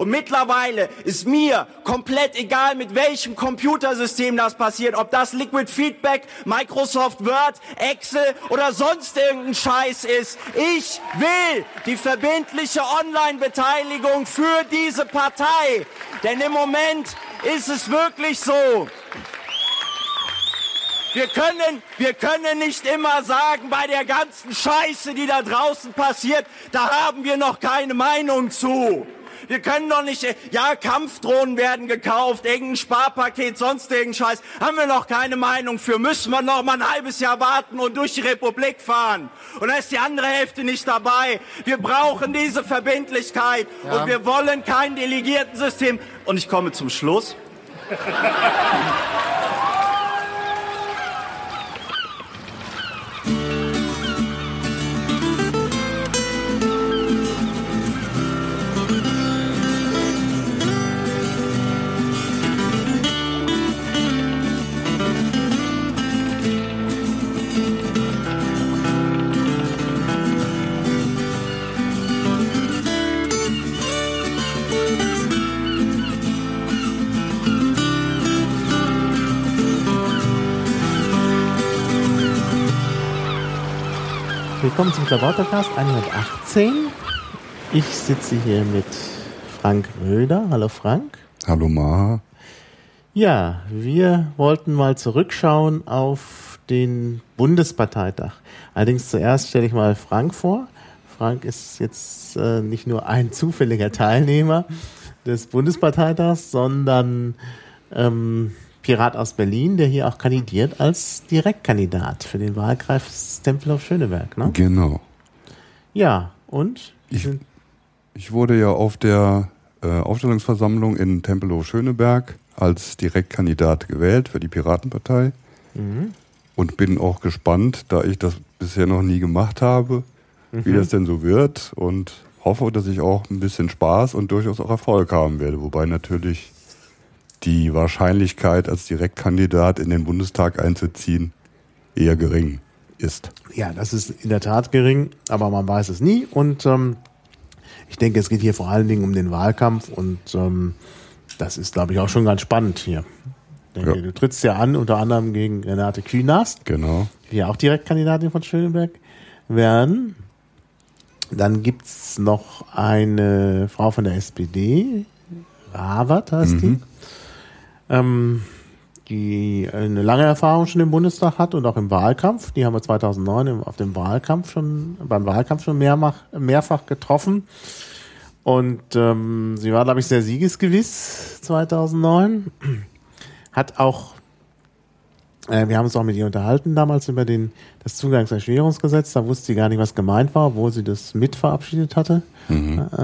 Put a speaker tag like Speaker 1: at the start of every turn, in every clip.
Speaker 1: Und mittlerweile ist mir komplett egal, mit welchem Computersystem das passiert, ob das Liquid Feedback, Microsoft Word, Excel oder sonst irgendein Scheiß ist. Ich will die verbindliche Online-Beteiligung für diese Partei. Denn im Moment ist es wirklich so, wir können, wir können nicht immer sagen, bei der ganzen Scheiße, die da draußen passiert, da haben wir noch keine Meinung zu. Wir können doch nicht, ja, Kampfdrohnen werden gekauft, irgendein Sparpaket, sonst irgendein Scheiß. Haben wir noch keine Meinung für. Müssen wir noch mal ein halbes Jahr warten und durch die Republik fahren. Und da ist die andere Hälfte nicht dabei. Wir brauchen diese Verbindlichkeit. Ja. Und wir wollen kein Delegiertensystem. Und ich komme zum Schluss.
Speaker 2: willkommen zum Klabautercast 118. Ich sitze hier mit Frank Röder. Hallo Frank.
Speaker 3: Hallo Maha.
Speaker 2: Ja, wir wollten mal zurückschauen auf den Bundesparteitag. Allerdings zuerst stelle ich mal Frank vor. Frank ist jetzt äh, nicht nur ein zufälliger Teilnehmer des Bundesparteitags, sondern ähm, Pirat aus Berlin, der hier auch kandidiert als Direktkandidat für den Wahlkreis Tempelhof Schöneberg, ne?
Speaker 3: Genau.
Speaker 2: Ja, und?
Speaker 3: Ich, ich wurde ja auf der äh, Aufstellungsversammlung in Tempelhof Schöneberg als Direktkandidat gewählt für die Piratenpartei mhm. und bin auch gespannt, da ich das bisher noch nie gemacht habe, mhm. wie das denn so wird und hoffe, dass ich auch ein bisschen Spaß und durchaus auch Erfolg haben werde, wobei natürlich die Wahrscheinlichkeit, als Direktkandidat in den Bundestag einzuziehen, eher gering ist.
Speaker 2: Ja, das ist in der Tat gering, aber man weiß es nie. Und ähm, ich denke, es geht hier vor allen Dingen um den Wahlkampf und ähm, das ist, glaube ich, auch schon ganz spannend hier. Denke, ja. Du trittst ja an, unter anderem gegen Renate Künast.
Speaker 3: Genau.
Speaker 2: Die ja auch Direktkandidatin von Schöneberg werden. Dann gibt es noch eine Frau von der SPD, Ravert heißt mhm. die ähm, die eine lange Erfahrung schon im Bundestag hat und auch im Wahlkampf. Die haben wir 2009 im, auf dem Wahlkampf schon, beim Wahlkampf schon mehrfach, mehrfach getroffen. Und ähm, sie war, glaube ich, sehr siegesgewiss 2009. Hat auch, äh, wir haben uns auch mit ihr unterhalten damals über den, das Zugangserschwerungsgesetz. Da wusste sie gar nicht, was gemeint war, obwohl sie das mit verabschiedet hatte. Mhm. Äh,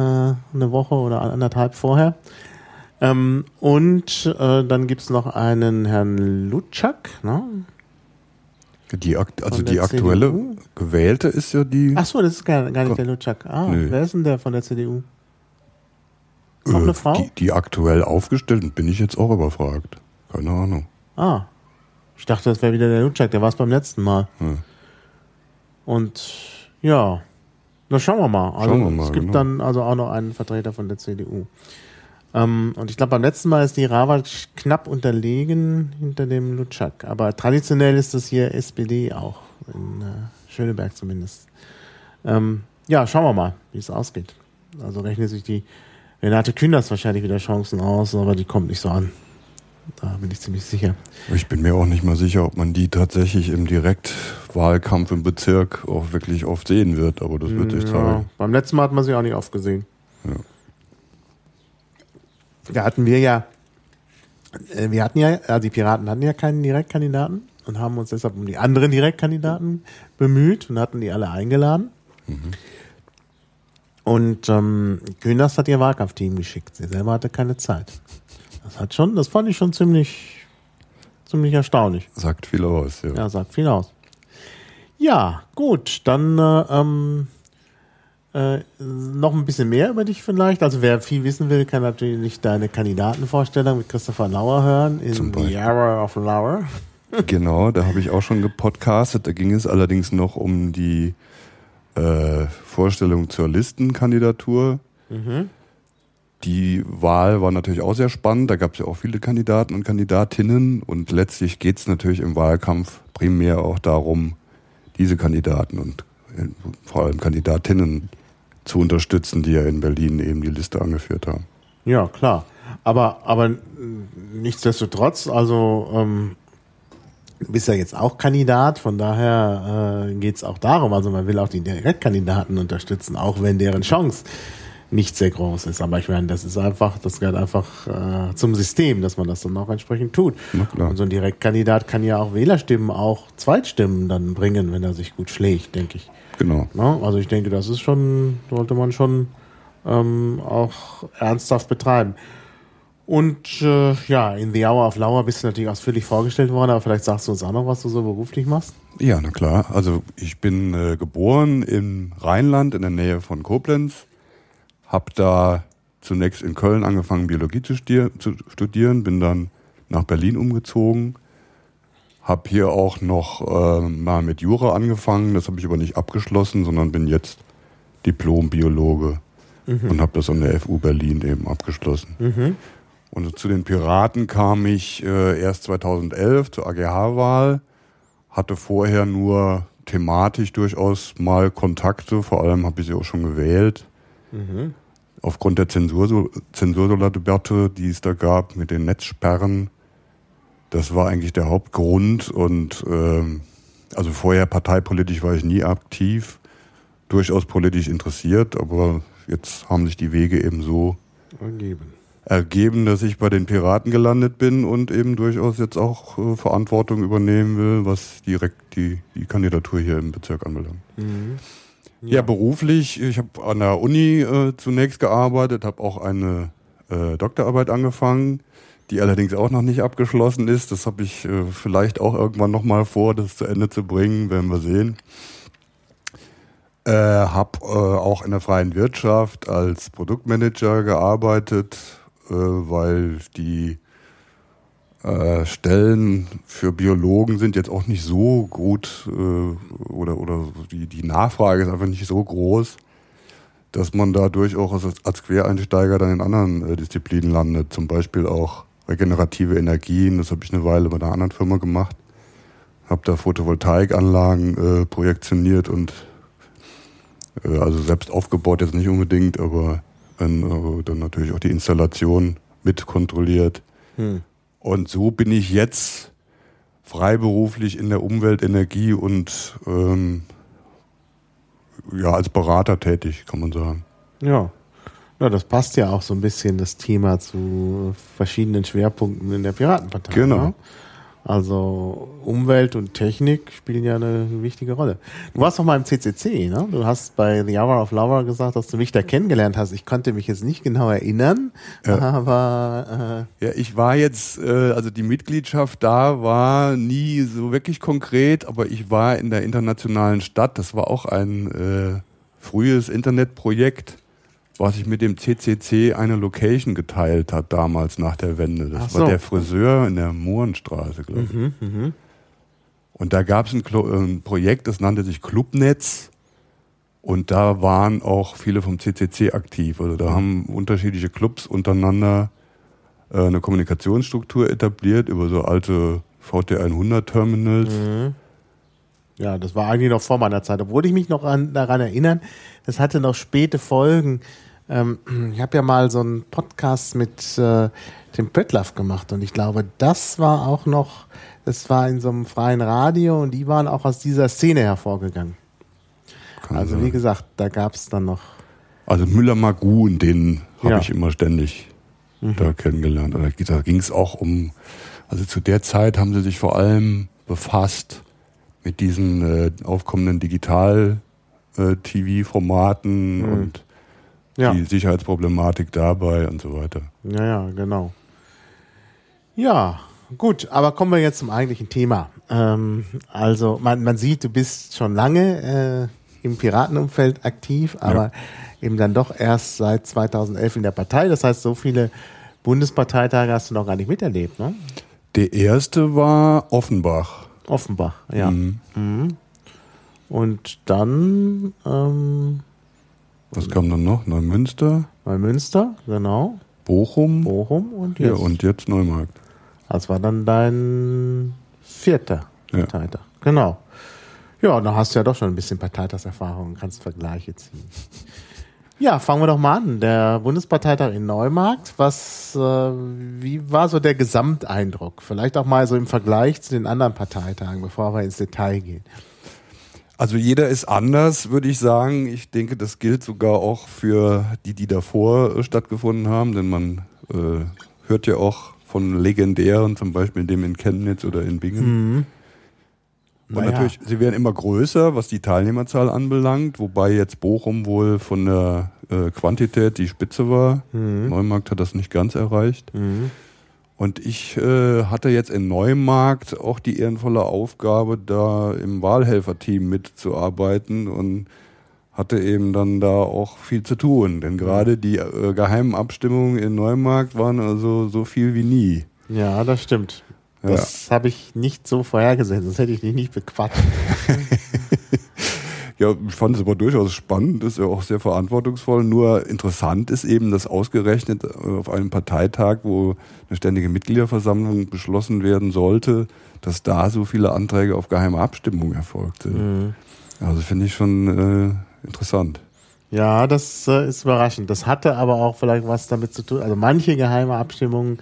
Speaker 2: eine Woche oder anderthalb vorher. Ähm, und äh, dann gibt es noch einen Herrn Lutschak, ne?
Speaker 3: Die, also die aktuelle CDU? gewählte ist ja die.
Speaker 2: Ach so, das ist gar, gar nicht der Lutschak. Ah, nee. wer ist denn der von der CDU?
Speaker 3: Noch äh, eine Frau? Die, die aktuell aufgestellt, bin ich jetzt auch überfragt. Keine Ahnung.
Speaker 2: Ah. Ich dachte, das wäre wieder der Lutschak, der war es beim letzten Mal. Ja. Und ja, na schauen wir mal. Also, schauen wir mal es gibt genau. dann also auch noch einen Vertreter von der CDU. Ähm, und ich glaube, beim letzten Mal ist die Rava knapp unterlegen hinter dem Lutschak. Aber traditionell ist das hier SPD auch, in äh, Schöneberg zumindest. Ähm, ja, schauen wir mal, wie es ausgeht. Also rechnet sich die Renate Kühners wahrscheinlich wieder Chancen aus, aber die kommt nicht so an. Da bin ich ziemlich sicher.
Speaker 3: Ich bin mir auch nicht mal sicher, ob man die tatsächlich im Direktwahlkampf im Bezirk auch wirklich oft sehen wird, aber das wird sich ja, zeigen.
Speaker 2: Beim letzten Mal hat man sie auch nicht oft gesehen. Ja da hatten wir ja, äh, wir hatten ja, also die Piraten hatten ja keinen Direktkandidaten und haben uns deshalb um die anderen Direktkandidaten bemüht und hatten die alle eingeladen. Mhm. Und ähm, Kühners hat ihr Wahlkampfteam geschickt. Sie selber hatte keine Zeit. Das hat schon, das fand ich schon ziemlich, ziemlich erstaunlich.
Speaker 3: Sagt viel aus, ja.
Speaker 2: Ja, sagt viel aus. Ja, gut, dann äh, ähm, äh, noch ein bisschen mehr über dich vielleicht. Also wer viel wissen will, kann natürlich deine Kandidatenvorstellung mit Christopher Lauer hören in The Hour of Lauer.
Speaker 3: Genau, da habe ich auch schon gepodcastet. Da ging es allerdings noch um die äh, Vorstellung zur Listenkandidatur. Mhm. die Wahl war natürlich auch sehr spannend. Da gab es ja auch viele Kandidaten und Kandidatinnen. Und letztlich geht es natürlich im Wahlkampf primär auch darum, diese Kandidaten und äh, vor allem Kandidatinnen zu unterstützen, die ja in Berlin eben die Liste angeführt haben.
Speaker 2: Ja, klar. Aber, aber nichtsdestotrotz, also ähm, du bist ja jetzt auch Kandidat, von daher äh, geht es auch darum, also man will auch die Direktkandidaten unterstützen, auch wenn deren Chance nicht sehr groß ist. Aber ich meine, das ist einfach, das gehört einfach äh, zum System, dass man das dann auch entsprechend tut. Und so ein Direktkandidat kann ja auch Wählerstimmen, auch Zweitstimmen dann bringen, wenn er sich gut schlägt, denke ich.
Speaker 3: Genau.
Speaker 2: Ja, also ich denke, das ist schon, sollte man schon ähm, auch ernsthaft betreiben. Und äh, ja, in The Hour of Lauer bist du natürlich ausführlich vorgestellt worden, aber vielleicht sagst du uns auch noch, was du so beruflich machst.
Speaker 3: Ja, na klar. Also ich bin äh, geboren im Rheinland in der Nähe von Koblenz, habe da zunächst in Köln angefangen, Biologie zu, zu studieren, bin dann nach Berlin umgezogen, habe hier auch noch äh, mal mit Jura angefangen, das habe ich aber nicht abgeschlossen, sondern bin jetzt Diplom-Biologe mhm. und habe das an der FU Berlin eben abgeschlossen. Mhm. Und zu den Piraten kam ich äh, erst 2011 zur AGH-Wahl, hatte vorher nur thematisch durchaus mal Kontakte, vor allem habe ich sie auch schon gewählt. Mhm. Aufgrund der Zensur, Zensurdebatte, die es da gab mit den Netzsperren, das war eigentlich der Hauptgrund. Und ähm, also vorher parteipolitisch war ich nie aktiv, durchaus politisch interessiert, aber jetzt haben sich die Wege eben so ergeben ergeben, dass ich bei den Piraten gelandet bin und eben durchaus jetzt auch äh, Verantwortung übernehmen will, was direkt die, die Kandidatur hier im Bezirk anbelangt. Mhm. Ja. ja. beruflich, ich habe an der Uni äh, zunächst gearbeitet, habe auch eine äh, Doktorarbeit angefangen, die allerdings auch noch nicht abgeschlossen ist. Das habe ich äh, vielleicht auch irgendwann nochmal vor, das zu Ende zu bringen, werden wir sehen. Äh, habe äh, auch in der freien Wirtschaft als Produktmanager gearbeitet, äh, weil die äh, Stellen für Biologen sind jetzt auch nicht so gut äh, oder, oder die, die Nachfrage ist einfach nicht so groß, dass man da durchaus als, als Quereinsteiger dann in anderen äh, Disziplinen landet. Zum Beispiel auch regenerative Energien, das habe ich eine Weile bei einer anderen Firma gemacht. Habe da Photovoltaikanlagen äh, projektioniert und äh, also selbst aufgebaut jetzt nicht unbedingt, aber dann, dann natürlich auch die Installation mit kontrolliert. Hm. Und so bin ich jetzt freiberuflich in der Umwelt, Energie und ähm, ja, als Berater tätig, kann man sagen.
Speaker 2: Ja. Ja, das passt ja auch so ein bisschen das Thema zu verschiedenen Schwerpunkten in der Piratenpartei.
Speaker 3: Genau. Ne?
Speaker 2: Also Umwelt und Technik spielen ja eine wichtige Rolle. Du warst doch mal im CCC, ne? Du hast bei The Hour of Lover gesagt, dass du mich da kennengelernt hast. Ich konnte mich jetzt nicht genau erinnern, ja. aber
Speaker 3: äh ja, ich war jetzt, äh, also die Mitgliedschaft da war nie so wirklich konkret, aber ich war in der internationalen Stadt. Das war auch ein äh, frühes Internetprojekt was sich mit dem CCC eine Location geteilt hat damals nach der Wende. Das so. war der Friseur in der Mohrenstraße, glaube ich. Mhm, mh. Und da gab es ein, ein, Projekt, das nannte sich Clubnetz. Und da waren auch viele vom CCC aktiv. Also da mhm. haben unterschiedliche Clubs untereinander äh, eine Kommunikationsstruktur etabliert über so alte VT100 Terminals. Mhm.
Speaker 2: Ja, das war eigentlich noch vor meiner Zeit. Obwohl ich mich noch an, daran erinnern, das hatte noch späte Folgen. Ähm, ich habe ja mal so einen Podcast mit äh, Tim Pöttlaff gemacht und ich glaube, das war auch noch, das war in so einem freien Radio und die waren auch aus dieser Szene hervorgegangen. Kann also sein. wie gesagt, da gab es dann noch.
Speaker 3: Also Müller-Magun, den habe ja. ich immer ständig mhm. da kennengelernt. Da ging es auch um, also zu der Zeit haben sie sich vor allem befasst mit diesen äh, aufkommenden Digital-TV-Formaten äh, mhm. und ja. die Sicherheitsproblematik dabei und so weiter.
Speaker 2: Ja, ja, genau. Ja, gut, aber kommen wir jetzt zum eigentlichen Thema. Ähm, also man, man sieht, du bist schon lange äh, im Piratenumfeld aktiv, aber ja. eben dann doch erst seit 2011 in der Partei. Das heißt, so viele Bundesparteitage hast du noch gar nicht miterlebt, ne?
Speaker 3: Der erste war Offenbach.
Speaker 2: Offenbach, ja. Mhm. Mhm. Und dann ähm,
Speaker 3: Was kam dann noch? Neumünster,
Speaker 2: Neumünster, genau.
Speaker 3: Bochum,
Speaker 2: Bochum und
Speaker 3: ja,
Speaker 2: jetzt.
Speaker 3: und jetzt Neumarkt.
Speaker 2: Das war dann dein vierter
Speaker 3: Ja.
Speaker 2: Parteitag. Genau. Ja, da hast du ja doch schon ein bisschen Parteitagserfahrung und kannst Vergleiche ziehen. Ja, fangen wir doch mal an. Der Bundesparteitag in Neumarkt. Was, äh, wie war so der Gesamteindruck? Vielleicht auch mal so im Vergleich zu den anderen Parteitagen, bevor wir ins Detail gehen.
Speaker 3: Also jeder ist anders, würde ich sagen. Ich denke, das gilt sogar auch für die, die davor äh, stattgefunden haben, denn man äh, hört ja auch von legendären, zum Beispiel dem in Chemnitz oder in Bingen. Und
Speaker 2: Naja.
Speaker 3: natürlich, sie werden immer größer, was die Teilnehmerzahl anbelangt, wobei jetzt Bochum wohl von der äh, Quantität die Spitze war. Neumarkt hat das nicht ganz erreicht. Und ich äh, hatte jetzt in Neumarkt auch die ehrenvolle Aufgabe, da im Wahlhelferteam mitzuarbeiten und hatte eben dann da auch viel zu tun. Denn gerade die äh, geheimen Abstimmungen in Neumarkt waren also so viel wie nie.
Speaker 2: Ja, das stimmt. Das habe ich nicht so vorhergesehen, sonst hätte ich dich nicht bequatscht.
Speaker 3: Ja, ich fand es aber durchaus spannend, ist ja auch sehr verantwortungsvoll. Nur interessant ist eben, dass ausgerechnet äh, auf einem Parteitag, wo eine ständige Mitgliederversammlung beschlossen werden sollte, dass da so viele Anträge auf geheime Abstimmung erfolgt sind. Also finde ich schon äh, interessant.
Speaker 2: Ja, das äh, ist überraschend. Das hatte aber auch vielleicht was damit zu tun. Also manche geheime Abstimmungen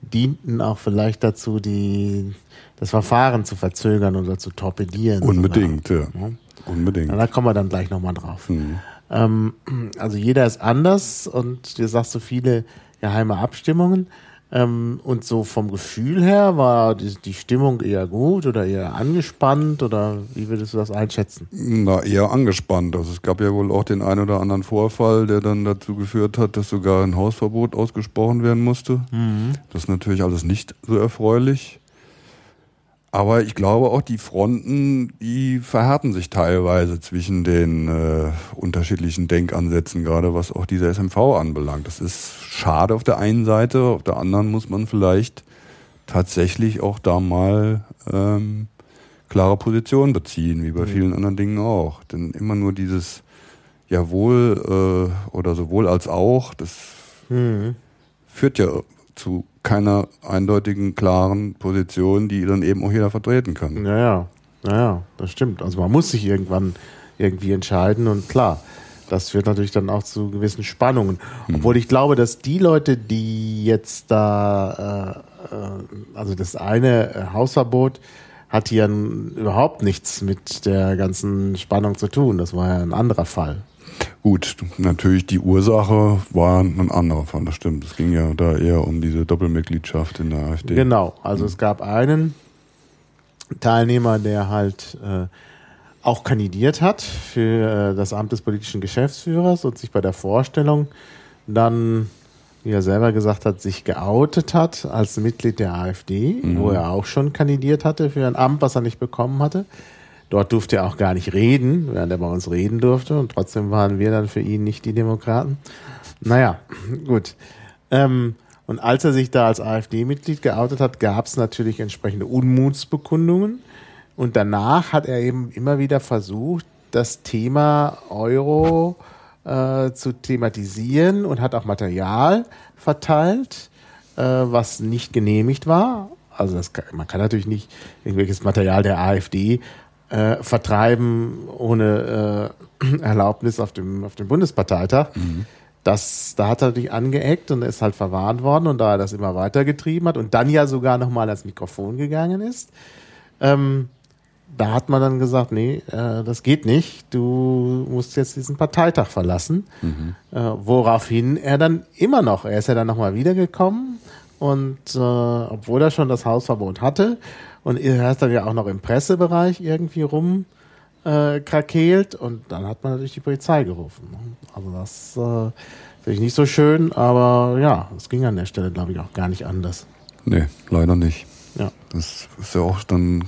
Speaker 2: dienten auch vielleicht dazu, die, das Verfahren zu verzögern oder zu torpedieren.
Speaker 3: Unbedingt, ja.
Speaker 2: sogar.
Speaker 3: Unbedingt.
Speaker 2: Ja, da kommen wir dann gleich nochmal drauf.
Speaker 3: Mhm.
Speaker 2: Ähm, also jeder ist anders und du sagst so viele geheime Abstimmungen. Ähm, und so vom Gefühl her war die, die Stimmung eher gut oder eher angespannt oder wie würdest du das einschätzen?
Speaker 3: Na, eher angespannt. Also es gab ja wohl auch den einen oder anderen Vorfall, der dann dazu geführt hat, dass sogar ein Hausverbot ausgesprochen werden musste. Das ist natürlich alles nicht so erfreulich. Aber ich glaube auch, die Fronten, die verhärten sich teilweise zwischen den äh, unterschiedlichen Denkansätzen, gerade was auch diese SMV anbelangt. Das ist schade auf der einen Seite, auf der anderen muss man vielleicht tatsächlich auch da mal ähm, klare Position beziehen, wie bei vielen anderen Dingen auch. Denn immer nur dieses Jawohl äh, oder sowohl als auch, das führt ja zu keiner eindeutigen, klaren Position, die dann eben auch jeder vertreten kann.
Speaker 2: Naja, naja, das stimmt. Also man muss sich irgendwann irgendwie entscheiden und klar, das führt natürlich dann auch zu gewissen Spannungen. Obwohl ich glaube, dass die Leute, die jetzt da, äh, äh, also das eine äh, Hausverbot hat hier überhaupt nichts mit der ganzen Spannung zu tun. Das war ja ein anderer Fall.
Speaker 3: Gut, natürlich die Ursache war ein anderer Fall, das stimmt. Es ging ja da eher um diese Doppelmitgliedschaft in der AfD.
Speaker 2: Genau, also es gab einen Teilnehmer, der halt äh, auch kandidiert hat für äh, das Amt des politischen Geschäftsführers und sich bei der Vorstellung dann, wie er selber gesagt hat, sich geoutet hat als Mitglied der AfD, wo er auch schon kandidiert hatte für ein Amt, was er nicht bekommen hatte. Dort durfte er auch gar nicht reden, während er bei uns reden durfte und trotzdem waren wir dann für ihn nicht die Demokraten. Naja, gut. Ähm, und als er sich da als AfD-Mitglied geoutet hat, gab es natürlich entsprechende Unmutsbekundungen. Und danach hat er eben immer wieder versucht, das Thema Euro äh, zu thematisieren und hat auch Material verteilt, äh, was nicht genehmigt war. Also das man kann natürlich nicht irgendwelches Material der AfD äh, vertreiben ohne äh, Erlaubnis auf dem, auf dem Bundesparteitag. Das, da hat er natürlich angeeckt und ist halt verwarnt worden und da er das immer weitergetrieben hat und dann ja sogar nochmal ans Mikrofon gegangen ist, ähm, da hat man dann gesagt, nee, äh, das geht nicht, du musst jetzt diesen Parteitag verlassen. Äh, woraufhin er dann immer noch, er ist ja dann nochmal wiedergekommen und äh, obwohl er schon das Hausverbot hatte und er ist dann ja auch noch im Pressebereich irgendwie rum äh, krakeelt und dann hat man natürlich die Polizei gerufen. Also das äh, natürlich nicht so schön, aber ja, es ging an der Stelle, glaube ich, auch gar nicht anders.
Speaker 3: Nee, leider nicht.
Speaker 2: Ja.
Speaker 3: Das ist ja auch dann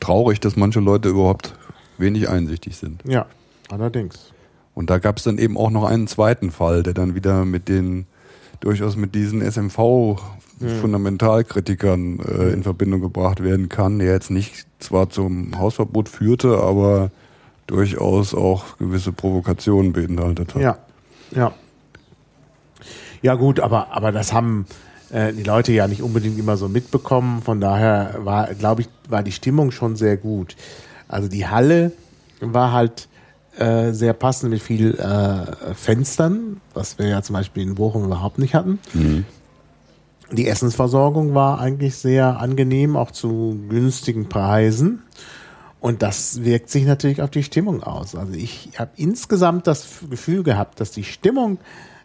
Speaker 3: traurig, dass manche Leute überhaupt wenig einsichtig sind.
Speaker 2: Ja, allerdings.
Speaker 3: Und da gab es dann eben auch noch einen zweiten Fall, der dann wieder mit den, durchaus mit diesen SMV-Fundamentalkritikern äh, in Verbindung gebracht werden kann, der jetzt nicht zwar zum Hausverbot führte, aber durchaus auch gewisse Provokationen beinhaltet hat.
Speaker 2: Ja, ja. Ja gut, aber, aber das haben äh, die Leute ja nicht unbedingt immer so mitbekommen. Von daher war, glaube ich, war die Stimmung schon sehr gut. Also die Halle war halt äh, sehr passend mit viel äh, Fenstern, was wir ja zum Beispiel in Bochum überhaupt nicht hatten.
Speaker 3: Mhm.
Speaker 2: Die Essensversorgung war eigentlich sehr angenehm, auch zu günstigen Preisen. Und das wirkt sich natürlich auf die Stimmung aus. Also ich habe insgesamt das Gefühl gehabt, dass die Stimmung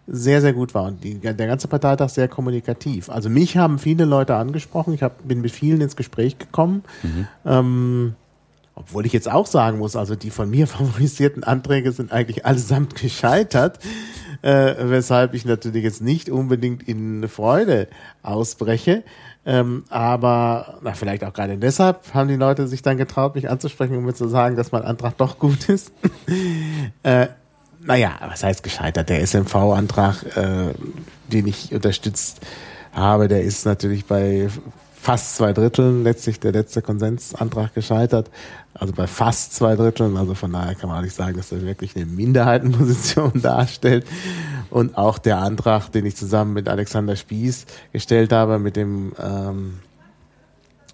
Speaker 2: sehr, sehr gut war und die, der ganze Parteitag sehr kommunikativ. Also mich haben viele Leute angesprochen. Ich hab, bin mit vielen ins Gespräch gekommen. Ähm, obwohl ich jetzt auch sagen muss, also die von mir favorisierten Anträge sind eigentlich allesamt gescheitert, äh, weshalb ich natürlich jetzt nicht unbedingt in Freude ausbreche. Ähm, aber na, vielleicht auch gerade deshalb haben die Leute sich dann getraut, mich anzusprechen, um mir zu sagen, dass mein Antrag doch gut ist. äh, naja, was heißt gescheitert? Der SMV-Antrag, äh, den ich unterstützt habe, der ist natürlich bei fast zwei Dritteln letztlich der letzte Konsensantrag gescheitert. Also bei fast zwei Dritteln. Also von daher kann man auch nicht sagen, dass er wirklich eine Minderheitenposition darstellt. Und auch der Antrag, den ich zusammen mit Alexander Spieß gestellt habe, mit dem ähm,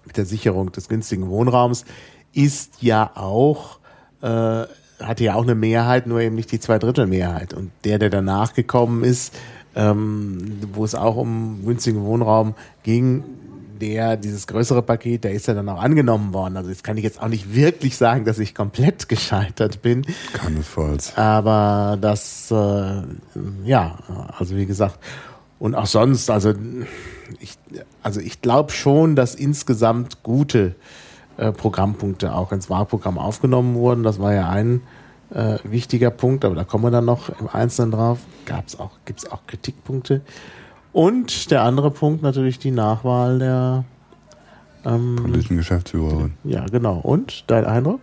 Speaker 2: mit der Sicherung des günstigen Wohnraums, ist ja auch äh, hatte ja auch eine Mehrheit, nur eben nicht die Zweidrittelmehrheit. Und der, der danach gekommen ist, ähm, wo es auch um günstigen Wohnraum ging, der, dieses größere Paket, der ist ja dann auch angenommen worden. Also jetzt kann ich jetzt auch nicht wirklich sagen, dass ich komplett gescheitert bin.
Speaker 3: Keinesfalls.
Speaker 2: Aber das, äh, ja, also wie gesagt, und auch sonst, also ich, also ich glaube schon, dass insgesamt gute äh, Programmpunkte auch ins Wahlprogramm aufgenommen wurden. Das war ja ein äh, wichtiger Punkt, aber da kommen wir dann noch im Einzelnen drauf. Gab's auch, gibt's auch Kritikpunkte. Und der andere Punkt natürlich die Nachwahl der ähm,
Speaker 3: Politischen Geschäftsführerin.
Speaker 2: ja, genau. Und dein Eindruck?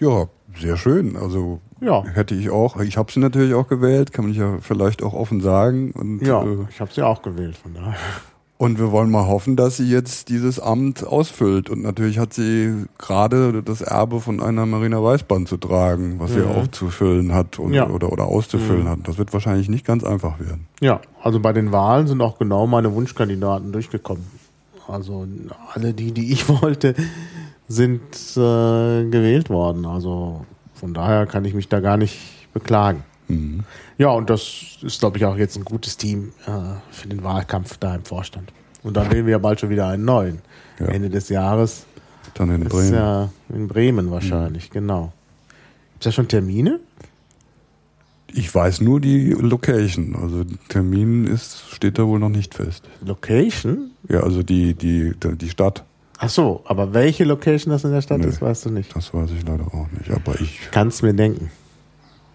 Speaker 3: Ja, sehr schön. Also
Speaker 2: Ja.
Speaker 3: hätte ich auch. Ich habe sie natürlich auch gewählt, kann man ja vielleicht auch offen sagen. Und,
Speaker 2: Ja,
Speaker 3: äh,
Speaker 2: ich habe sie auch gewählt, von daher.
Speaker 3: Und wir wollen mal hoffen, dass sie jetzt dieses Amt ausfüllt. Und natürlich hat sie gerade das Erbe von einer Marina Weißband zu tragen, was sie
Speaker 2: Mhm.
Speaker 3: aufzufüllen hat und,
Speaker 2: Ja.
Speaker 3: oder, oder auszufüllen
Speaker 2: Mhm.
Speaker 3: hat. Das wird wahrscheinlich nicht ganz einfach werden.
Speaker 2: Ja, also bei den Wahlen sind auch genau meine Wunschkandidaten durchgekommen. Also alle die, die ich wollte, sind äh, gewählt worden. Also von daher kann ich mich da gar nicht beklagen.
Speaker 3: Mhm.
Speaker 2: Ja, und das ist, glaube ich, auch jetzt ein gutes Team äh, für den Wahlkampf da im Vorstand. Und dann wählen wir ja bald schon wieder einen neuen.
Speaker 3: Ja.
Speaker 2: Ende des Jahres.
Speaker 3: Dann in
Speaker 2: Ist
Speaker 3: Bremen.
Speaker 2: ja in Bremen wahrscheinlich, genau. Gibt es da schon Termine?
Speaker 3: Ich weiß nur die Location. Also Termin ist, steht da wohl noch nicht fest.
Speaker 2: Location?
Speaker 3: Ja, also die, die, die Stadt,
Speaker 2: Ach so, aber welche Location das in der Stadt
Speaker 3: Nee.
Speaker 2: ist, weißt du nicht.
Speaker 3: das weiß ich leider auch nicht. Aber ich.
Speaker 2: Kannst mir denken.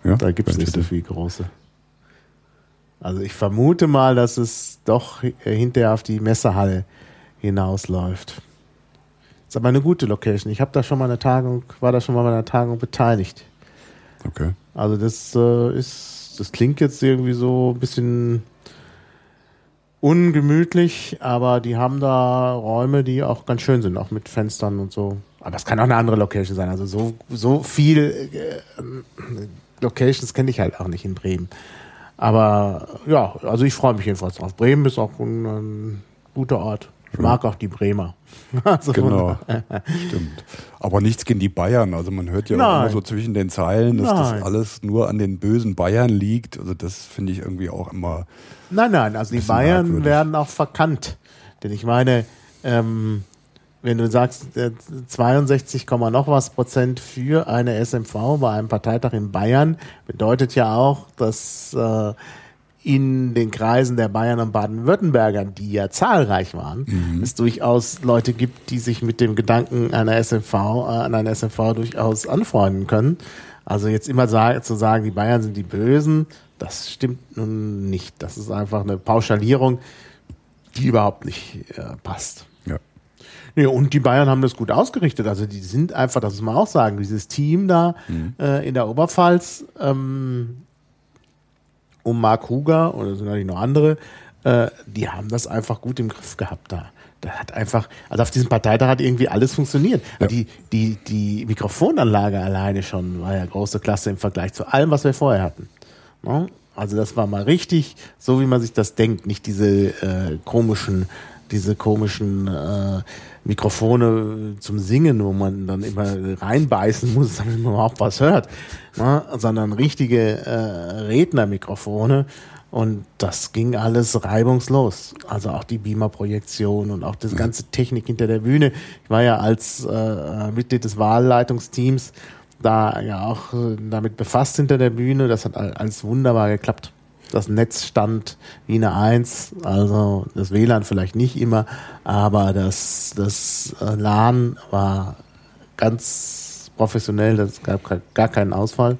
Speaker 3: Ja,
Speaker 2: Da gibt es nicht so viel große. Also ich vermute mal, dass es doch äh, hinterher auf die Messehalle hinausläuft. Ist aber eine gute Location. Ich habe da schon mal eine Tagung, war da schon mal bei einer Tagung beteiligt.
Speaker 3: Okay.
Speaker 2: Also das äh, ist, das klingt jetzt irgendwie so ein bisschen ungemütlich, aber die haben da Räume, die auch ganz schön sind, auch mit Fenstern und so. Aber es kann auch eine andere Location sein. Also so, so viel äh, Locations kenne ich halt auch nicht in Bremen. Aber ja, also ich freue mich jedenfalls drauf. Bremen ist auch ein, ein guter Ort. Ich mag auch die Bremer. Also
Speaker 3: Genau. Stimmt. Aber nichts gegen die Bayern. Also man hört ja auch immer so zwischen den Zeilen, dass
Speaker 2: Nein.
Speaker 3: das alles nur an den bösen Bayern liegt. Also das finde ich irgendwie auch immer.
Speaker 2: Nein, nein, also die Bayern
Speaker 3: merkwürdig.
Speaker 2: werden auch verkannt. Denn ich meine, ähm, wenn du sagst, äh, 62, Komma noch was Prozent für eine SMV bei einem Parteitag in Bayern, bedeutet ja auch, dass äh, in den Kreisen der Bayern und Baden-Württemberger, die ja zahlreich waren, es durchaus Leute gibt, die sich mit dem Gedanken einer SMV, äh, an einer SMV durchaus anfreunden können. Also jetzt immer zu sagen, die Bayern sind die Bösen, das stimmt nun nicht. Das ist einfach eine Pauschalierung, die überhaupt nicht äh, passt. Nee, und die Bayern haben das gut ausgerichtet. Also die sind einfach, das muss man auch sagen, dieses Team da äh, in der Oberpfalz ähm, um Mark Huger, oder sind natürlich noch andere, äh, die haben das einfach gut im Griff gehabt da. da hat einfach, also auf diesem Parteitag hat irgendwie alles funktioniert.
Speaker 3: Ja.
Speaker 2: Die, die, die Mikrofonanlage alleine schon war ja große Klasse im Vergleich zu allem, was wir vorher hatten. Ne? Also das war mal richtig, so wie man sich das denkt, nicht diese äh, komischen, diese komischen äh, Mikrofone zum Singen, wo man dann immer reinbeißen muss, damit man überhaupt was hört, ne? sondern richtige äh, Rednermikrofone. Und das ging alles reibungslos. Also auch die Beamer-Projektion und auch das ganze Technik hinter der Bühne. Ich war ja als äh, Mitglied des Wahlleitungsteams da ja auch äh, damit befasst hinter der Bühne. Das hat all- alles wunderbar geklappt. Das Netz stand wie eine Eins, also das WLAN vielleicht nicht immer, aber das, das äh, LAN war ganz professionell, es gab gar keinen Ausfall.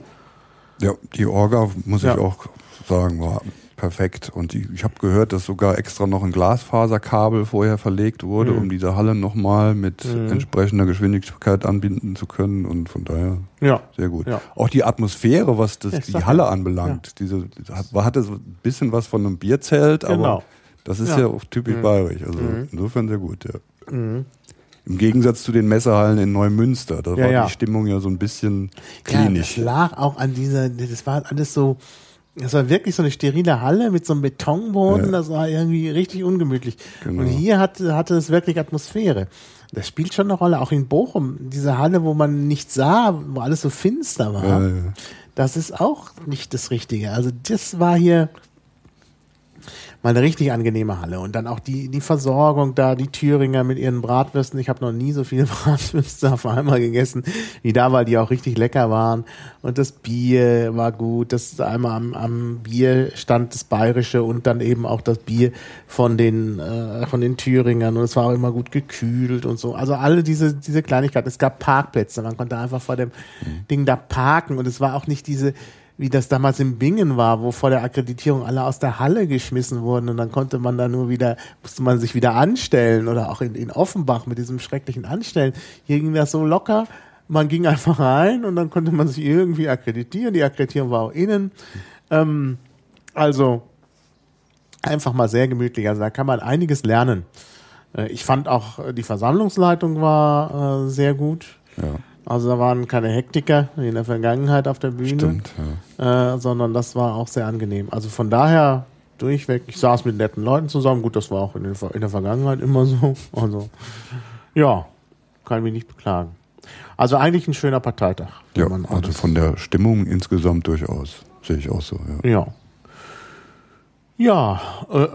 Speaker 3: Ja, die Orga, muss
Speaker 2: Ja.
Speaker 3: ich auch sagen, war perfekt. Und ich habe gehört, dass sogar extra noch ein Glasfaserkabel vorher verlegt wurde,
Speaker 2: Mhm.
Speaker 3: um diese Halle nochmal mit entsprechender Geschwindigkeit anbinden zu können. Und von daher
Speaker 2: Ja.
Speaker 3: sehr gut.
Speaker 2: Ja.
Speaker 3: Auch die Atmosphäre, was das,
Speaker 2: Ja, ich
Speaker 3: die Halle
Speaker 2: ja.
Speaker 3: anbelangt, diese hat- hatte so ein bisschen was von einem Bierzelt, aber
Speaker 2: Genau.
Speaker 3: das ist
Speaker 2: Ja.
Speaker 3: ja, auch typisch
Speaker 2: Mhm.
Speaker 3: bayerisch. Also insofern sehr gut, ja. Im Gegensatz zu den Messehallen in Neumünster, da
Speaker 2: Ja,
Speaker 3: war
Speaker 2: ja.
Speaker 3: die Stimmung ja so ein bisschen
Speaker 2: Ja,
Speaker 3: klinisch.
Speaker 2: das lag auch an dieser, das war alles so, das war wirklich so eine sterile Halle mit so einem Betonboden,
Speaker 3: Ja.
Speaker 2: das war irgendwie richtig ungemütlich.
Speaker 3: Genau.
Speaker 2: Und hier hatte, hatte es wirklich Atmosphäre. Das spielt schon eine Rolle, auch in Bochum, diese Halle, wo man nichts sah, wo alles so finster war.
Speaker 3: Ja, ja.
Speaker 2: Das ist auch nicht das Richtige. Also das war hier mal eine richtig angenehme Halle. Und dann auch die, die Versorgung da, die Thüringer mit ihren Bratwürsten. Ich habe noch nie so viele Bratwürste auf einmal gegessen, wie da, weil die auch richtig lecker waren. Und das Bier war gut. Das ist einmal am, am Bier stand das Bayerische und dann eben auch das Bier von den, äh, von den Thüringern. Und es war auch immer gut gekühlt und so. Also alle diese, diese Kleinigkeiten. Es gab Parkplätze. Man konnte einfach vor dem Ding da parken. Und es war auch nicht diese, wie das damals in Bingen war, wo vor der Akkreditierung alle aus der Halle geschmissen wurden und dann konnte man da nur wieder, musste man sich wieder anstellen oder auch in, in Offenbach mit diesem schrecklichen Anstellen. Hier ging das so locker, man ging einfach rein und dann konnte man sich irgendwie akkreditieren. Die Akkreditierung war auch innen. Ähm, also einfach mal sehr gemütlich. Also da kann man einiges lernen. Äh, Ich fand auch, äh, die Versammlungsleitung war äh, sehr gut.
Speaker 3: Ja,
Speaker 2: Also da waren keine Hektiker wie in der Vergangenheit auf der Bühne
Speaker 3: stimmt. Ja.
Speaker 2: äh, sondern das war auch sehr angenehm. Also von daher durchweg, ich saß mit netten Leuten zusammen, gut, das war auch in, den, in der Vergangenheit immer so. Also ja, kann mich nicht beklagen. Also eigentlich ein schöner Parteitag.
Speaker 3: Ja, also von der Stimmung insgesamt durchaus. Sehe ich auch so, ja.
Speaker 2: Ja. Ja, äh,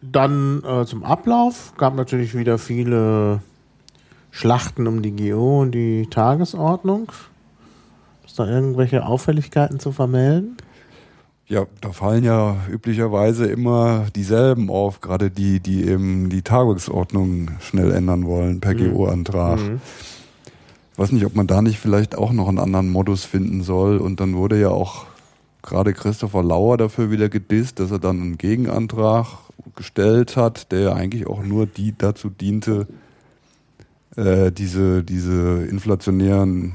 Speaker 2: dann äh, zum Ablauf gab natürlich wieder viele Schlachten um die GO und die Tagesordnung. Ist da irgendwelche Auffälligkeiten zu vermelden?
Speaker 3: Ja, da fallen ja üblicherweise immer dieselben auf, gerade die, die eben die Tagungsordnung schnell ändern wollen per GO-Antrag. Weiß nicht, ob man da nicht vielleicht auch noch einen anderen Modus finden soll. Und dann wurde ja auch gerade Christopher Lauer dafür wieder gedisst, dass er dann einen Gegenantrag gestellt hat, der ja eigentlich auch nur die dazu diente, äh, diese, diese inflationären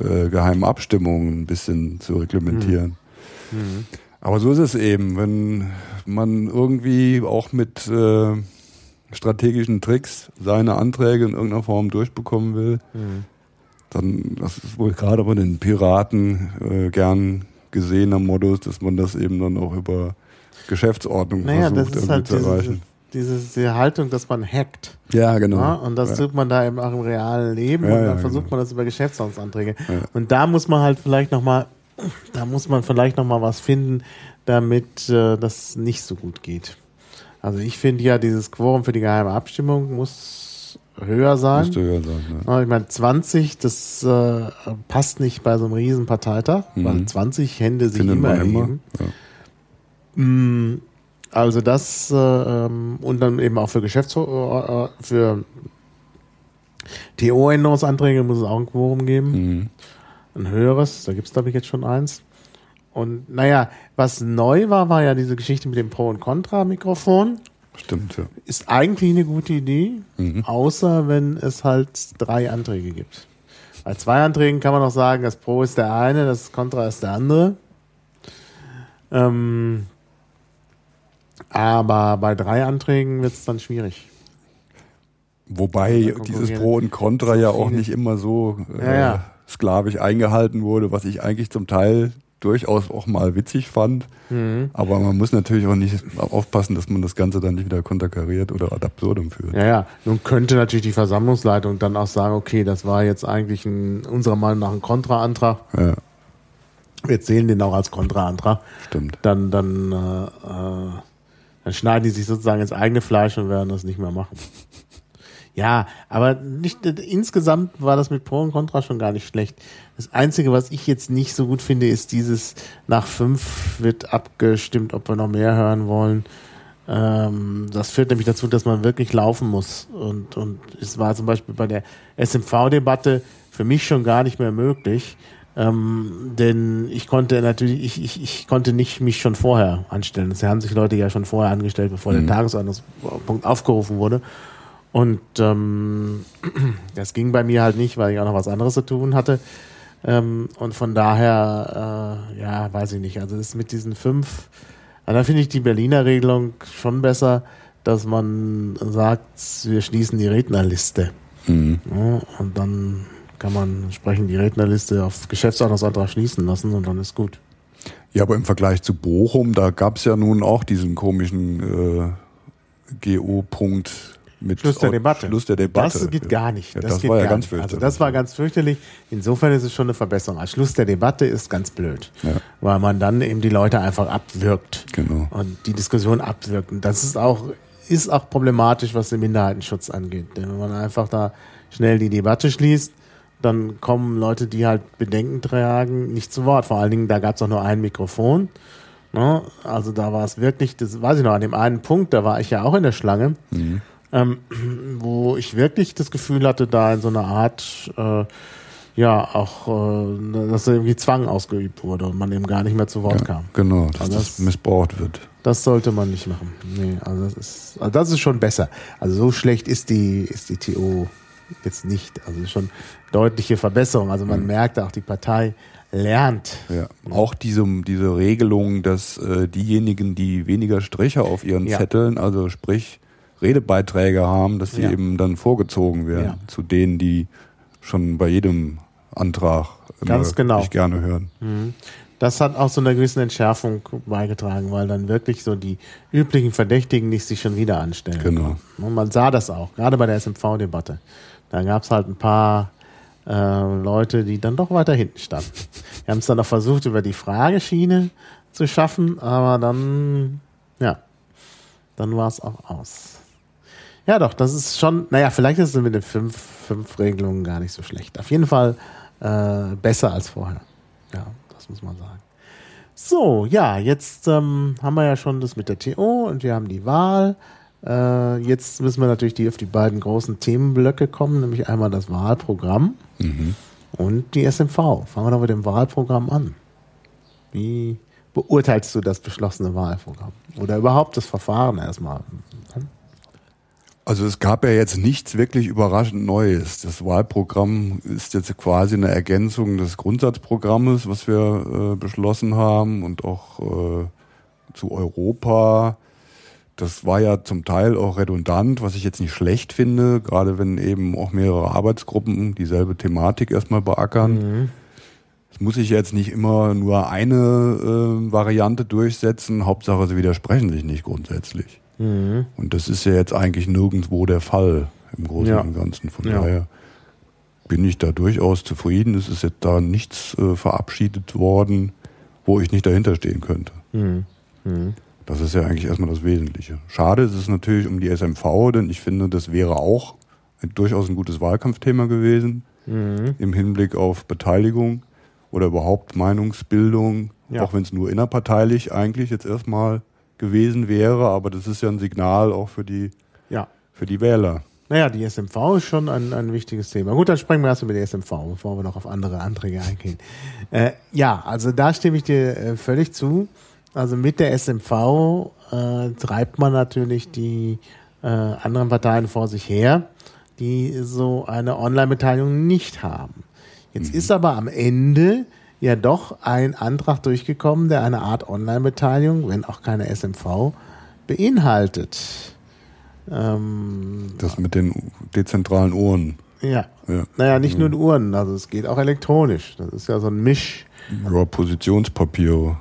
Speaker 3: äh, geheimen Abstimmungen ein bisschen zu reglementieren. Aber so ist es eben, wenn man irgendwie auch mit äh, strategischen Tricks seine Anträge in irgendeiner Form durchbekommen will, dann, das ist wohl gerade bei den Piraten äh, gern gesehener Modus, dass man das eben dann auch über Geschäftsordnung
Speaker 2: Naja, das
Speaker 3: versucht
Speaker 2: ist
Speaker 3: irgendwie
Speaker 2: halt
Speaker 3: zu erreichen.
Speaker 2: Diese, diese Haltung, dass man hackt.
Speaker 3: Ja, genau.
Speaker 2: Ja, und das
Speaker 3: ja.
Speaker 2: tut man da eben auch im realen Leben
Speaker 3: Ja,
Speaker 2: und dann
Speaker 3: ja,
Speaker 2: versucht
Speaker 3: genau.
Speaker 2: man das über Geschäftsordnungsanträge. Und da muss man halt vielleicht nochmal, da muss man vielleicht nochmal was finden, damit äh, das nicht so gut geht. Also ich finde ja, dieses Quorum für die geheime Abstimmung muss höher sein.
Speaker 3: Müsste höher sein. Ja.
Speaker 2: Ich meine, 20, das äh, passt nicht bei so einem riesen Parteitag, weil 20 Hände sich
Speaker 3: Mhm. Findet
Speaker 2: immer erheben.
Speaker 3: Ja.
Speaker 2: Also das äh, ähm, und dann eben auch für Geschäfts äh, für TO-Änderungsanträge muss es auch ein Quorum geben.
Speaker 3: Mhm.
Speaker 2: Ein höheres, da gibt es glaube ich jetzt schon eins. Und naja, was neu war, war ja diese Geschichte mit dem Pro- und Contra-Mikrofon.
Speaker 3: Stimmt, ja.
Speaker 2: Ist eigentlich eine gute Idee,
Speaker 3: Mhm.
Speaker 2: außer wenn es halt drei Anträge gibt. Bei zwei Anträgen kann man auch sagen, das Pro ist der eine, das Contra ist der andere. Ähm, aber bei drei Anträgen wird es dann schwierig.
Speaker 3: Wobei dieses Pro und Contra ja auch nicht immer so äh, ja, ja. sklavisch eingehalten wurde, was ich eigentlich zum Teil durchaus auch mal witzig fand. Mhm. Aber man muss natürlich auch nicht aufpassen, dass man das Ganze dann nicht wieder konterkariert oder ad absurdum führt.
Speaker 2: Ja, ja. Nun könnte natürlich die Versammlungsleitung dann auch sagen, okay, das war jetzt eigentlich ein, unserer Meinung nach ein Kontraantrag. Ja. Wir zählen den auch als Kontraantrag.
Speaker 3: Stimmt.
Speaker 2: Dann, dann, äh, äh, dann schneiden die sich sozusagen ins eigene Fleisch und werden das nicht mehr machen. Ja, aber nicht, insgesamt war das mit Pro und Contra schon gar nicht schlecht. Das Einzige, was ich jetzt nicht so gut finde, ist dieses nach fünf wird abgestimmt, ob wir noch mehr hören wollen. Ähm, das führt nämlich dazu, dass man wirklich laufen muss. Und, und es war zum Beispiel bei der SMV-Debatte für mich schon gar nicht mehr möglich. Ähm, denn ich konnte natürlich, ich, ich, ich konnte nicht mich schon vorher anstellen. Es haben sich Leute ja schon vorher angestellt, bevor mhm. der Tagesordnungspunkt aufgerufen wurde. Und ähm, das ging bei mir halt nicht, weil ich auch noch was anderes zu tun hatte. Ähm, und von daher, äh, ja, weiß ich nicht. Also das mit diesen fünf, da finde ich die Berliner Regelung schon besser, dass man sagt, wir schließen die Rednerliste. Mhm. Ja, und dann kann man entsprechend die Rednerliste auf Geschäftsordnungsantrag schließen lassen und dann ist gut.
Speaker 3: Ja, aber im Vergleich zu Bochum, da gab es ja nun auch diesen komischen äh, GO-Punkt
Speaker 2: mit Schluss der Debatte.
Speaker 3: Schluss der Debatte.
Speaker 2: Das geht gar nicht.
Speaker 3: Ja, das, das war ja ganz fürchterlich.
Speaker 2: Also das war ganz fürchterlich. Insofern ist es schon eine Verbesserung. Als Schluss der Debatte ist ganz blöd, ja. weil man dann eben die Leute einfach abwirkt
Speaker 3: genau.
Speaker 2: und die Diskussion abwirkt. Und das ist auch ist auch problematisch, was den Minderheitenschutz angeht. Denn wenn man einfach da schnell die Debatte schließt, dann kommen Leute, die halt Bedenken tragen, nicht zu Wort. Vor allen Dingen, da gab es auch nur ein Mikrofon. Ne? Also da war es wirklich, das weiß ich noch, an dem einen Punkt, da war ich ja auch in der Schlange. Mhm ähm, wo ich wirklich das Gefühl hatte, da in so einer Art, äh, ja, auch, äh, dass irgendwie Zwang ausgeübt wurde und man eben gar nicht mehr zu Wort ja, kam.
Speaker 3: Genau, dass also das, das, missbraucht wird.
Speaker 2: Das sollte man nicht machen. Nee, also das ist, also das ist schon besser. Also so schlecht ist die, ist die TO jetzt nicht. Also schon deutliche Verbesserung. Also man mhm. merkt auch, die Partei lernt.
Speaker 3: Ja. Auch diese, diese Regelung, dass äh, diejenigen, die weniger Striche auf ihren ja. Zetteln, also sprich Redebeiträge haben, dass sie ja. eben dann vorgezogen werden zu denen, die schon bei jedem Antrag
Speaker 2: Ganz genau.
Speaker 3: nicht gerne hören.
Speaker 2: Mhm. Das hat auch so einer gewissen Entschärfung beigetragen, weil dann wirklich so die üblichen Verdächtigen nicht sich schon wieder anstellen.
Speaker 3: Genau.
Speaker 2: Und man sah das auch, gerade bei der SMV-Debatte. Da gab es halt ein paar äh, Leute, die dann doch weiter hinten standen. Wir haben es dann auch versucht, über die Frageschiene zu schaffen, aber dann, ja, dann war es auch aus. Ja, doch, das ist schon, naja, vielleicht ist es mit den fünf, fünf Regelungen gar nicht so schlecht. Auf jeden Fall äh, besser als vorher. Ja, das muss man sagen. So, ja, jetzt ähm, haben wir ja schon das mit der TO und wir haben die Wahl. Äh, jetzt müssen wir natürlich die, auf die beiden großen Themenblöcke kommen, nämlich einmal das Wahlprogramm mhm. und die SMV. Fangen wir doch mit dem Wahlprogramm an. Wie beurteilst du das beschlossene Wahlprogramm? Oder überhaupt das Verfahren erstmal?
Speaker 3: Also es gab ja jetzt nichts wirklich überraschend Neues. Das Wahlprogramm ist jetzt quasi eine Ergänzung des Grundsatzprogrammes, was wir äh, beschlossen haben und auch äh, zu Europa. Das war ja zum Teil auch redundant, was ich jetzt nicht schlecht finde, gerade wenn eben auch mehrere Arbeitsgruppen dieselbe Thematik erstmal beackern. Mhm. Es muss sich jetzt nicht immer nur eine äh, Variante durchsetzen, Hauptsache sie widersprechen sich nicht grundsätzlich. Mhm. Und das ist ja jetzt eigentlich nirgendwo der Fall im Großen ja. und Ganzen. Von ja. daher bin ich da durchaus zufrieden. Es ist jetzt da nichts äh, verabschiedet worden, wo ich nicht dahinter stehen könnte. Mhm. Das ist ja eigentlich erstmal das Wesentliche. Schade ist es natürlich um die SMV, denn ich finde, das wäre auch ein, durchaus ein gutes Wahlkampfthema gewesen mhm. im Hinblick auf Beteiligung oder überhaupt Meinungsbildung, ja. auch wenn es nur innerparteilich eigentlich jetzt erstmal gewesen wäre, aber das ist ja ein Signal auch für die,
Speaker 2: ja.
Speaker 3: für die Wähler.
Speaker 2: Naja, die SMV ist schon ein, ein wichtiges Thema. Gut, dann sprechen wir erst über die SMV, bevor wir noch auf andere Anträge eingehen. Äh, ja, also da stimme ich dir äh, völlig zu. Also mit der SMV äh, treibt man natürlich die äh, anderen Parteien vor sich her, die so eine Online-Beteiligung nicht haben. Jetzt mhm. ist aber am Ende ja doch ein Antrag durchgekommen, der eine Art Online-Beteiligung, wenn auch keine SMV, beinhaltet. Ähm,
Speaker 3: Das mit den dezentralen Uhren.
Speaker 2: ja.
Speaker 3: Ja.
Speaker 2: Naja, nicht nur in Uhren, also es geht auch elektronisch. Das ist ja so ein Misch.
Speaker 3: Ja, Positionspapier.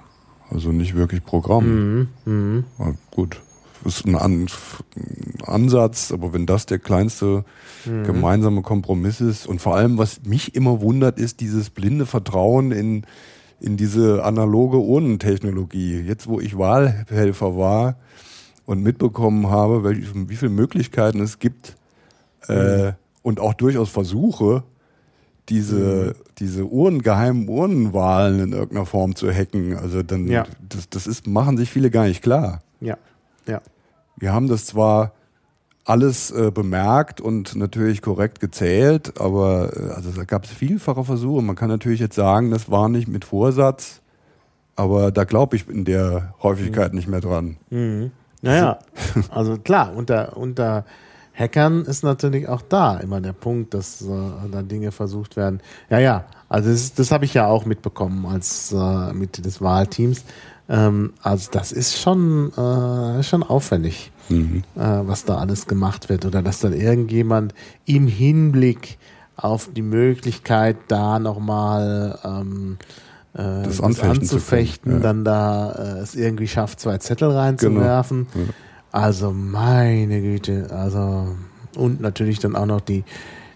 Speaker 3: Also nicht wirklich Programm.
Speaker 2: Mhm.
Speaker 3: Aber gut, ist ein, An ein Ansatz, aber wenn das der kleinste
Speaker 2: Mhm.
Speaker 3: gemeinsame Kompromiss ist und vor allem, was mich immer wundert, ist dieses blinde Vertrauen in, in diese analoge Urnentechnologie. Jetzt, wo ich Wahlhelfer war und mitbekommen habe, wel- wie viele Möglichkeiten es gibt äh, und auch durchaus Versuche, diese, diese Uhren, geheimen Urnenwahlen in irgendeiner Form zu hacken. Also dann,
Speaker 2: Ja.
Speaker 3: das, das ist, machen sich viele gar nicht klar.
Speaker 2: Ja, ja.
Speaker 3: Wir haben das zwar alles äh, bemerkt und natürlich korrekt gezählt, aber äh, also da gab es vielfache Versuche. Man kann natürlich jetzt sagen, das war nicht mit Vorsatz, aber da glaube ich in der Häufigkeit nicht mehr dran.
Speaker 2: Naja, also klar, unter, unter Hackern ist natürlich auch da immer der Punkt, dass äh, da Dinge versucht werden. Ja, ja, also das, das habe ich ja auch mitbekommen als äh, Mitglied des Wahlteams. Ähm, also das ist schon, äh, schon auffällig, äh, was da alles gemacht wird. Oder dass dann irgendjemand im Hinblick auf die Möglichkeit, da nochmal ähm, äh,
Speaker 3: Das
Speaker 2: das
Speaker 3: anfechten zu können,
Speaker 2: anzufechten,
Speaker 3: ja.
Speaker 2: dann da äh, es irgendwie schafft, zwei Zettel reinzuwerfen.
Speaker 3: Genau.
Speaker 2: Also meine Güte, also und natürlich dann auch noch die,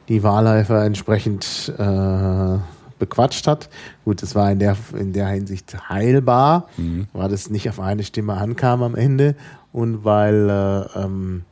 Speaker 2: die Wahlhelfer entsprechend äh, bequatscht hat. Gut, es war in der, in der Hinsicht heilbar, weil das nicht auf eine Stimme ankam am Ende und weil äh, ähm,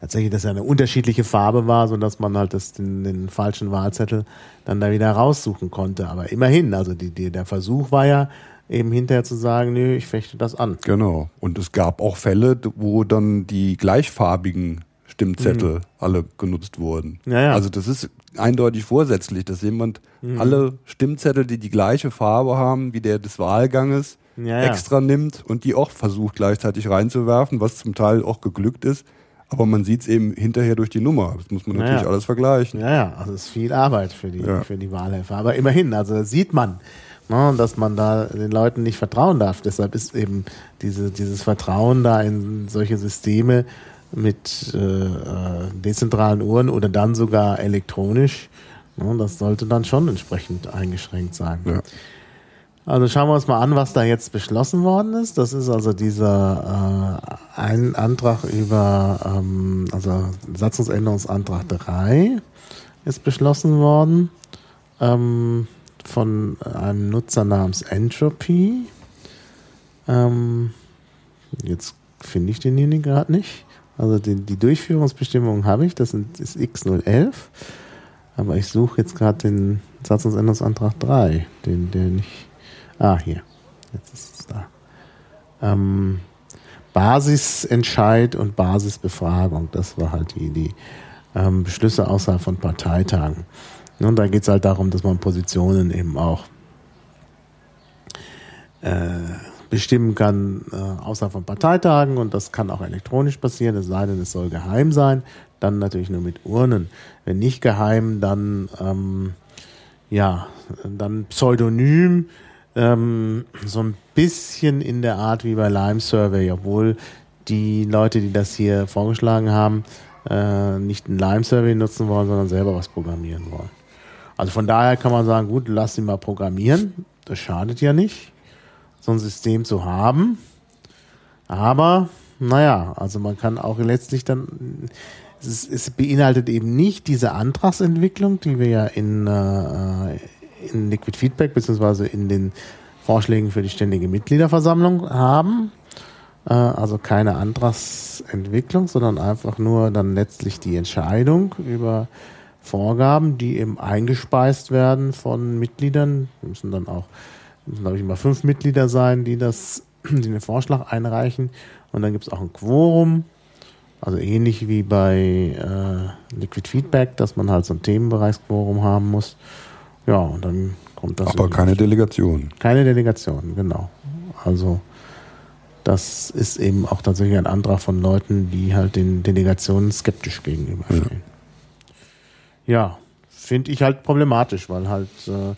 Speaker 2: tatsächlich das ja eine unterschiedliche Farbe war, so dass man halt das, den, den falschen Wahlzettel dann da wieder raussuchen konnte. Aber immerhin, also die, die, der Versuch war ja eben hinterher zu sagen, nö, ich fechte das an.
Speaker 3: Genau. Und es gab auch Fälle, wo dann die gleichfarbigen Stimmzettel alle genutzt wurden.
Speaker 2: Mhm. Ja, ja.
Speaker 3: Also das ist eindeutig vorsätzlich, dass jemand
Speaker 2: Mhm.
Speaker 3: alle Stimmzettel, die die gleiche Farbe haben wie der des Wahlganges,
Speaker 2: Ja,
Speaker 3: extra nimmt und die auch versucht gleichzeitig reinzuwerfen, was zum Teil auch geglückt ist. Aber man sieht es eben hinterher durch die Nummer. Das muss man natürlich alles vergleichen.
Speaker 2: Ja, ja, also es ist viel Arbeit für die, für die Wahlhelfer. Aber immerhin, also das sieht man, ne, dass man da den Leuten nicht vertrauen darf. Deshalb ist eben diese, dieses Vertrauen da in solche Systeme mit äh, äh, dezentralen Uhren oder dann sogar elektronisch, ne, das sollte dann schon entsprechend eingeschränkt sein.
Speaker 3: Ja.
Speaker 2: Also schauen wir uns mal an, was da jetzt beschlossen worden ist. Das ist also dieser äh, ein Antrag über, ähm, also Satzungsänderungsantrag 3 ist beschlossen worden ähm, von einem Nutzer namens Entropy. Ähm, jetzt finde ich denjenigen gerade nicht. Also die, die Durchführungsbestimmungen habe ich, das sind, ist X011. Aber ich suche jetzt gerade den Satzungsänderungsantrag 3, den der nicht. Ah, hier. Jetzt ist es da. Ähm, Basisentscheid und Basisbefragung, das war halt die, die ähm, Beschlüsse außerhalb von Parteitagen. Ne, Und da geht es halt darum, dass man Positionen eben auch äh, bestimmen kann äh, außerhalb von Parteitagen und das kann auch elektronisch passieren, es sei denn, es soll geheim sein. Dann natürlich nur mit Urnen. Wenn nicht geheim, dann ähm, ja, dann pseudonym, ähm, so ein bisschen in der Art wie bei Lime Survey, obwohl die Leute, die das hier vorgeschlagen haben, äh, nicht ein Lime Survey nutzen wollen, sondern selber was programmieren wollen. Also von daher kann man sagen, gut, lass sie mal programmieren. Das schadet ja nicht, so ein System zu haben. Aber, naja, also man kann auch letztlich dann, es, es beinhaltet eben nicht diese Antragsentwicklung, die wir ja in, äh, in Liquid Feedback beziehungsweise in den Vorschlägen für die ständige Mitgliederversammlung haben. Äh, also keine Antragsentwicklung, sondern einfach nur dann letztlich die Entscheidung über Vorgaben, die eben eingespeist werden von Mitgliedern. Wir müssen dann auch, müssen, glaube ich, immer fünf Mitglieder sein, die das, die den Vorschlag einreichen. Und dann gibt es auch ein Quorum. Also ähnlich wie bei äh, Liquid Feedback, dass man halt so ein Themenbereichsquorum haben muss. Ja, und dann kommt das.
Speaker 3: Aber
Speaker 2: in-
Speaker 3: keine Delegation.
Speaker 2: keine Delegation, genau. Also das ist eben auch tatsächlich ein Antrag von Leuten, die halt den Delegationen skeptisch gegenüberstehen. Ja, finde ich halt problematisch, weil halt, äh,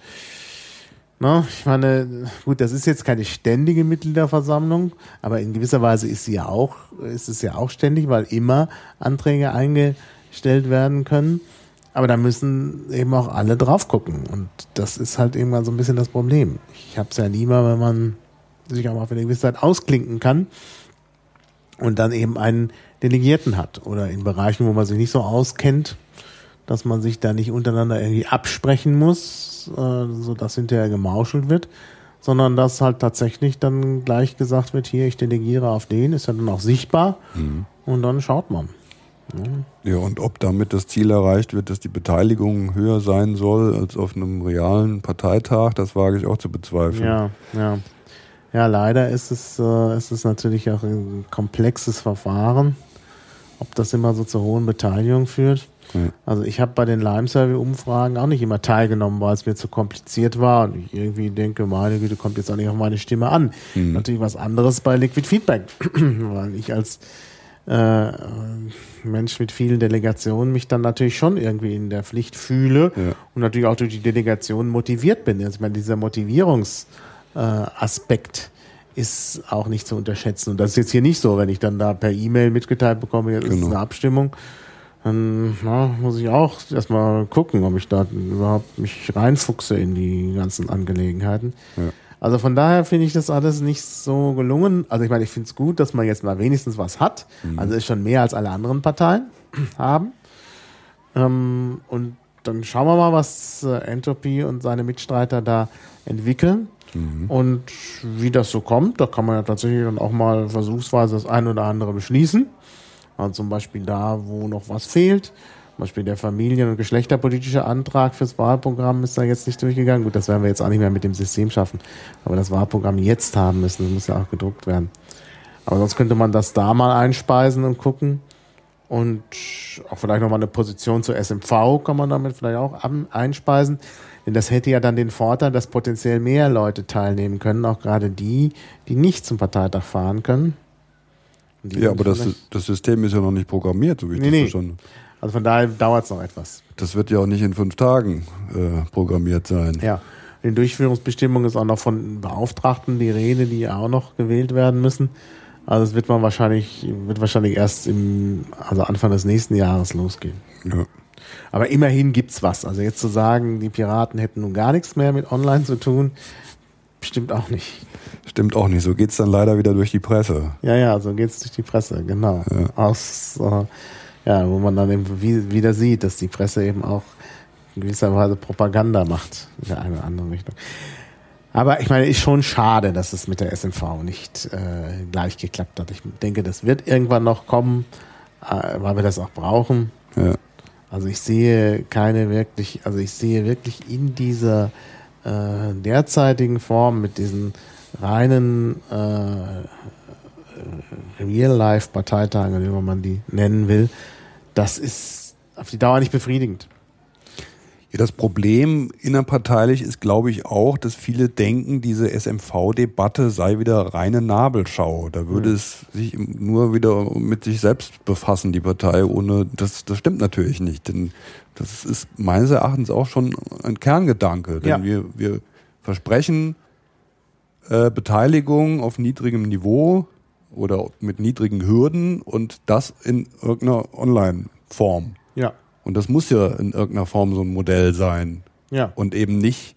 Speaker 2: Ne? Ich meine, gut, das ist jetzt keine ständige Mitgliederversammlung, aber in gewisser Weise ist sie ja auch, ist es ja auch ständig, weil immer Anträge eingestellt werden können. Aber da müssen eben auch alle drauf gucken. Und das ist halt irgendwann so ein bisschen das Problem. Ich habe es ja lieber, wenn man sich auch mal für eine gewisse Zeit ausklinken kann und dann eben einen Delegierten hat. Oder in Bereichen, wo man sich nicht so auskennt, dass man sich da nicht untereinander irgendwie absprechen muss, äh, sodass hinterher gemauschelt wird, sondern dass halt tatsächlich dann gleich gesagt wird, hier, ich delegiere auf den, ist ja dann auch sichtbar
Speaker 3: Mhm.
Speaker 2: und dann schaut man.
Speaker 3: Ja, und ob damit das Ziel erreicht wird, dass die Beteiligung höher sein soll als auf einem realen Parteitag, das wage ich auch zu bezweifeln.
Speaker 2: Ja, ja. Ja, leider ist es, äh, ist es natürlich auch ein komplexes Verfahren, ob das immer so zur hohen Beteiligung führt. Also ich habe bei den Lime-Survey-Umfragen auch nicht immer teilgenommen, weil es mir zu kompliziert war und ich irgendwie denke, meine Güte, kommt jetzt auch nicht auf meine Stimme an.
Speaker 3: Mhm.
Speaker 2: Natürlich was anderes bei Liquid Feedback, weil ich als äh, Mensch mit vielen Delegationen mich dann natürlich schon irgendwie in der Pflicht fühle
Speaker 3: Ja.
Speaker 2: und natürlich auch durch die Delegation motiviert bin. Also ich meine, dieser Motivierungsaspekt äh, ist auch nicht zu unterschätzen. Und das ist jetzt hier nicht so, wenn ich dann da per E-Mail mitgeteilt bekomme, jetzt ist
Speaker 3: Genau.
Speaker 2: es eine Abstimmung, dann na, muss ich auch erstmal gucken, ob ich da überhaupt mich reinfuchse in die ganzen Angelegenheiten.
Speaker 3: Ja.
Speaker 2: Also von daher finde ich das alles nicht so gelungen. Also ich meine, ich finde es gut, dass man jetzt mal wenigstens was hat. Also ist schon mehr als alle anderen Parteien haben. Ähm, und dann schauen wir mal, was äh, Entropy und seine Mitstreiter da entwickeln. Und wie das so kommt, da kann man ja tatsächlich dann auch mal versuchsweise das ein oder andere beschließen. Also zum Beispiel da, wo noch was fehlt. Zum Beispiel der Familien- und geschlechterpolitische Antrag fürs Wahlprogramm ist da jetzt nicht durchgegangen. Gut, das werden wir jetzt auch nicht mehr mit dem System schaffen. Aber das Wahlprogramm jetzt haben müssen, das muss ja auch gedruckt werden. Aber sonst könnte man das da mal einspeisen und gucken. Und auch vielleicht nochmal eine Position zur SMV kann man damit vielleicht auch einspeisen. Denn das hätte ja dann den Vorteil, dass potenziell mehr Leute teilnehmen können, auch gerade die, die nicht zum Parteitag fahren können. Und die
Speaker 3: Ja, aber das, das System ist ja noch nicht programmiert, so wie ich
Speaker 2: Nee,
Speaker 3: das
Speaker 2: nee.
Speaker 3: verstanden habe.
Speaker 2: Also von daher dauert es noch etwas.
Speaker 3: Das wird ja auch nicht in fünf Tagen äh, programmiert sein.
Speaker 2: Ja. In den Durchführungsbestimmungen ist auch noch von Beauftragten die Rede, die auch noch gewählt werden müssen. Also es wird man wahrscheinlich, wird wahrscheinlich erst im, also Anfang des nächsten Jahres losgehen.
Speaker 3: Ja.
Speaker 2: Aber immerhin gibt's was. Also jetzt zu sagen, die Piraten hätten nun gar nichts mehr mit Online zu tun, stimmt auch nicht.
Speaker 3: Stimmt auch nicht. So geht's dann leider wieder durch die Presse.
Speaker 2: Ja, ja, so geht's durch die Presse, genau. Aus, äh, ja, wo man dann eben wie, wieder sieht, dass die Presse eben auch in gewisser Weise Propaganda macht in der einen oder anderen Richtung. Aber ich meine, ist schon schade, dass es mit der SMV nicht äh, gleich geklappt hat. Ich denke, das wird irgendwann noch kommen, äh, weil wir das auch brauchen.
Speaker 3: Ja.
Speaker 2: Also ich sehe keine wirklich, also ich sehe wirklich in dieser äh, derzeitigen Form mit diesen reinen äh, Real-Life-Parteitagen, oder wie man die nennen will, das ist auf die Dauer nicht befriedigend.
Speaker 3: Ja, das Problem innerparteilich ist, glaube ich, auch, dass viele denken, diese SMV-Debatte sei wieder reine Nabelschau. Da würde es sich nur wieder mit sich selbst befassen, die Partei, ohne das, das stimmt natürlich nicht. Denn das ist meines Erachtens auch schon ein Kerngedanke. Denn
Speaker 2: Ja.
Speaker 3: wir, wir versprechen äh, Beteiligung auf niedrigem Niveau oder mit niedrigen Hürden und das in irgendeiner Online-Form.
Speaker 2: Ja,
Speaker 3: Und das muss ja in irgendeiner Form so ein Modell sein.
Speaker 2: Ja,
Speaker 3: und eben nicht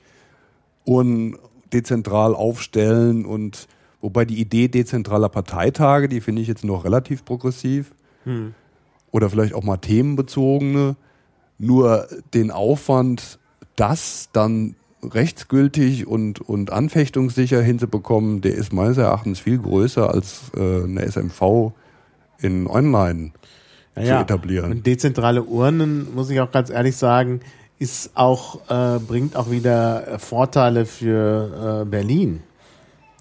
Speaker 3: undezentral aufstellen und wobei die Idee dezentraler Parteitage, die finde ich jetzt noch relativ progressiv. Oder vielleicht auch mal themenbezogene, nur den Aufwand, das dann rechtsgültig und, und anfechtungssicher hinzubekommen, der ist meines Erachtens viel größer als äh, eine SMV in Online
Speaker 2: ja,
Speaker 3: zu
Speaker 2: ja.
Speaker 3: etablieren.
Speaker 2: Und dezentrale Urnen, muss ich auch ganz ehrlich sagen, ist auch, äh, bringt auch wieder äh, Vorteile für äh, Berlin.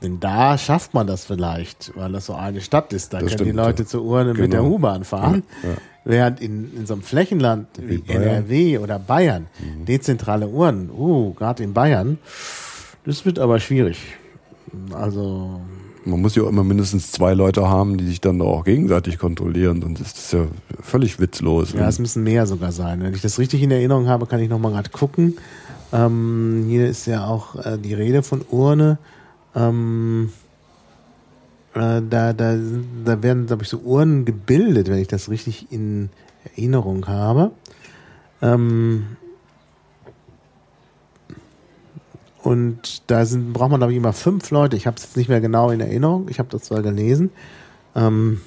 Speaker 2: Denn da schafft man das vielleicht, weil das so eine Stadt ist. Da
Speaker 3: Das
Speaker 2: können die
Speaker 3: stimmt,
Speaker 2: Leute
Speaker 3: ja.
Speaker 2: zur Urne mit der
Speaker 3: Genau.
Speaker 2: U-Bahn fahren.
Speaker 3: Ja.
Speaker 2: Während in, in so einem Flächenland wie,
Speaker 3: Wie. Mhm.
Speaker 2: NRW oder Bayern, dezentrale Urnen, uh, gerade in Bayern, das wird aber schwierig. Also,
Speaker 3: Man muss ja auch immer mindestens zwei Leute haben, die sich dann auch gegenseitig kontrollieren, sonst ist das ja völlig witzlos.
Speaker 2: ja, es müssen mehr sogar sein. Wenn ich das richtig in Erinnerung habe, kann ich nochmal gerade gucken. Ähm, hier ist ja auch äh, die Rede von Urne. Ähm, äh, da, da, da werden, glaube ich, so Urnen gebildet, wenn ich das richtig in Erinnerung habe. Ähm, und da sind, braucht man, glaube ich, immer fünf Leute. Ich habe es jetzt nicht mehr genau in Erinnerung. Ich habe das zwar gelesen. Ähm,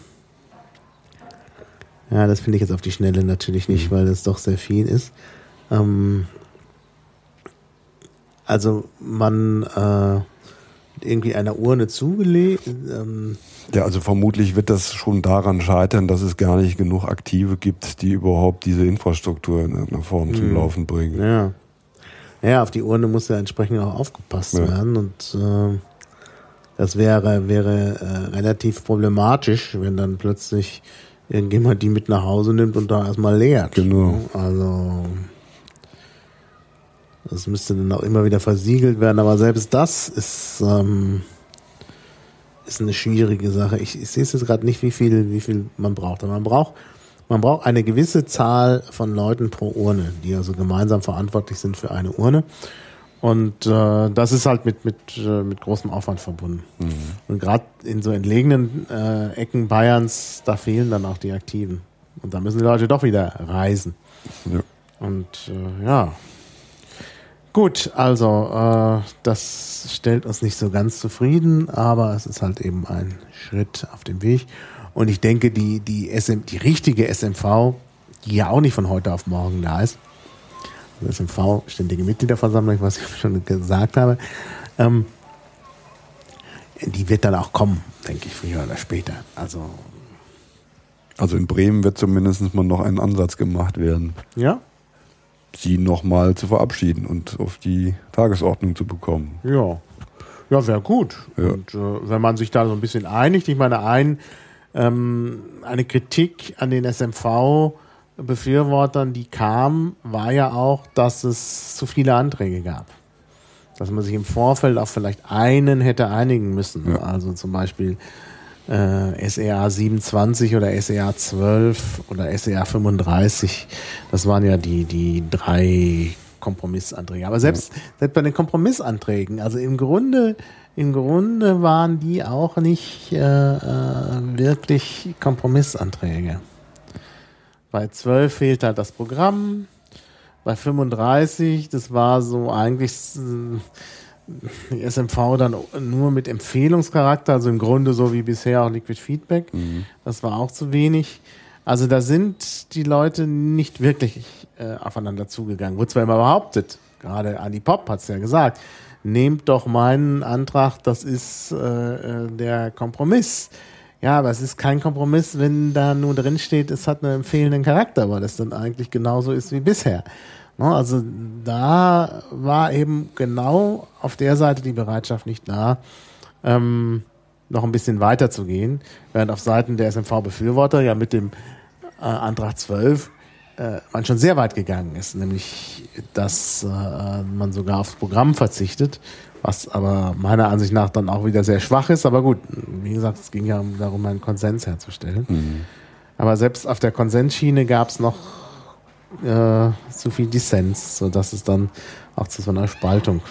Speaker 2: ja, das finde ich jetzt auf die Schnelle natürlich nicht, weil das doch sehr viel ist. Ähm, also man äh, irgendwie einer Urne zugelegt. Ähm,
Speaker 3: ja, also vermutlich wird das schon daran scheitern, dass es gar nicht genug Aktive gibt, die überhaupt diese Infrastruktur in irgendeiner Form zum hm. Laufen bringen.
Speaker 2: Ja. Ja, auf die Urne muss ja entsprechend auch aufgepasst ja. werden und äh, das wäre, wäre äh, relativ problematisch, wenn dann plötzlich irgendjemand die mit nach Hause nimmt und da erstmal leert.
Speaker 3: Genau.
Speaker 2: Also das müsste dann auch immer wieder versiegelt werden, aber selbst das ist, ähm, ist eine schwierige Sache. Ich, ich sehe es jetzt gerade nicht, wie viel, wie viel man braucht. Aber man braucht, man braucht eine gewisse Zahl von Leuten pro Urne, die also gemeinsam verantwortlich sind für eine Urne. Und äh, das ist halt mit, mit, äh, mit großem Aufwand verbunden. Mhm. Und gerade in so entlegenen äh, Ecken Bayerns, da fehlen dann auch die Aktiven. Und da müssen die Leute doch wieder reisen. Ja. Und äh, ja, Gut, also äh, das stellt uns nicht so ganz zufrieden, aber es ist halt eben ein Schritt auf dem Weg. Und ich denke, die, die, SM, die richtige SMV, die ja auch nicht von heute auf morgen da ist, also SMV, ständige Mitgliederversammlung, was ich schon gesagt habe, ähm, die wird dann auch kommen, denke ich, früher oder später. Also,
Speaker 3: also in Bremen wird zumindest mal noch ein Ansatz gemacht werden.
Speaker 2: Ja?
Speaker 3: Sie nochmal zu verabschieden und auf die Tagesordnung zu bekommen.
Speaker 2: Ja, ja, wäre gut. Ja. Und äh, wenn man sich da so ein bisschen einigt, ich meine, ein, ähm, eine Kritik an den SMV-Befürwortern, die kam, war ja auch, dass es zu viele Anträge gab. Dass man sich im Vorfeld auf vielleicht einen hätte einigen müssen. Ja. Also zum Beispiel äh, SEA 27 oder SEA 12 oder SEA 35. Das waren ja die, die drei Kompromissanträge. Aber selbst, selbst bei den Kompromissanträgen, also im Grunde, im Grunde waren die auch nicht äh, äh, wirklich Kompromissanträge. Bei 12 fehlt halt das Programm. Bei 35, das war so eigentlich SMV dann nur mit Empfehlungscharakter, also im Grunde so wie bisher auch Liquid Feedback. Mhm. Das war auch zu wenig. Also da sind die Leute nicht wirklich äh, aufeinander zugegangen. Wurde zwar immer behauptet, gerade Adi Pop hat es ja gesagt, nehmt doch meinen Antrag, das ist äh, äh, der Kompromiss. Ja, aber es ist kein Kompromiss, wenn da nur drin steht, es hat einen empfehlenden Charakter, weil das dann eigentlich genauso ist wie bisher. Ne, also da war eben genau auf der Seite die Bereitschaft nicht da, ähm, noch ein bisschen weiter zu gehen, während auf Seiten der SMV-Befürworter ja mit dem äh, Antrag 12 äh, man schon sehr weit gegangen ist, nämlich dass äh, man sogar aufs Programm verzichtet, was aber meiner Ansicht nach dann auch wieder sehr schwach ist. Aber gut, wie gesagt, es ging ja darum, einen Konsens herzustellen. Mhm. Aber selbst auf der Konsensschiene gab es noch äh, zu viel Dissens, sodass es dann auch zu so einer Spaltung.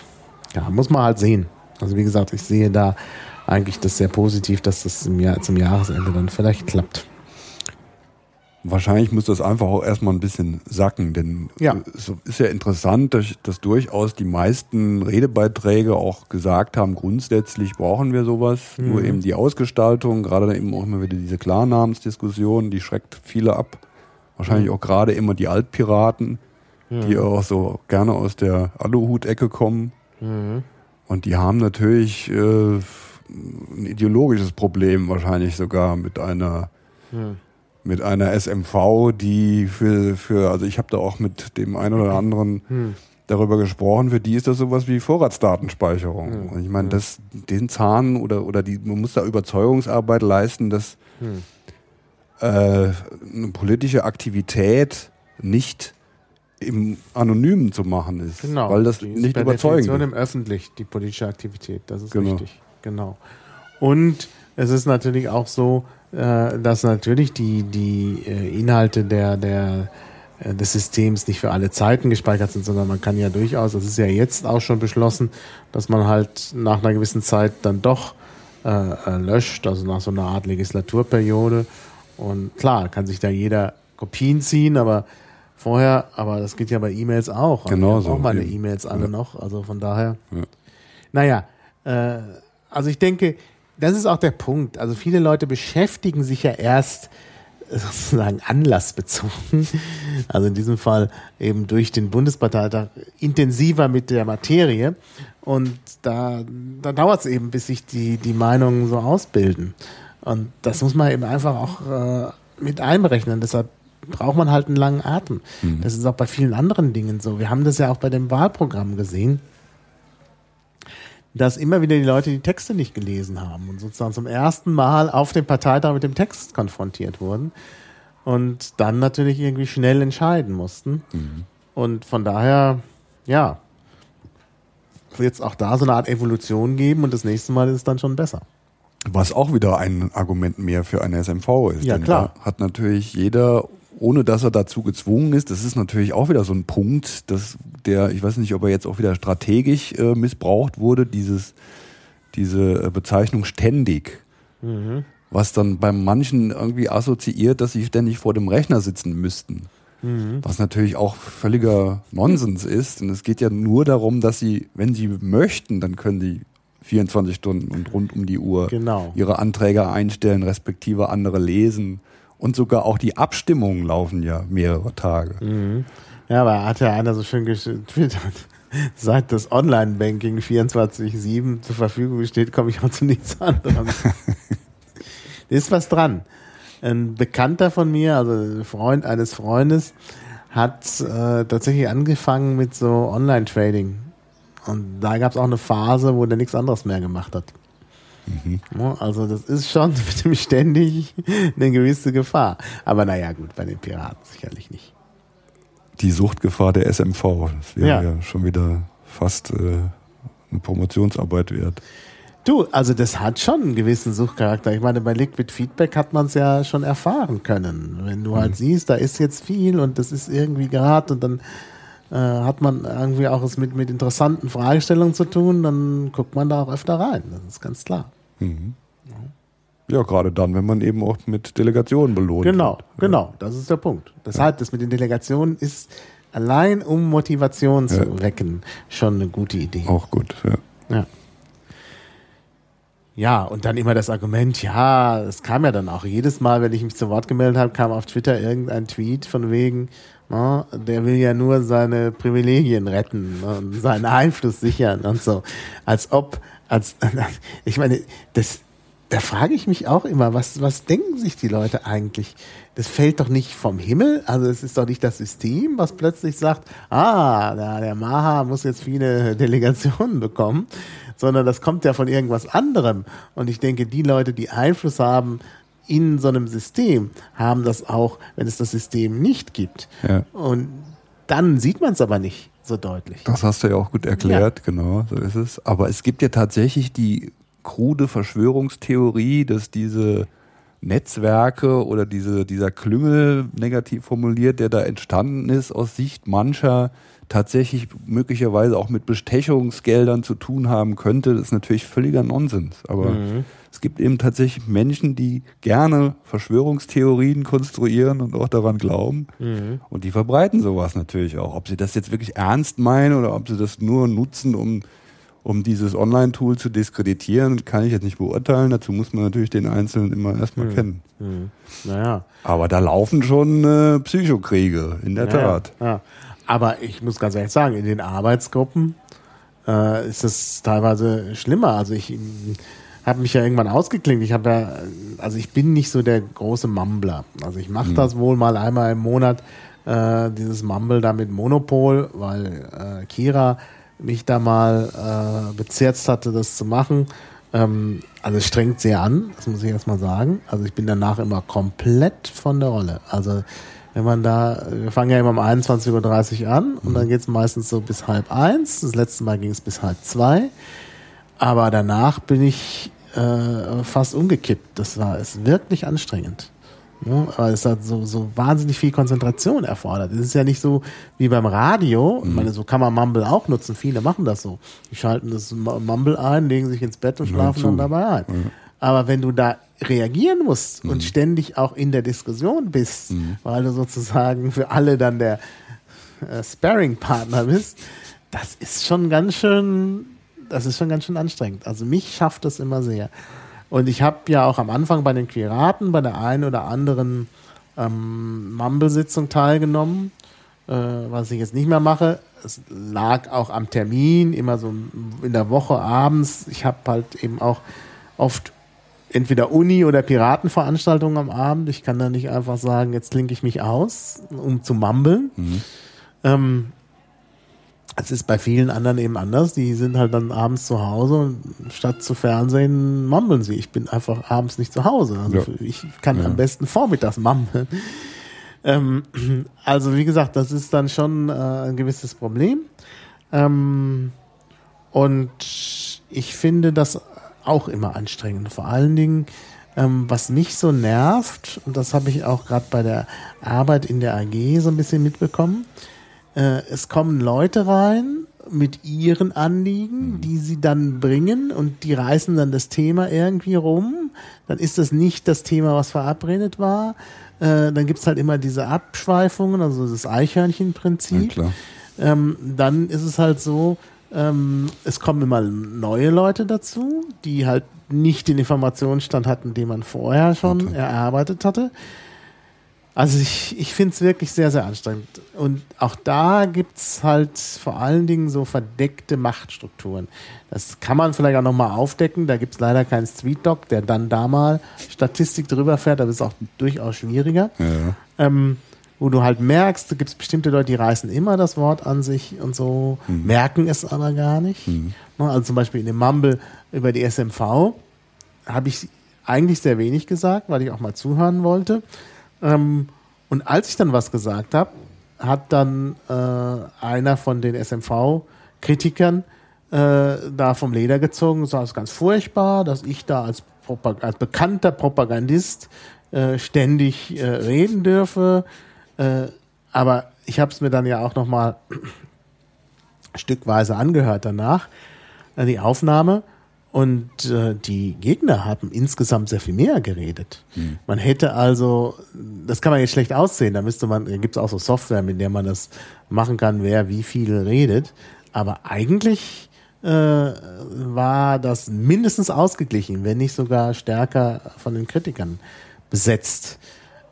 Speaker 2: Ja, muss man halt sehen. Also wie gesagt, ich sehe da eigentlich das sehr positiv, dass das im Jahr, zum Jahresende dann vielleicht klappt.
Speaker 3: Wahrscheinlich muss das einfach auch erstmal ein bisschen sacken, denn ja. es ist ja interessant, dass, dass, durchaus die meisten Redebeiträge auch gesagt haben, grundsätzlich brauchen wir sowas. Mhm. Nur eben die Ausgestaltung, gerade eben auch immer wieder diese Klarnamensdiskussion, die schreckt viele ab. Wahrscheinlich auch gerade immer die Altpiraten, die auch so gerne aus der Aluhut-Ecke kommen. Mhm. Und die haben natürlich äh, ein ideologisches Problem wahrscheinlich sogar mit einer mit einer SMV, die für für also ich habe da auch mit dem einen oder anderen mhm. darüber gesprochen. Für die ist das sowas wie Vorratsdatenspeicherung. Mhm. Und ich meine, das den Zahn oder oder die man muss da Überzeugungsarbeit leisten, dass mhm äh, eine politische Aktivität nicht im Anonymen zu machen ist.
Speaker 2: Genau.
Speaker 3: Weil das die nicht per überzeugend
Speaker 2: ist. im öffentlich, die politische Aktivität. Das ist genau. richtig. Genau. Und es ist natürlich auch so, äh, dass natürlich die, die äh, Inhalte der, der des Systems nicht für alle Zeiten gespeichert sind, sondern man kann ja durchaus, das ist ja jetzt auch schon beschlossen, dass man halt nach einer gewissen Zeit dann doch äh löscht, also nach so einer Art Legislaturperiode. Und klar, kann sich da jeder Kopien ziehen, aber vorher, aber das geht ja bei E-Mails auch.
Speaker 3: Genau so.
Speaker 2: Auch meine E-Mails alle ja. noch, also von daher. Ja. Naja, äh, also ich denke, das ist auch der Punkt. Also viele Leute beschäftigen sich ja erst sozusagen anlassbezogen, also in diesem Fall eben durch den Bundesparteitag intensiver mit der Materie. Und da, da dauert es eben, bis sich die, die Meinungen so ausbilden. Und das muss man eben einfach auch äh, mit einberechnen. Deshalb braucht man halt einen langen Atem. Mhm. Das ist auch bei vielen anderen Dingen so. Wir haben das ja auch bei dem Wahlprogramm gesehen dass immer wieder die Leute die Texte nicht gelesen haben und sozusagen zum ersten Mal auf dem Parteitag mit dem Text konfrontiert wurden und dann natürlich irgendwie schnell entscheiden mussten. Mhm. Und von daher, ja, wird es auch da so eine Art Evolution geben und das nächste Mal ist es dann schon besser.
Speaker 3: Was auch wieder ein Argument mehr für eine SMV ist.
Speaker 2: Ja, klar.
Speaker 3: hat natürlich jeder ohne dass er dazu gezwungen ist. Das ist natürlich auch wieder so ein Punkt, dass der, ich weiß nicht, ob er jetzt auch wieder strategisch äh, missbraucht wurde, dieses, diese äh, Bezeichnung ständig. Mhm. Was dann bei manchen irgendwie assoziiert, dass sie ständig vor dem Rechner sitzen müssten. Mhm. Was natürlich auch völliger Nonsens ist. Und es geht ja nur darum, dass sie, wenn sie möchten, dann können sie 24 Stunden und rund um die Uhr
Speaker 2: genau.
Speaker 3: ihre Anträge einstellen, respektive andere lesen. Und sogar auch die Abstimmungen laufen ja mehrere Tage.
Speaker 2: Mhm. Ja, aber hat ja einer so schön getwittert. Seit das Online-Banking 24-7 zur Verfügung steht, komme ich auch zu nichts anderem. ist was dran. Ein Bekannter von mir, also ein Freund eines Freundes, hat äh, tatsächlich angefangen mit so Online-Trading. Und da gab es auch eine Phase, wo der nichts anderes mehr gemacht hat. Mhm. Also das ist schon mit dem ständig eine gewisse Gefahr. Aber naja, gut, bei den Piraten sicherlich nicht.
Speaker 3: Die Suchtgefahr der SMV, das wäre ja. ja schon wieder fast äh, eine Promotionsarbeit wert.
Speaker 2: Du, also das hat schon einen gewissen Suchtcharakter. Ich meine, bei Liquid Feedback hat man es ja schon erfahren können. Wenn du halt mhm. siehst, da ist jetzt viel und das ist irgendwie gerade und dann äh, hat man irgendwie auch es mit, mit interessanten Fragestellungen zu tun, dann guckt man da auch öfter rein. Das ist ganz klar. Mhm.
Speaker 3: Ja, gerade dann, wenn man eben auch mit Delegationen belohnt
Speaker 2: Genau, wird. genau, das ist der Punkt. Deshalb, das mit den Delegationen ist allein um Motivation zu ja. wecken schon eine gute Idee.
Speaker 3: Auch gut,
Speaker 2: ja. ja. Ja, und dann immer das Argument, ja, es kam ja dann auch jedes Mal, wenn ich mich zu Wort gemeldet habe, kam auf Twitter irgendein Tweet von wegen, der will ja nur seine Privilegien retten und seinen Einfluss sichern und so. Als ob als, ich meine, das, da frage ich mich auch immer, was, was denken sich die Leute eigentlich? Das fällt doch nicht vom Himmel, also es ist doch nicht das System, was plötzlich sagt, ah, der, der Maha muss jetzt viele Delegationen bekommen, sondern das kommt ja von irgendwas anderem. Und ich denke, die Leute, die Einfluss haben in so einem System, haben das auch, wenn es das System nicht gibt. Ja. Und dann sieht man es aber nicht so deutlich.
Speaker 3: Das hast du ja auch gut erklärt, ja. genau, so ist es. Aber es gibt ja tatsächlich die krude Verschwörungstheorie, dass diese Netzwerke oder diese, dieser Klüngel, negativ formuliert, der da entstanden ist, aus Sicht mancher tatsächlich möglicherweise auch mit Bestechungsgeldern zu tun haben könnte, das ist natürlich völliger Nonsens. Aber mhm. Es gibt eben tatsächlich Menschen, die gerne Verschwörungstheorien konstruieren und auch daran glauben. Mhm. Und die verbreiten sowas natürlich auch. Ob sie das jetzt wirklich ernst meinen oder ob sie das nur nutzen, um, um dieses Online-Tool zu diskreditieren, kann ich jetzt nicht beurteilen. Dazu muss man natürlich den Einzelnen immer erstmal mhm. kennen.
Speaker 2: Mhm. Naja.
Speaker 3: Aber da laufen schon äh, Psychokriege, in der naja. Tat.
Speaker 2: Ja. Aber ich muss ganz ehrlich sagen, in den Arbeitsgruppen äh, ist es teilweise schlimmer. Also ich habe mich ja irgendwann ausgeklingt. Ich habe ja, also ich bin nicht so der große Mumbler. Also ich mache mhm. das wohl mal einmal im Monat, äh, dieses Mumble da mit Monopol, weil äh, Kira mich da mal äh, bezerzt hatte, das zu machen. Ähm, also es strengt sehr an, das muss ich erstmal sagen. Also ich bin danach immer komplett von der Rolle. Also wenn man da, wir fangen ja immer um 21.30 Uhr an und mhm. dann geht es meistens so bis halb eins. Das letzte Mal ging es bis halb zwei. Aber danach bin ich äh, fast umgekippt. Das war es wirklich anstrengend. Ne? Weil es hat so, so wahnsinnig viel Konzentration erfordert. Es ist ja nicht so wie beim Radio. Ich meine, so kann man Mumble auch nutzen. Viele machen das so. Die schalten das Mumble ein, legen sich ins Bett und schlafen
Speaker 3: zu.
Speaker 2: dann dabei ein. Aber wenn du da reagieren musst
Speaker 3: Mhm.
Speaker 2: und ständig auch in der Diskussion bist, weil du sozusagen für alle dann der äh, Sparring-Partner bist, das ist schon ganz schön, das ist schon ganz schön anstrengend. Also mich schafft das immer sehr. Und ich habe ja auch am Anfang bei den Piraten bei der einen oder anderen ähm, Mumble-Sitzung teilgenommen, äh, was ich jetzt nicht mehr mache. Es lag auch am Termin, immer so in der Woche abends. Ich habe halt eben auch oft entweder Uni- oder Piratenveranstaltungen am Abend. Ich kann da nicht einfach sagen, jetzt klinke ich mich aus, um zu mumbeln. Ähm, es ist bei vielen anderen eben anders. Die sind halt dann abends zu Hause und statt zu Fernsehen mumbeln sie. Ich bin einfach abends nicht zu Hause. Also
Speaker 3: Ja.
Speaker 2: ich kann
Speaker 3: Ja.
Speaker 2: am besten vormittags mumbeln. Ähm, also wie gesagt, das ist dann schon äh, ein gewisses Problem. Ähm, und ich finde das auch immer anstrengend. Vor allen Dingen, ähm, was mich so nervt, und das habe ich auch gerade bei der Arbeit in der AG so ein bisschen mitbekommen, äh, es kommen Leute rein mit ihren Anliegen, die sie dann bringen und die reißen dann das Thema irgendwie rum. Dann ist das nicht das Thema, was verabredet war. Äh, dann gibt's halt immer diese Abschweifungen, also das
Speaker 3: Ja,
Speaker 2: Eichhörnchenprinzip.
Speaker 3: klar.
Speaker 2: Ähm, dann ist es halt so, ähm, es kommen immer neue Leute dazu, die halt nicht den Informationsstand hatten, den man vorher schon
Speaker 3: Okay.
Speaker 2: erarbeitet hatte. Also ich, ich finde es wirklich sehr, sehr anstrengend. Und auch da gibt's halt vor allen Dingen so verdeckte Machtstrukturen. Das kann man vielleicht auch nochmal aufdecken. Da gibt's leider keinen Street-Dog, der dann da mal Statistik drüber fährt. Das ist auch durchaus schwieriger
Speaker 3: Ja,
Speaker 2: ähm, wo du halt merkst, da gibt es bestimmte Leute, die reißen immer das Wort an sich und so, merken es aber gar nicht. Ne, Also zum Beispiel in dem Mumble über die SMV habe ich eigentlich sehr wenig gesagt, weil ich auch mal zuhören wollte. Ähm, und als ich dann was gesagt habe, hat dann äh, einer von den SMV-Kritikern äh, da vom Leder gezogen es ist ganz furchtbar, dass ich da als, Propag als bekannter Propagandist äh, ständig äh, reden dürfe. Äh, aber ich habe es mir dann ja auch noch mal stückweise angehört danach, äh, die Aufnahme. Und äh, die Gegner haben insgesamt sehr viel mehr geredet. Man hätte also, das kann man jetzt schlecht aussehen, da müsste man, da gibt es auch so Software, mit der man das machen kann, wer wie viel redet. Aber eigentlich äh, war das mindestens ausgeglichen, wenn nicht sogar stärker von den Kritikern besetzt.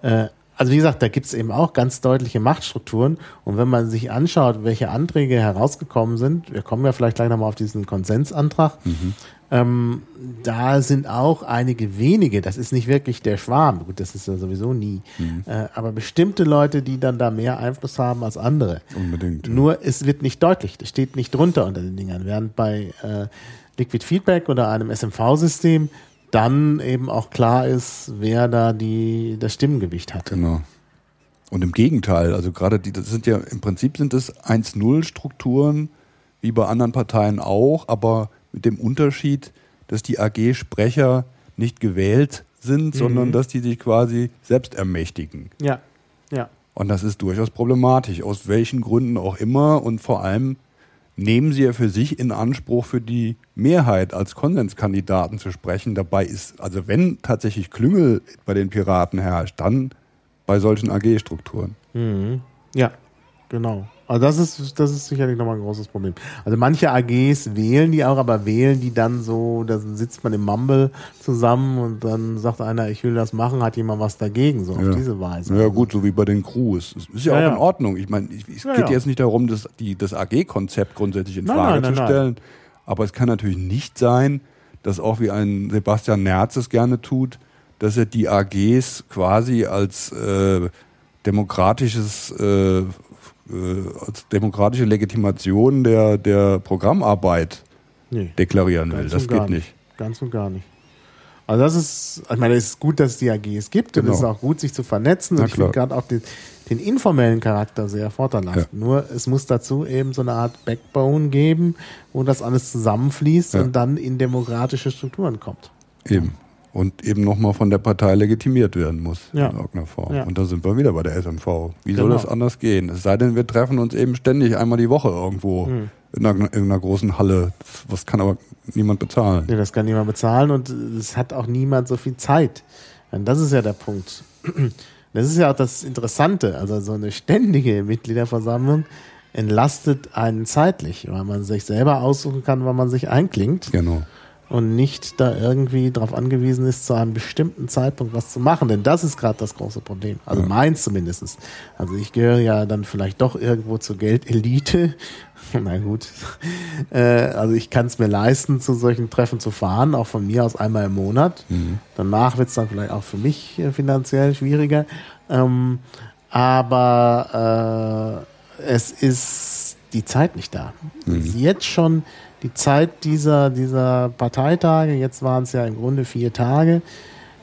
Speaker 2: Äh, also wie gesagt, da gibt es eben auch ganz deutliche Machtstrukturen. Und wenn man sich anschaut, welche Anträge herausgekommen sind, wir kommen ja vielleicht gleich nochmal auf diesen Konsensantrag, ähm, da sind auch einige wenige, das ist nicht wirklich der Schwarm, gut, das ist ja sowieso nie, äh, aber bestimmte Leute, die dann da mehr Einfluss haben als andere.
Speaker 3: Unbedingt. ja.
Speaker 2: Nur es wird nicht deutlich, das steht nicht drunter unter den Dingern, während bei äh, Liquid Feedback oder einem SMV-System dann eben auch klar ist, wer da die, das Stimmengewicht hat.
Speaker 3: Genau. Und im Gegenteil, also gerade die, das sind ja im Prinzip sind es 1-0-Strukturen, wie bei anderen Parteien auch, aber mit dem Unterschied, dass die AG-Sprecher nicht gewählt sind, sondern dass die sich quasi selbst ermächtigen.
Speaker 2: Ja, ja.
Speaker 3: Und das ist durchaus problematisch, aus welchen Gründen auch immer. Und vor allem nehmen sie ja für sich in Anspruch, für die Mehrheit als Konsenskandidaten zu sprechen. Dabei ist, also wenn tatsächlich Klüngel bei den Piraten herrscht, dann bei solchen AG-Strukturen.
Speaker 2: Ja, genau. Also das ist, das ist sicherlich nochmal ein großes Problem. Also manche AGs wählen die auch, aber wählen die dann so, da sitzt man im Mumble zusammen und dann sagt einer, ich will das machen, hat jemand was dagegen, so
Speaker 3: Ja.
Speaker 2: auf diese Weise.
Speaker 3: Ja gut, so wie bei den Crews. Es ist ja,
Speaker 2: Ja,
Speaker 3: auch
Speaker 2: ja.
Speaker 3: in Ordnung. Ich meine, ich- es geht jetzt nicht darum, das, die, das AG-Konzept grundsätzlich in Frage
Speaker 2: nein, nein,
Speaker 3: zu
Speaker 2: nein.
Speaker 3: stellen. Aber es kann natürlich nicht sein, dass auch wie ein Sebastian Nerz es gerne tut, dass er die AGs quasi als äh, demokratisches äh, als demokratische Legitimation der, der Programmarbeit
Speaker 2: Nee.
Speaker 3: deklarieren will. Das
Speaker 2: und
Speaker 3: geht nicht.
Speaker 2: Ganz und gar nicht. Also das ist, ich meine, es ist gut, dass es die AGs gibt und
Speaker 3: Genau.
Speaker 2: es ist auch gut, sich zu vernetzen.
Speaker 3: Na
Speaker 2: und ich finde gerade auch den, den informellen Charakter sehr vorteilhaft.
Speaker 3: Ja.
Speaker 2: Nur es muss dazu eben so eine Art Backbone geben, wo das alles zusammenfließt
Speaker 3: Ja.
Speaker 2: und dann in demokratische Strukturen kommt.
Speaker 3: Eben. Und eben nochmal von der Partei legitimiert werden muss
Speaker 2: Ja.
Speaker 3: in irgendeiner Form.
Speaker 2: Ja.
Speaker 3: Und da sind wir wieder bei der SMV. Wie soll
Speaker 2: Genau.
Speaker 3: das anders gehen? Es sei denn, wir treffen uns eben ständig einmal die Woche irgendwo
Speaker 2: Hm.
Speaker 3: in, einer, in einer großen Halle. Das, was kann aber niemand bezahlen.
Speaker 2: Nee, das kann niemand bezahlen und es hat auch niemand so viel Zeit. Und das ist ja der Punkt. Das ist ja auch das Interessante. Also so eine ständige Mitgliederversammlung entlastet einen zeitlich, weil man sich selber aussuchen kann, wann man sich einklingt
Speaker 3: Genau.
Speaker 2: Und nicht da irgendwie darauf angewiesen ist, zu einem bestimmten Zeitpunkt was zu machen. Denn das ist gerade das große Problem. Also meins zumindest. Also ich gehöre ja dann vielleicht doch irgendwo zur Geldelite. Na gut. Äh, also ich kann es mir leisten, zu solchen Treffen zu fahren, auch von mir aus einmal im Monat. Danach wird es dann vielleicht auch für mich äh, finanziell schwieriger. Ähm, aber äh, es ist die Zeit nicht da. Ist Jetzt schon die Zeit dieser, dieser Parteitage, jetzt waren es ja im Grunde vier Tage,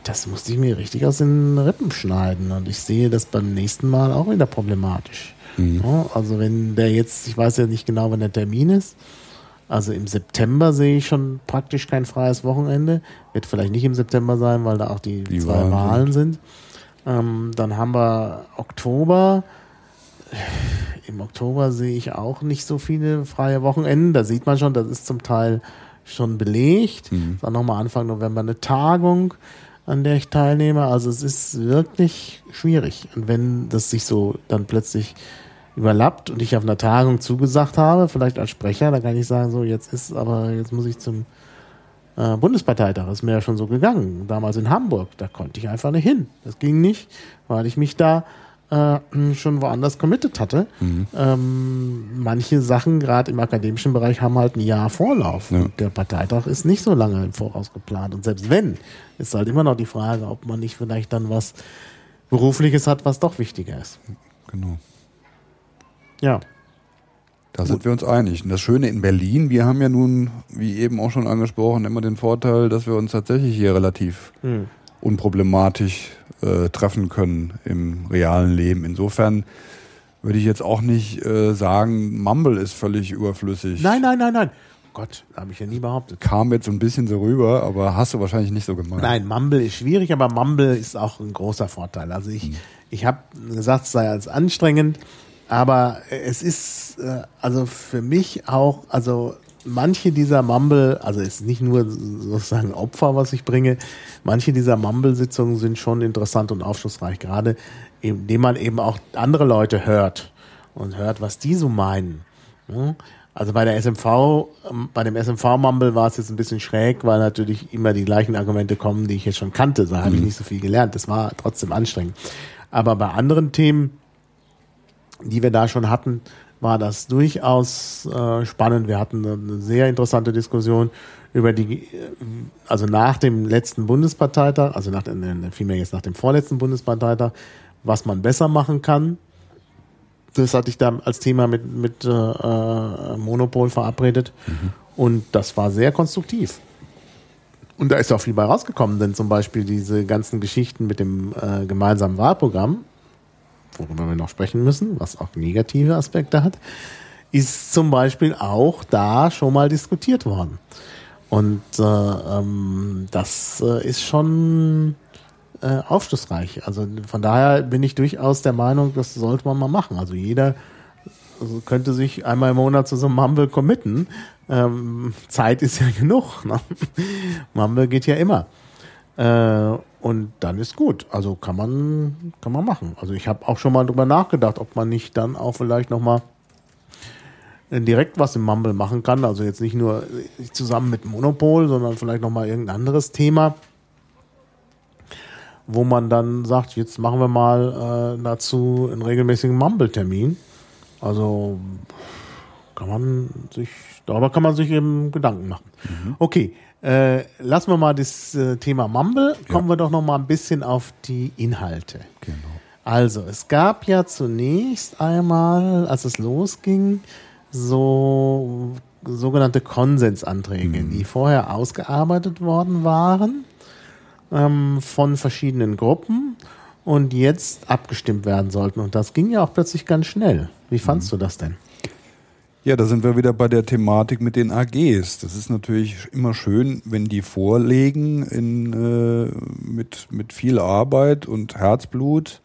Speaker 2: das musste ich mir richtig aus den Rippen schneiden. Und ich sehe das beim nächsten Mal auch wieder problematisch. Ja, also wenn der jetzt, ich weiß ja nicht genau, wann der Termin ist, also im September sehe ich schon praktisch kein freies Wochenende. Wird vielleicht nicht im September sein, weil da auch die,
Speaker 3: Die
Speaker 2: zwei
Speaker 3: Wahlen
Speaker 2: Wahlen sind. Ähm, dann haben wir Oktober. Im Oktober sehe ich auch nicht so viele freie Wochenenden. Da sieht man schon, das ist zum Teil schon belegt. Dann nochmal Anfang November eine Tagung, an der ich teilnehme. Also es ist wirklich schwierig. Und wenn das sich so dann plötzlich überlappt und ich auf einer Tagung zugesagt habe, vielleicht als Sprecher, dann kann ich sagen, so jetzt ist, aber jetzt muss ich zum äh, Bundesparteitag. Ist mir ja schon so gegangen. Damals in Hamburg, da konnte ich einfach nicht hin. Das ging nicht, weil ich mich da äh, schon woanders committed hatte. Ähm, manche Sachen, gerade im akademischen Bereich, haben halt ein Jahr Vorlauf.
Speaker 3: Ja.
Speaker 2: Der Parteitag ist nicht so lange im Voraus geplant. Und selbst wenn, ist halt immer noch die Frage, ob man nicht vielleicht dann was Berufliches hat, was doch wichtiger ist.
Speaker 3: Genau.
Speaker 2: Ja.
Speaker 3: Da sind wir uns einig. Und das Schöne in Berlin, wir haben ja nun, wie eben auch schon angesprochen, immer den Vorteil, dass wir uns tatsächlich hier relativ
Speaker 2: Hm.
Speaker 3: unproblematisch äh, treffen können im realen Leben. Insofern würde ich jetzt auch nicht äh, sagen, Mumble ist völlig überflüssig.
Speaker 2: Nein, nein, nein, nein. Gott, habe ich ja nie behauptet.
Speaker 3: Kam jetzt so ein bisschen so rüber, aber hast du wahrscheinlich nicht so gemeint.
Speaker 2: Nein, Mumble ist schwierig, aber Mumble ist auch ein großer Vorteil. Also ich, ich habe gesagt, es sei als anstrengend, aber es ist äh, also für mich auch, also manche dieser Mumble, also es ist nicht nur sozusagen Opfer, was ich bringe, manche dieser Mumble-Sitzungen sind schon interessant und aufschlussreich, gerade indem man eben auch andere Leute hört und hört, was die so meinen. Also bei der SMV, ähm, bei dem SMV-Mumble war es jetzt ein bisschen schräg, weil natürlich immer die gleichen Argumente kommen, die ich jetzt schon kannte. Da habe ich nicht so viel gelernt. Das war trotzdem anstrengend. Aber bei anderen Themen, die wir da schon hatten, war das durchaus äh, spannend. Wir hatten eine sehr interessante Diskussion über die, äh, also nach dem letzten Bundesparteitag, also nach, äh, vielmehr jetzt nach dem vorletzten Bundesparteitag, was man besser machen kann. Das hatte ich da als Thema mit, mit äh, äh, Monopol verabredet. Und das war sehr konstruktiv. Und da ist auch viel bei rausgekommen, denn zum Beispiel diese ganzen Geschichten mit dem äh, gemeinsamen Wahlprogramm, worüber wir noch sprechen müssen, was auch negative Aspekte hat, ist zum Beispiel auch da schon mal diskutiert worden. Und äh, ähm, das äh, ist schon äh, aufschlussreich. Also von daher bin ich durchaus der Meinung, das sollte man mal machen. Also jeder also könnte sich einmal im Monat zu so einem Mumble committen. Ähm, Zeit ist ja genug. Ne? Mumble geht ja immer. Äh, und dann ist gut. Also kann man, kann man machen. Also ich habe auch schon mal drüber nachgedacht, ob man nicht dann auch vielleicht nochmal direkt was im Mumble machen kann. Also jetzt nicht nur zusammen mit Monopol, sondern vielleicht nochmal irgendein anderes Thema, wo man dann sagt, jetzt machen wir mal äh, dazu einen regelmäßigen Mumble-Termin. Also kann man sich, darüber kann man sich eben Gedanken machen. Okay, äh, lassen wir mal das äh, Thema Mumble, kommen wir doch noch mal ein bisschen auf die Inhalte.
Speaker 3: Genau.
Speaker 2: Also, es gab ja zunächst einmal, als es losging, so sogenannte Konsensanträge, die vorher ausgearbeitet worden waren ähm, von verschiedenen Gruppen und jetzt abgestimmt werden sollten. Und das ging ja auch plötzlich ganz schnell. Wie fandst du das denn?
Speaker 3: Ja, da sind wir wieder bei der Thematik mit den AGs. Das ist natürlich immer schön, wenn die vorlegen in, äh, mit, mit viel Arbeit und Herzblut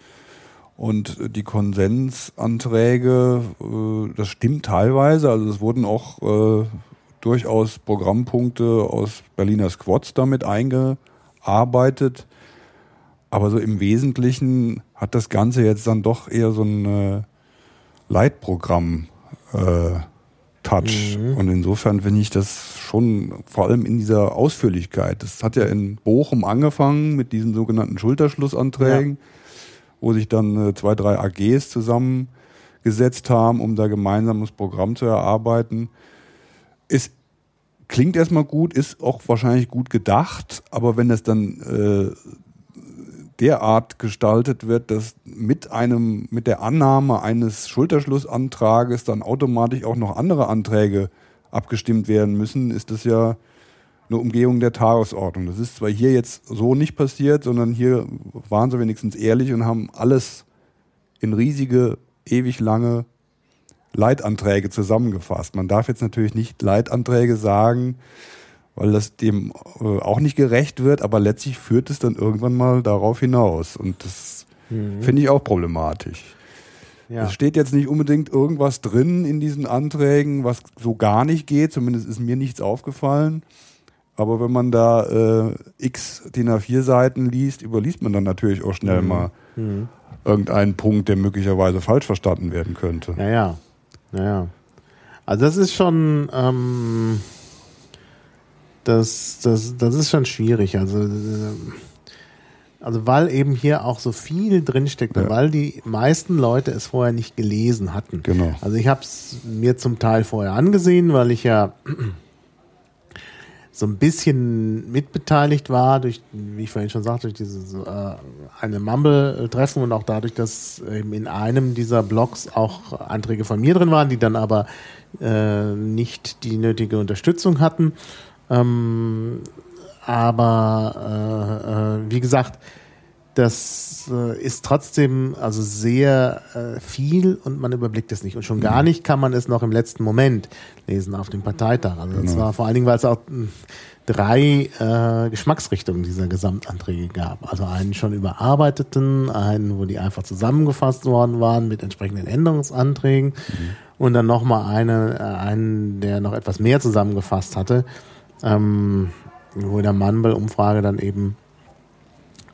Speaker 3: und die Konsensanträge, äh, das stimmt teilweise. Also es wurden auch äh, durchaus Programmpunkte aus Berliner Squads damit eingearbeitet. Aber so im Wesentlichen hat das Ganze jetzt dann doch eher so ein äh, Leitprogramm äh, Touch. Mhm. Und insofern finde ich das schon vor allem in dieser Ausführlichkeit. Das hat ja in Bochum angefangen mit diesen sogenannten Schulterschlussanträgen, ja. wo sich dann äh, zwei, drei AGs zusammengesetzt haben, um da gemeinsames Programm zu erarbeiten. Es klingt erstmal gut, ist auch wahrscheinlich gut gedacht, aber wenn das dann äh, derart gestaltet wird, dass mit einem, mit der Annahme eines Schulterschlussantrages dann automatisch auch noch andere Anträge abgestimmt werden müssen, ist das ja eine Umgehung der Tagesordnung. Das ist zwar hier jetzt so nicht passiert, sondern hier waren sie wenigstens ehrlich und haben alles in riesige, ewig lange Leitanträge zusammengefasst. Man darf jetzt natürlich nicht Leitanträge sagen, weil das dem äh, auch nicht gerecht wird, aber letztlich führt es dann irgendwann mal darauf hinaus. Und das mhm. finde ich auch problematisch. Ja. Es steht jetzt nicht unbedingt irgendwas drin in diesen Anträgen, was so gar nicht geht, zumindest ist mir nichts aufgefallen. Aber wenn man da äh, x DIN A4 Seiten liest, überliest man dann natürlich auch schnell mhm. mal mhm. irgendeinen Punkt, der möglicherweise falsch verstanden werden könnte.
Speaker 2: Naja, naja. Also das ist schon, ähm, das, das, das ist schon schwierig. Also, also weil eben hier auch so viel drinsteckt ja. weil die meisten Leute es vorher nicht gelesen hatten.
Speaker 3: Genau.
Speaker 2: Also ich habe es mir zum Teil vorher angesehen, weil ich ja so ein bisschen mitbeteiligt war, durch, wie ich vorhin schon sagte, durch dieses äh, eine Mumble-Treffen und auch dadurch, dass eben in einem dieser Blogs auch Anträge von mir drin waren, die dann aber äh, nicht die nötige Unterstützung hatten. Ähm, aber äh, äh, wie gesagt, das äh, ist trotzdem also sehr äh, viel und man überblickt es nicht. Und schon gar mhm. nicht kann man es noch im letzten Moment lesen auf dem Parteitag. Also genau. war vor allen Dingen, weil es auch hm, drei äh, Geschmacksrichtungen dieser Gesamtanträge gab. Also einen schon überarbeiteten, einen, wo die einfach zusammengefasst worden waren mit entsprechenden Änderungsanträgen mhm. und dann nochmal eine, äh, einen, der noch etwas mehr zusammengefasst hatte ähm, wo in der Mumble-Umfrage dann eben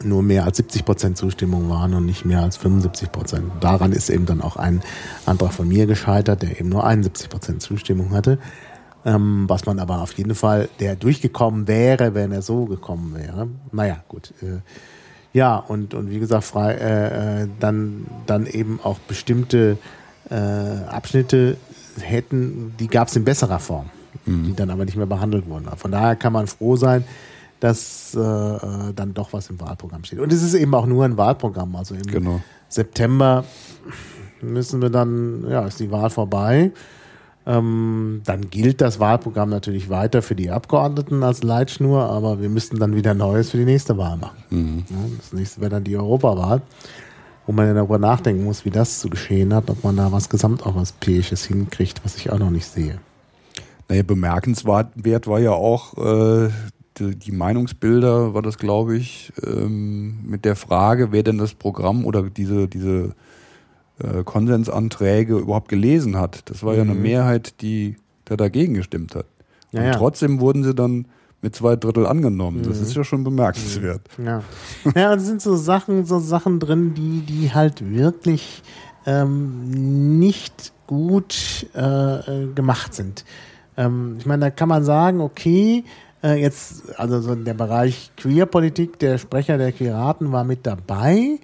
Speaker 2: nur mehr als 70 Prozent Zustimmung waren und nicht mehr als 75 Prozent. Daran ist eben dann auch ein Antrag von mir gescheitert, der eben nur 71 Prozent Zustimmung hatte. Ähm, was man aber auf jeden Fall, der durchgekommen wäre, wenn er so gekommen wäre. Naja, gut. Äh, ja, und, und wie gesagt, frei, äh, äh dann, dann eben auch bestimmte äh, Abschnitte hätten, die gab es in besserer Form mhm. die dann aber nicht mehr behandelt wurden. Von daher kann man froh sein, dass äh, äh, dann doch was im Wahlprogramm steht. Und es ist eben auch nur ein Wahlprogramm. Also im genau. September müssen wir dann, ja, ist die Wahl vorbei. Ähm, dann gilt das Wahlprogramm natürlich weiter für die Abgeordneten als Leitschnur, aber wir müssten dann wieder Neues für die nächste Wahl machen. Mhm. Ja, das nächste wäre dann die Europawahl, wo man ja darüber nachdenken muss, wie das zu geschehen hat, ob man da was Gesamteuropäisches hinkriegt, was ich auch noch nicht sehe.
Speaker 3: Naja, bemerkenswert war ja auch äh, die, die, Meinungsbilder, war das, glaube ich, ähm, mit der Frage, wer denn das Programm oder diese, diese äh, Konsensanträge überhaupt gelesen hat. Das war mhm. ja eine mhm. Mehrheit, die da dagegen gestimmt hat. Und ja, trotzdem wurden sie dann mit zwei Drittel angenommen. Mhm. Das ist ja schon bemerkenswert.
Speaker 2: Mhm. Ja, ja es sind so Sachen, so Sachen drin, die, die halt wirklich ähm, nicht gut äh, gemacht sind. Ähm, ich meine, da kann man sagen, okay, äh, jetzt, also so der Bereich Queerpolitik, der Sprecher der Queeraten war mit dabei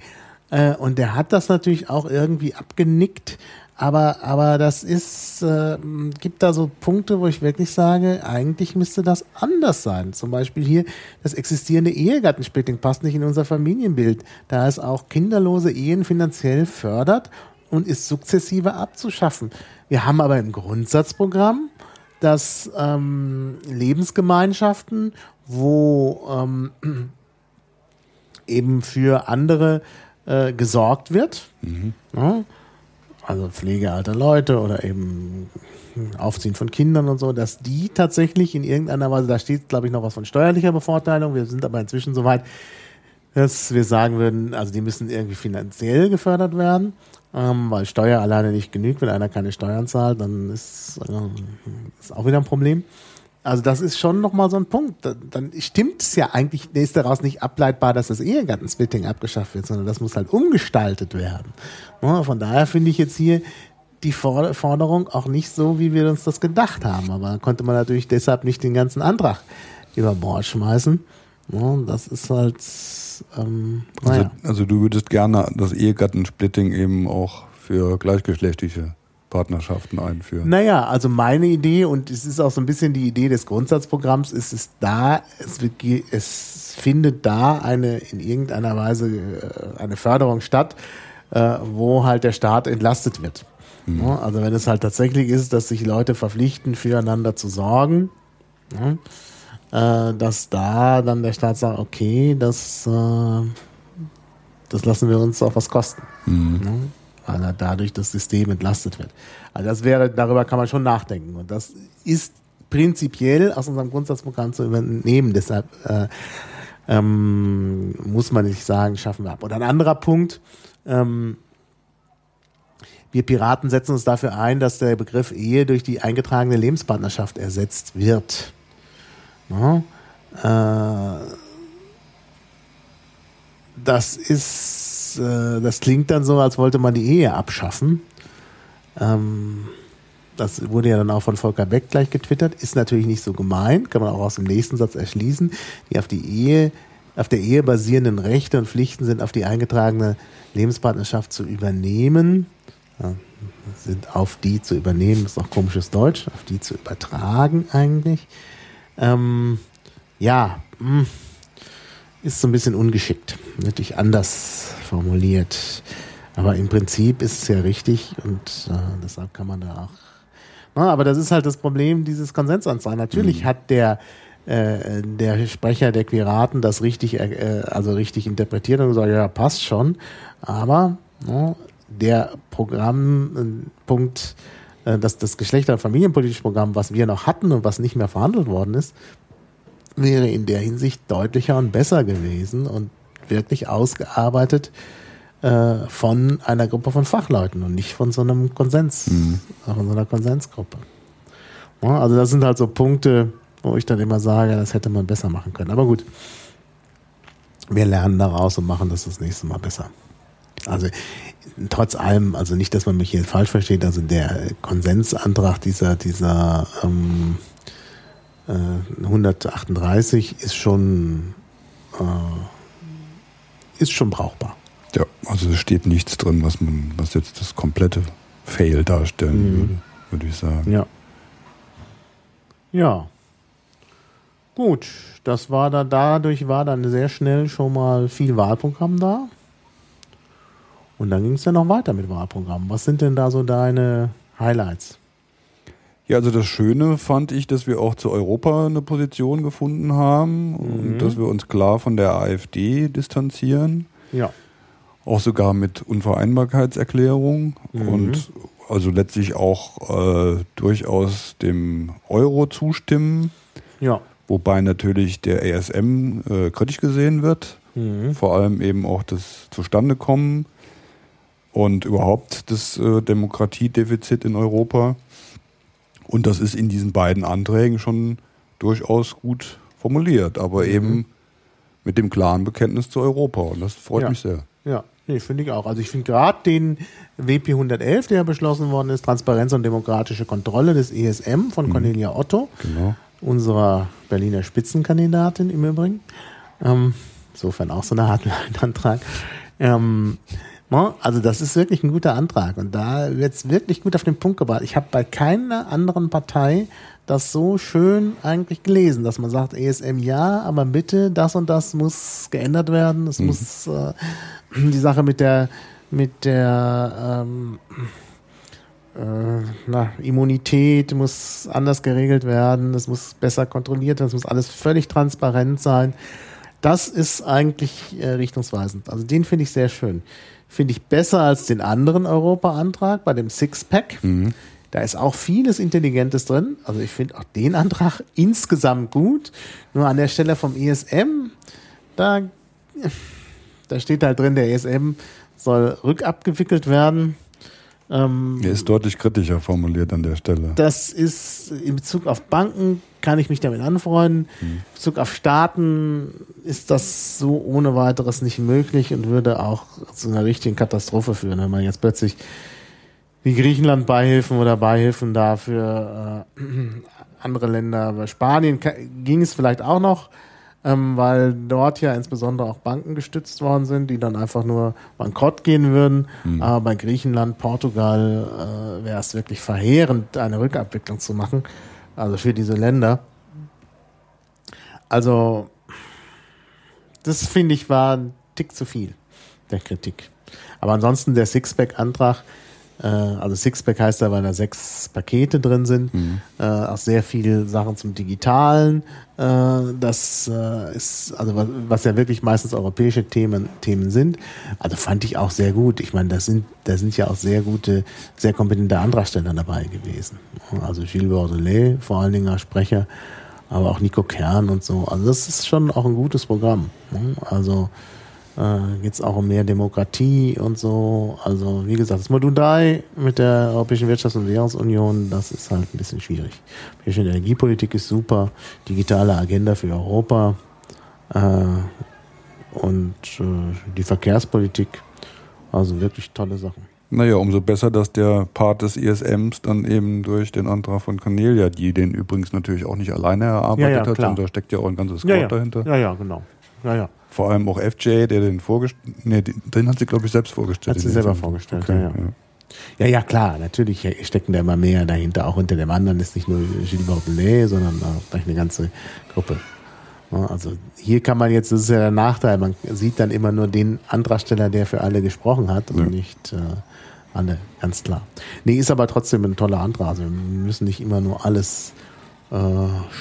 Speaker 2: äh, und der hat das natürlich auch irgendwie abgenickt. Aber, aber das ist, äh, gibt da so Punkte, wo ich wirklich sage, eigentlich müsste das anders sein. Zum Beispiel hier, das existierende Ehegattensplitting passt nicht in unser Familienbild, da es auch kinderlose Ehen finanziell fördert und ist sukzessive abzuschaffen. Wir haben aber im Grundsatzprogramm dass ähm, Lebensgemeinschaften, wo ähm, eben für andere äh, gesorgt wird, mhm. ja, also Pflege alter Leute oder eben Aufziehen von Kindern und so, dass die tatsächlich in irgendeiner Weise, da steht, glaube ich, noch was von steuerlicher Bevorteilung. Wir sind aber inzwischen so weit, dass wir sagen würden, also die müssen irgendwie finanziell gefördert werden, ähm, weil Steuer alleine nicht genügt. Wenn einer keine Steuern zahlt, dann ist, äh, ist auch wieder ein Problem. Also das ist schon nochmal so ein Punkt. Dann stimmt es ja eigentlich, ist daraus nicht ableitbar, dass das Ehegattensplitting abgeschafft wird, sondern das muss halt umgestaltet werden. Von daher finde ich jetzt hier die Forderung auch nicht so, wie wir uns das gedacht haben. Aber konnte man natürlich deshalb nicht den ganzen Antrag über Bord schmeißen. Das ist halt. Ähm,
Speaker 3: naja. also, also du würdest gerne das Ehegattensplitting eben auch für gleichgeschlechtliche Partnerschaften einführen?
Speaker 2: Naja, also meine Idee, und es ist auch so ein bisschen die Idee des Grundsatzprogramms, ist es da, es, wird, es findet da eine in irgendeiner Weise äh, eine Förderung statt, äh, wo halt der Staat entlastet wird. Mhm. Ja, also wenn es halt tatsächlich ist, dass sich Leute verpflichten, füreinander zu sorgen, ja, äh, dass da dann der Staat sagt, okay, das, äh, das lassen wir uns auch was kosten. Mhm. Ja, weil er dadurch das System entlastet wird. Also das wäre, darüber kann man schon nachdenken. Und das ist prinzipiell aus unserem Grundsatzprogramm zu übernehmen. Deshalb äh, ähm, muss man nicht sagen, schaffen wir ab. Und ein anderer Punkt, ähm, wir Piraten setzen uns dafür ein, dass der Begriff Ehe durch die eingetragene Lebenspartnerschaft ersetzt wird. Ja, äh, das ist äh, das klingt dann so, als wollte man die Ehe abschaffen. Ähm, das wurde ja dann auch von Volker Beck gleich getwittert, ist natürlich nicht so gemeint, kann man auch aus dem nächsten Satz erschließen. Die auf die Ehe, auf der Ehe basierenden Rechte und Pflichten sind auf die eingetragene Lebenspartnerschaft zu übernehmen. Ja, sind auf die zu übernehmen, ist auch komisches Deutsch, auf die zu übertragen eigentlich. Ähm, ja, hm, ist so ein bisschen ungeschickt, natürlich anders formuliert. Aber im Prinzip ist es ja richtig und äh, deshalb kann man da auch. Na, aber das ist halt das Problem dieses Konsensanzeigen. Natürlich mhm. hat der äh, der Sprecher der Quiraten das richtig, äh, also richtig interpretiert und gesagt, ja, passt schon. Aber no, der Programmpunkt, äh, das, das Geschlechter- und Familienpolitische Programm, was wir noch hatten und was nicht mehr verhandelt worden ist, wäre in der Hinsicht deutlicher und besser gewesen und wirklich ausgearbeitet äh, von einer Gruppe von Fachleuten und nicht von so einem Konsens, mhm. von so einer Konsensgruppe. Ja, also das sind halt so Punkte, wo ich dann immer sage, das hätte man besser machen können. Aber gut, wir lernen daraus und machen das das nächste Mal besser. Also trotz allem, also nicht, dass man mich hier falsch versteht, also der Konsensantrag dieser, dieser ähm, äh, 138 ist schon äh, ist schon brauchbar.
Speaker 3: Ja, also es steht nichts drin, was man, was jetzt das komplette Fail darstellen mhm. würde, würde ich sagen.
Speaker 2: Ja. Ja. Gut, das war da, dadurch war dann sehr schnell schon mal viel Wahlprogramm da. Und dann ging es ja noch weiter mit Wahlprogramm. Was sind denn da so deine Highlights?
Speaker 3: Ja, also das Schöne fand ich, dass wir auch zu Europa eine Position gefunden haben mhm. und dass wir uns klar von der AfD distanzieren.
Speaker 2: Ja.
Speaker 3: Auch sogar mit Unvereinbarkeitserklärung mhm. und also letztlich auch äh, durchaus dem Euro zustimmen.
Speaker 2: Ja.
Speaker 3: Wobei natürlich der ESM äh, kritisch gesehen wird. Mhm. Vor allem eben auch das Zustandekommen und überhaupt das äh, Demokratiedefizit in Europa. Und das ist in diesen beiden Anträgen schon durchaus gut formuliert, aber mhm. eben mit dem klaren Bekenntnis zu Europa. Und das freut
Speaker 2: ja.
Speaker 3: mich sehr.
Speaker 2: Ja, nee, finde ich auch. Also ich finde gerade den WP 111, der beschlossen worden ist, Transparenz und demokratische Kontrolle des ESM von mhm. Cornelia Otto,
Speaker 3: genau.
Speaker 2: unserer Berliner Spitzenkandidatin im Übrigen. Ähm, insofern auch so eine Art Antrag. Ähm? Also das ist wirklich ein guter Antrag und da wird es wirklich gut auf den Punkt gebracht. Ich habe bei keiner anderen Partei das so schön eigentlich gelesen, dass man sagt, ESM ja, aber bitte, das und das muss geändert werden. Es mhm. muss äh, die Sache mit der mit der ähm, äh, na, Immunität muss anders geregelt werden, es muss besser kontrolliert werden, es muss alles völlig transparent sein. Das ist eigentlich äh, richtungsweisend. Also den finde ich sehr schön. Finde ich besser als den anderen Europa-Antrag bei dem Sixpack.
Speaker 3: Mhm.
Speaker 2: Da ist auch vieles Intelligentes drin. Also ich finde auch den Antrag insgesamt gut. Nur an der Stelle vom ESM, da, da steht halt drin, der ESM soll rückabgewickelt werden. Ähm,
Speaker 3: Er ist deutlich kritischer formuliert an der Stelle.
Speaker 2: das ist in Bezug auf Banken kann ich mich damit anfreunden. In Bezug auf Staaten ist das so ohne weiteres nicht möglich und würde auch zu einer richtigen Katastrophe führen, wenn man jetzt plötzlich wie Griechenland Beihilfen oder Beihilfen dafür äh, andere Länder. Bei Spanien ging es vielleicht auch noch, ähm, weil dort ja insbesondere auch Banken gestützt worden sind, die dann einfach nur bankrott gehen würden. Aber bei Griechenland, Portugal äh, wäre es wirklich verheerend, eine Rückabwicklung zu machen. Also für diese Länder. Also, das finde ich war ein Tick zu viel der Kritik. Aber ansonsten der Sixpack-Antrag, also Sixpack heißt ja, weil da sechs Pakete drin sind, äh, auch sehr viele Sachen zum Digitalen. Äh, das äh, ist, also was, was ja wirklich meistens europäische Themen, Themen sind. Also fand ich auch sehr gut. Ich meine, da sind, da sind ja auch sehr gute, sehr kompetente Antragsteller dabei gewesen. Also Gilles Bordelais, vor allen Dingen als Sprecher, aber auch Nico Kern und so. Also das ist schon auch ein gutes Programm. ne? Also äh, geht es auch um mehr Demokratie und so. Also wie gesagt, das Modul 3 mit der Europäischen Wirtschafts- und Währungsunion, das ist halt ein bisschen schwierig. Europäische Energiepolitik ist super, digitale Agenda für Europa äh, und äh, die Verkehrspolitik, also wirklich tolle Sachen.
Speaker 3: Naja, umso besser, dass der Part des ISMs dann eben durch den Antrag von Cornelia, die den übrigens natürlich auch nicht alleine erarbeitet
Speaker 2: Ja, ja,
Speaker 3: hat, sondern da steckt ja auch ein ganzes Squad
Speaker 2: ja,
Speaker 3: dahinter.
Speaker 2: ja, ja, genau. Ja, ja.
Speaker 3: Vor allem auch FJ, der den vorgestellt, nee, den, hat sie glaube ich selbst vorgestellt.
Speaker 2: Hat sie selber
Speaker 3: Sinne.
Speaker 2: vorgestellt,
Speaker 3: okay,
Speaker 2: ja, ja. Ja, ja, klar, natürlich stecken da immer mehr dahinter. Auch hinter dem anderen ist nicht nur Gilles Bordelais, sondern auch gleich eine ganze Gruppe. Also hier kann man jetzt, das ist ja der Nachteil, man sieht dann immer nur den Antragsteller, der für alle gesprochen hat und
Speaker 3: Ja.
Speaker 2: nicht äh, alle, ganz klar. Nee, ist aber trotzdem ein toller Antrag. Also wir müssen nicht immer nur alles äh,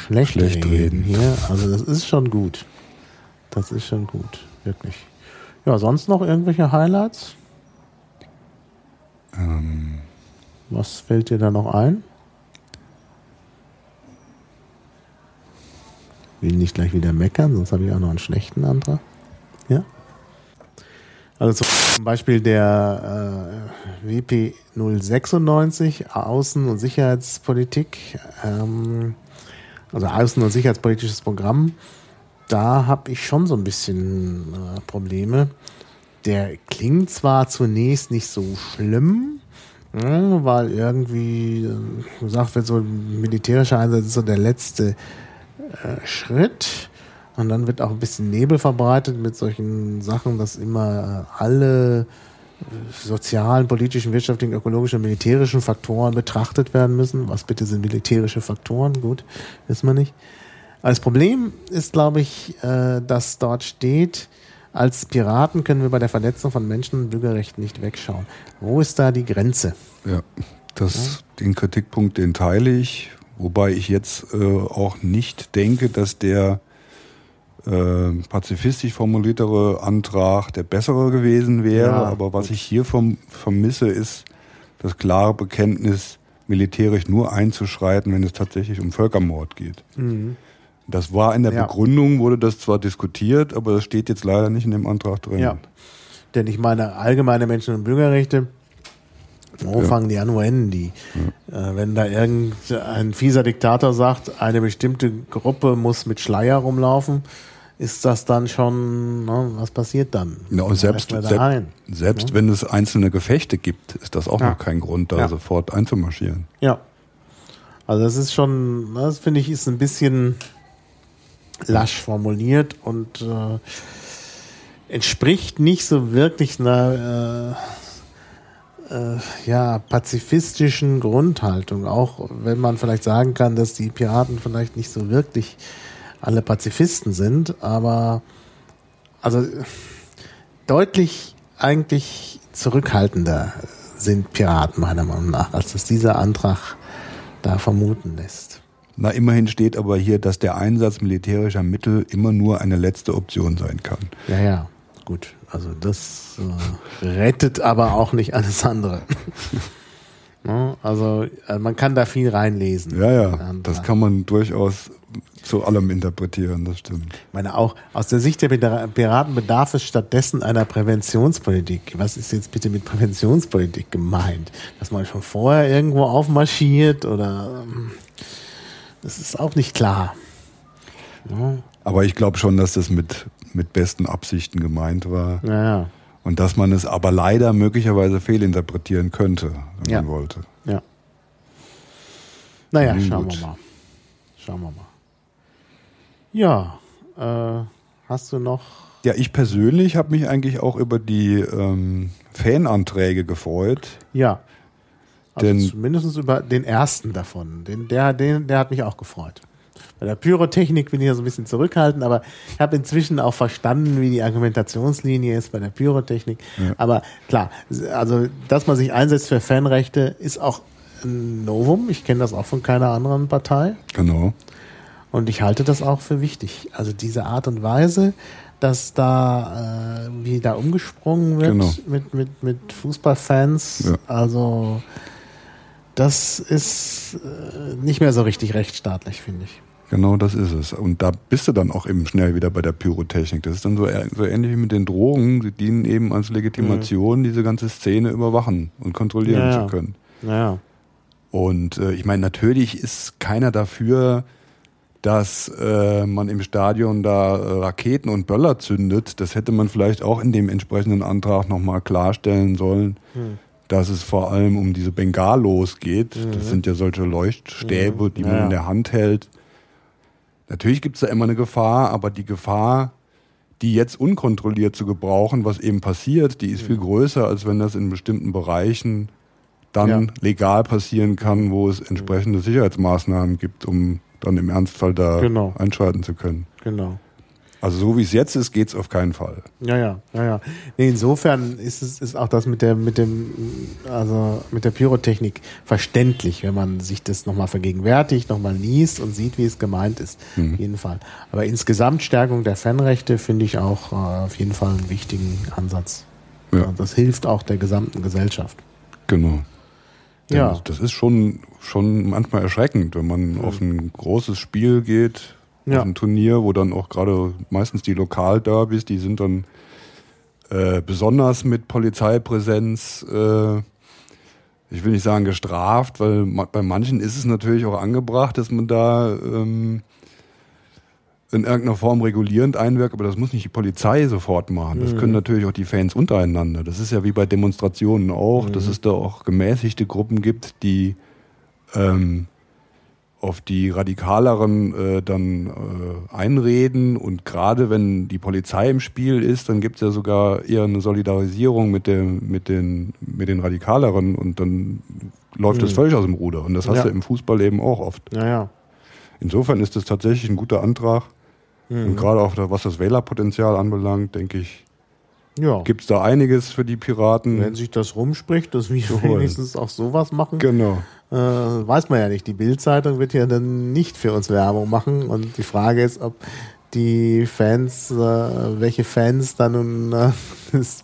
Speaker 2: schlecht,
Speaker 3: Schlecht
Speaker 2: reden
Speaker 3: reden.
Speaker 2: hier. Also das ist schon gut. Das ist schon gut, wirklich. Ja, sonst noch irgendwelche Highlights?
Speaker 3: Ähm,
Speaker 2: Was fällt dir da noch ein? Will nicht gleich wieder meckern, sonst habe ich auch noch einen schlechten Antrag. Ja? Also zum Beispiel der äh, WP 096, Außen- und Sicherheitspolitik, ähm, also Außen- und Sicherheitspolitisches Programm. Da habe ich schon so ein bisschen äh, Probleme. Der klingt zwar zunächst nicht so schlimm, ja, weil irgendwie äh, gesagt wird, so militärischer Einsatz ist so der letzte äh, Schritt. Und dann wird auch ein bisschen Nebel verbreitet mit solchen Sachen, dass immer äh, alle äh, sozialen, politischen, wirtschaftlichen, ökologischen und militärischen Faktoren betrachtet werden müssen. Was bitte sind militärische Faktoren? Gut, wissen wir nicht. Aber Das Problem ist, glaube ich, äh, dass dort steht, als Piraten können wir bei der Verletzung von Menschen- und Bürgerrechten nicht wegschauen. Wo ist da die Grenze?
Speaker 3: ja, das, den Kritikpunkt, den teile ich, wobei ich jetzt äh, auch nicht denke, dass der äh, pazifistisch formuliertere Antrag der bessere gewesen wäre.
Speaker 2: Ja,
Speaker 3: aber was ich hier vom, vermisse, ist das klare Bekenntnis, militärisch nur einzuschreiten, wenn es tatsächlich um Völkermord geht. Das war in der
Speaker 2: Ja.
Speaker 3: Begründung, wurde das zwar diskutiert, aber das steht jetzt leider nicht in dem Antrag drin.
Speaker 2: Ja. Denn ich meine, allgemeine Menschen- und Bürgerrechte, wo
Speaker 3: Ja.
Speaker 2: fangen die an, wo enden die? Äh, wenn da irgendein fieser Diktator sagt, eine bestimmte Gruppe muss mit Schleier rumlaufen, ist das dann schon, ne, was passiert dann?
Speaker 3: Ja, und selbst,
Speaker 2: mal
Speaker 3: selbst, selbst wenn es einzelne Gefechte gibt, ist das auch
Speaker 2: Ja.
Speaker 3: noch kein Grund, da
Speaker 2: Ja.
Speaker 3: sofort einzumarschieren.
Speaker 2: Ja. Also das ist schon, das finde ich, ist ein bisschen lasch formuliert und äh, entspricht nicht so wirklich einer äh, äh, ja, pazifistischen Grundhaltung. Auch wenn man vielleicht sagen kann, dass die Piraten vielleicht nicht so wirklich alle Pazifisten sind, aber also deutlich eigentlich zurückhaltender sind Piraten meiner Meinung nach, als es dieser Antrag da vermuten lässt.
Speaker 3: Na, immerhin steht aber hier, dass der Einsatz militärischer Mittel immer nur eine letzte Option sein kann.
Speaker 2: Ja, ja. gut. Also das äh, rettet aber auch nicht alles andere. Ne? also äh, man kann da viel reinlesen.
Speaker 3: Ja, ja, das kann man durchaus zu allem interpretieren, das stimmt.
Speaker 2: Ich meine, auch aus der Sicht der Piraten bedarf es stattdessen einer Präventionspolitik. Was ist jetzt bitte mit Präventionspolitik gemeint? Dass man schon vorher irgendwo aufmarschiert oder ähm, das ist auch nicht klar.
Speaker 3: Ja. Aber ich glaube schon, dass das mit, mit besten Absichten gemeint war.
Speaker 2: Ja, ja.
Speaker 3: Und dass man es aber leider möglicherweise fehlinterpretieren könnte, wenn
Speaker 2: ja.
Speaker 3: man wollte.
Speaker 2: Ja. Naja, schauen gut. wir mal. Schauen wir mal. Ja, äh, hast du noch.
Speaker 3: Ja, ich persönlich habe mich eigentlich auch über die ähm, Fananträge gefreut.
Speaker 2: Ja. Also
Speaker 3: Denn
Speaker 2: zumindest über den ersten davon. Den, der, den, der hat mich auch gefreut. Bei der Pyrotechnik bin ich ja so ein bisschen zurückhaltend, aber ich habe inzwischen auch verstanden, wie die Argumentationslinie ist bei der Pyrotechnik. Ja. Aber klar, also dass man sich einsetzt für Fanrechte, ist auch ein Novum. Ich kenne das auch von keiner anderen Partei.
Speaker 3: Genau.
Speaker 2: Und ich halte das auch für wichtig. Also diese Art und Weise, dass da äh, wie da umgesprungen wird
Speaker 3: genau.
Speaker 2: mit, mit, mit Fußballfans.
Speaker 3: Ja.
Speaker 2: Also das ist äh, nicht mehr so richtig rechtsstaatlich, finde ich.
Speaker 3: Genau, das ist es. Und da bist du dann auch eben schnell wieder bei der Pyrotechnik. Das ist dann so, so ähnlich wie mit den Drogen. Sie dienen eben als Legitimation, mhm. diese ganze Szene überwachen und kontrollieren
Speaker 2: ja,
Speaker 3: zu können.
Speaker 2: Ja.
Speaker 3: Und äh, ich meine, natürlich ist keiner dafür, dass äh, man im Stadion da äh, Raketen und Böller zündet. Das hätte man vielleicht auch in dem entsprechenden Antrag nochmal klarstellen sollen. Mhm dass es vor allem um diese Bengalos geht. Mhm. Das sind ja solche Leuchtstäbe, mhm. die man ja. in der Hand hält. Natürlich gibt es da immer eine Gefahr, aber die Gefahr, die jetzt unkontrolliert zu gebrauchen, was eben passiert, die ist viel größer, als wenn das in bestimmten Bereichen dann ja. legal passieren kann, wo es entsprechende Sicherheitsmaßnahmen gibt, um dann im Ernstfall da
Speaker 2: genau.
Speaker 3: einschreiten zu können.
Speaker 2: Genau.
Speaker 3: Also so wie es jetzt ist, geht es auf keinen Fall.
Speaker 2: Ja, ja, ja, ja. Nee, insofern ist es ist auch das mit der mit dem also mit der Pyrotechnik verständlich, wenn man sich das nochmal vergegenwärtigt, nochmal liest und sieht, wie es gemeint ist. Mhm. Auf jeden Fall. Aber insgesamt Stärkung der Fanrechte finde ich auch äh, auf jeden Fall einen wichtigen Ansatz. Ja. Also das hilft auch der gesamten Gesellschaft.
Speaker 3: Genau.
Speaker 2: Ja.
Speaker 3: Das ist schon, schon manchmal erschreckend, wenn man mhm. auf ein großes Spiel geht, ja. auf ein Turnier, wo dann auch gerade meistens die Lokalderbys, die sind dann äh, besonders mit Polizeipräsenz, äh, ich will nicht sagen gestraft, weil bei manchen ist es natürlich auch angebracht, dass man da ähm, in irgendeiner Form regulierend einwirkt, aber das muss nicht die Polizei sofort machen. Das mhm. können natürlich auch die Fans untereinander. Das ist ja wie bei Demonstrationen auch, mhm. dass es da auch gemäßigte Gruppen gibt, die ähm, auf die radikaleren äh, dann äh, einreden und gerade wenn die Polizei im Spiel ist, dann gibt es ja sogar eher eine Solidarisierung mit, der, mit, den, mit den radikaleren und dann läuft es mhm. völlig aus dem Ruder und das hast ja. du im Fußball eben auch oft.
Speaker 2: Ja, ja.
Speaker 3: Insofern ist das tatsächlich ein guter Antrag mhm. und gerade auch was das Wählerpotenzial anbelangt, denke ich,
Speaker 2: ja.
Speaker 3: gibt es da einiges für die Piraten.
Speaker 2: Wenn sich das rumspricht, dass wir wenigstens auch sowas machen.
Speaker 3: Genau.
Speaker 2: Äh, weiß man ja nicht. Die Bildzeitung wird ja dann nicht für uns Werbung machen. Und die Frage ist, ob die Fans, äh, welche Fans dann nun äh, das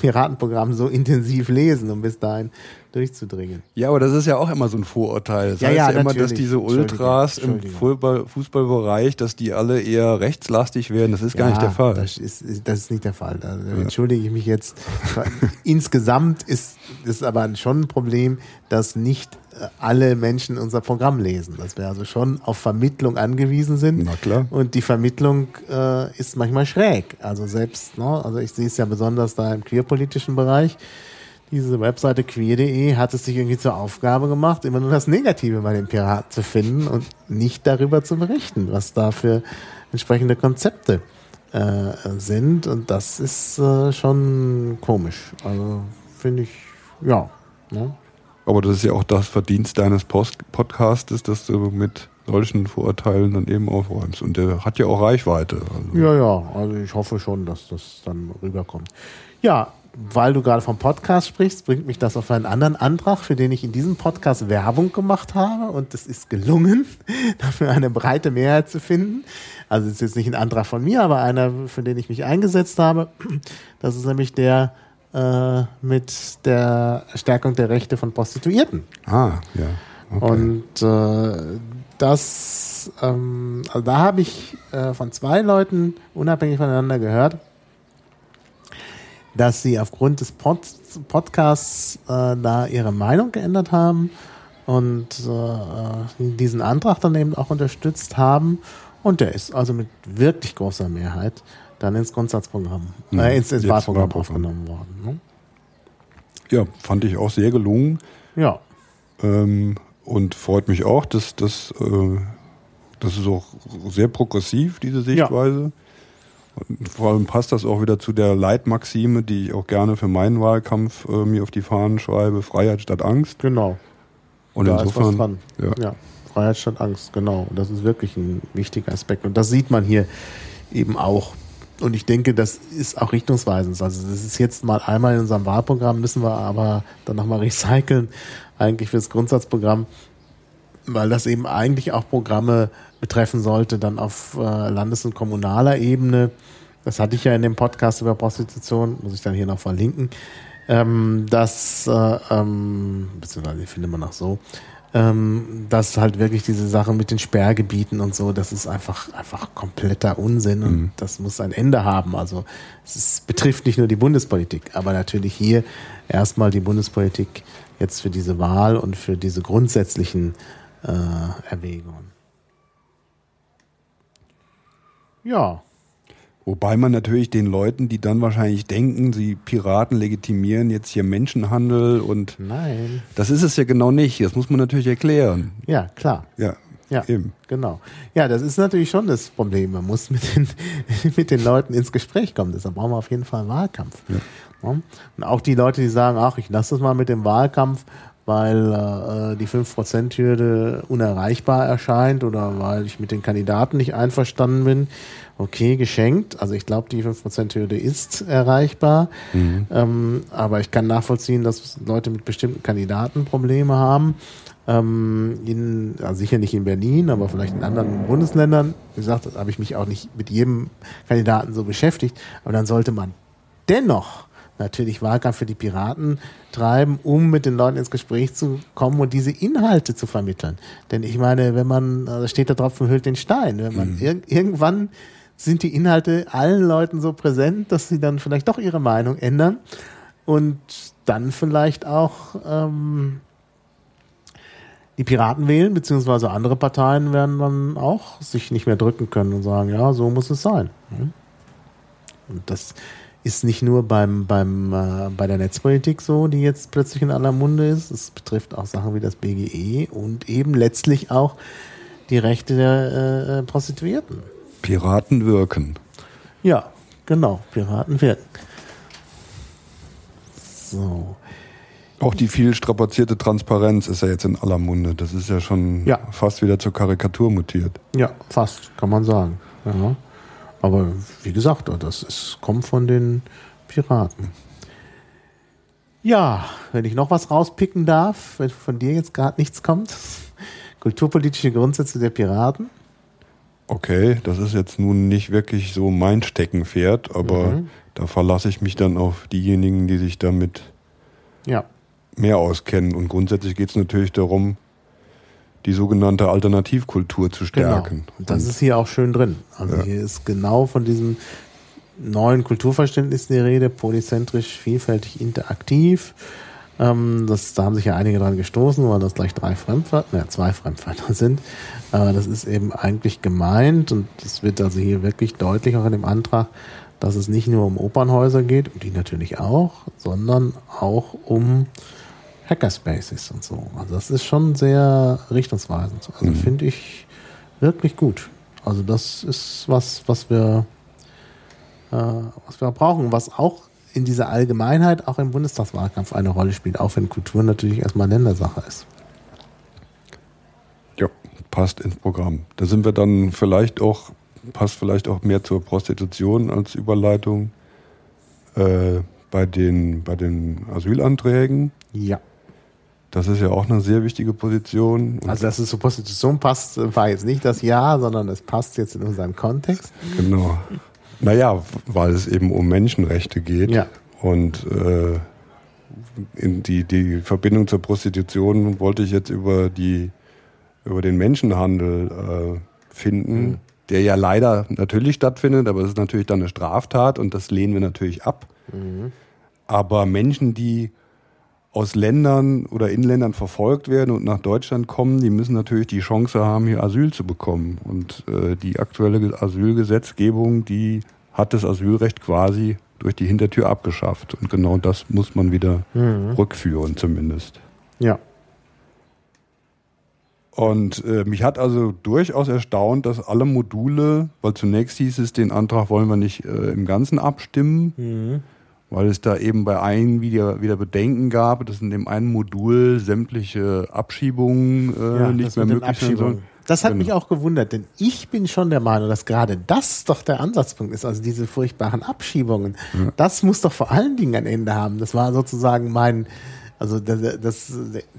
Speaker 2: Piratenprogramm so intensiv lesen, um bis dahin durchzudringen.
Speaker 3: Ja, aber das ist ja auch immer so ein Vorurteil. Das
Speaker 2: ja,
Speaker 3: heißt
Speaker 2: ja,
Speaker 3: ja immer, dass diese Ultras im Fußball, Fußballbereich, dass die alle eher rechtslastig werden. Das ist gar nicht der Fall.
Speaker 2: Das ist, das ist nicht der Fall. Da ja. entschuldige ich mich jetzt. Insgesamt ist es aber schon ein Problem, dass nicht äh, alle Menschen unser Programm lesen. Dass wir also schon auf Vermittlung angewiesen sind.
Speaker 3: Na klar.
Speaker 2: Und die Vermittlung äh, ist manchmal schräg. Also selbst, ne, also ich sehe es ja besonders da im queerpolitischen Bereich diese Webseite queer.de hat es sich irgendwie zur Aufgabe gemacht, immer nur das Negative bei den Piraten zu finden und nicht darüber zu berichten, was da für entsprechende Konzepte äh, sind. Und das ist äh, schon komisch. Also finde ich, ja. Ne?
Speaker 3: Aber das ist ja auch das Verdienst deines Post Podcastes, dass du mit solchen Vorurteilen dann eben aufräumst. Und der hat ja auch Reichweite.
Speaker 2: Also. Ja, ja, also ich hoffe schon, dass das dann rüberkommt. Ja, weil du gerade vom Podcast sprichst, bringt mich das auf einen anderen Antrag, für den ich in diesem Podcast Werbung gemacht habe. Und es ist gelungen, dafür eine breite Mehrheit zu finden. Also es ist jetzt nicht ein Antrag von mir, aber einer, für den ich mich eingesetzt habe. Das ist nämlich der äh, mit der Stärkung der Rechte von Prostituierten.
Speaker 3: Ah, ja. Okay.
Speaker 2: Und äh, das, ähm, also da habe ich äh, von zwei Leuten unabhängig voneinander gehört, dass sie aufgrund des Pod Podcasts äh, da ihre Meinung geändert haben und äh, diesen Antrag dann eben auch unterstützt haben. Und der ist also mit wirklich großer Mehrheit dann ins Grundsatzprogramm, äh, ins, ins Wahlprogramm. aufgenommen worden. Ne?
Speaker 3: Ja, fand ich auch sehr gelungen.
Speaker 2: Ja,
Speaker 3: Ähm, und freut mich auch, dass das, äh, das ist auch sehr progressiv, diese Sichtweise. Und vor allem passt das auch wieder zu der Leitmaxime, die ich auch gerne für meinen Wahlkampf äh, mir auf die Fahnen schreibe, Freiheit statt Angst.
Speaker 2: genau.
Speaker 3: Und
Speaker 2: da ist was
Speaker 3: insofern,
Speaker 2: dran.
Speaker 3: ja.
Speaker 2: Ja, Freiheit statt Angst, genau. Und das ist wirklich ein wichtiger Aspekt. Und das sieht man hier eben auch. Und ich denke, das ist auch richtungsweisend. Also das ist jetzt mal einmal in unserem Wahlprogramm, müssen wir aber dann nochmal recyceln, eigentlich fürs Grundsatzprogramm, weil das eben eigentlich auch Programme betreffen sollte, dann auf äh, Landes- und kommunaler Ebene. Das hatte ich ja in dem Podcast über Prostitution, muss ich dann hier noch verlinken, ähm, dass, äh, ähm, beziehungsweise findet man auch so, ähm, dass halt wirklich diese Sachen mit den Sperrgebieten und so, das ist einfach, einfach kompletter Unsinn und das muss ein Ende haben. Also es ist, betrifft nicht nur die Bundespolitik, aber natürlich hier erstmal die Bundespolitik jetzt für diese Wahl und für diese grundsätzlichen äh, Erwägungen. Ja,
Speaker 3: Wobei man natürlich den Leuten, die dann wahrscheinlich denken, sie Piraten legitimieren jetzt hier Menschenhandel und
Speaker 2: nein.
Speaker 3: das ist es ja genau nicht. Das muss man natürlich erklären.
Speaker 2: Ja, klar.
Speaker 3: Ja,
Speaker 2: Ja,
Speaker 3: eben.
Speaker 2: genau. Ja, das ist natürlich schon das Problem. Man muss mit den, mit den Leuten ins Gespräch kommen. Deshalb brauchen wir auf jeden Fall einen Wahlkampf. Ja. Und auch die Leute, die sagen, ach, ich lasse das mal mit dem Wahlkampf, weil äh, die 5%-Hürde unerreichbar erscheint oder weil ich mit den Kandidaten nicht einverstanden bin. Okay, geschenkt. Also ich glaube, die 5%-Hürde ist erreichbar. Ähm, aber ich kann nachvollziehen, dass Leute mit bestimmten Kandidaten Probleme haben. Ähm, in, also sicher nicht in Berlin, aber vielleicht in anderen Bundesländern. Wie gesagt, habe ich mich auch nicht mit jedem Kandidaten so beschäftigt. Aber dann sollte man dennoch natürlich Wahlkampf für die Piraten treiben, um mit den Leuten ins Gespräch zu kommen und diese Inhalte zu vermitteln. Denn ich meine, wenn man, da steht der Tropfen hüllt den Stein, wenn man ir irgendwann sind die Inhalte allen Leuten so präsent, dass sie dann vielleicht doch ihre Meinung ändern und dann vielleicht auch ähm, die Piraten wählen, beziehungsweise andere Parteien werden dann auch sich nicht mehr drücken können und sagen, ja, so muss es sein. Und das ist nicht nur beim, beim, äh, bei der Netzpolitik so, die jetzt plötzlich in aller Munde ist. Es betrifft auch Sachen wie das BGE und eben letztlich auch die Rechte der äh, Prostituierten.
Speaker 3: Piraten wirken.
Speaker 2: Ja, genau. Piraten wirken. So.
Speaker 3: Auch die viel strapazierte Transparenz ist ja jetzt in aller Munde. Das ist ja schon
Speaker 2: Ja.
Speaker 3: fast wieder zur Karikatur mutiert.
Speaker 2: Ja, fast, kann man sagen. Ja. Aber wie gesagt, das ist, kommt von den Piraten. Ja, wenn ich noch was rauspicken darf, wenn von dir jetzt gerade nichts kommt. Kulturpolitische Grundsätze der Piraten.
Speaker 3: Okay, das ist jetzt nun nicht wirklich so mein Steckenpferd, aber
Speaker 2: Mhm.
Speaker 3: da verlasse ich mich dann auf diejenigen, die sich damit
Speaker 2: Ja,
Speaker 3: mehr auskennen. Und grundsätzlich geht es natürlich darum, die sogenannte Alternativkultur zu stärken.
Speaker 2: Genau. Und das ist hier auch schön drin. Also
Speaker 3: Ja.
Speaker 2: hier ist genau von diesem neuen Kulturverständnis die Rede, polyzentrisch, vielfältig, interaktiv. Ähm, das, da haben sich ja einige dran gestoßen, weil das gleich drei Fremdwörter, ne, zwei Fremdwörter sind. Aber das ist eben eigentlich gemeint und es wird also hier wirklich deutlich auch in dem Antrag, dass es nicht nur um Opernhäuser geht, und die natürlich auch, sondern auch um Hackerspaces und so. Also das ist schon sehr richtungsweisend. Also finde ich wirklich gut. Also das ist was, was wir, äh, was wir brauchen, was auch in dieser Allgemeinheit auch im Bundestagswahlkampf eine Rolle spielt, auch wenn Kultur natürlich erstmal Ländersache ist.
Speaker 3: Ja, passt ins Programm. Da sind wir dann vielleicht auch, passt vielleicht auch mehr zur Prostitution als Überleitung. Äh, bei den, bei den Asylanträgen.
Speaker 2: Ja.
Speaker 3: Das ist ja auch eine sehr wichtige Position. Und
Speaker 2: Also, dass es zur Prostitution passt, war jetzt nicht das Ja, sondern es passt jetzt in unseren Kontext.
Speaker 3: Genau. Naja, weil es eben um Menschenrechte geht.
Speaker 2: Ja.
Speaker 3: Und äh, in die, die Verbindung zur Prostitution wollte ich jetzt über, die, über den Menschenhandel äh, finden, der ja leider natürlich stattfindet, aber es ist natürlich dann eine Straftat und das lehnen wir natürlich ab. Aber Menschen, die aus Ländern oder in Ländern verfolgt werden und nach Deutschland kommen, die müssen natürlich die Chance haben, hier Asyl zu bekommen. Und äh, die aktuelle Ge- Asylgesetzgebung, die hat das Asylrecht quasi durch die Hintertür abgeschafft. Und genau das muss man wieder rückführen zumindest.
Speaker 2: Ja.
Speaker 3: Und äh, mich hat also durchaus erstaunt, dass alle Module, weil zunächst hieß es, den Antrag wollen wir nicht äh, im Ganzen abstimmen, weil es da eben bei einem wieder, wieder Bedenken gab, dass in dem einen Modul sämtliche Abschiebungen äh,
Speaker 2: ja
Speaker 3: nicht mehr möglich sollen.
Speaker 2: Das hat
Speaker 3: Genau.
Speaker 2: mich auch gewundert, denn ich bin schon der Meinung, dass gerade das doch der Ansatzpunkt ist, also diese furchtbaren Abschiebungen. Das muss doch vor allen Dingen ein Ende haben. Das war sozusagen mein, also das, das,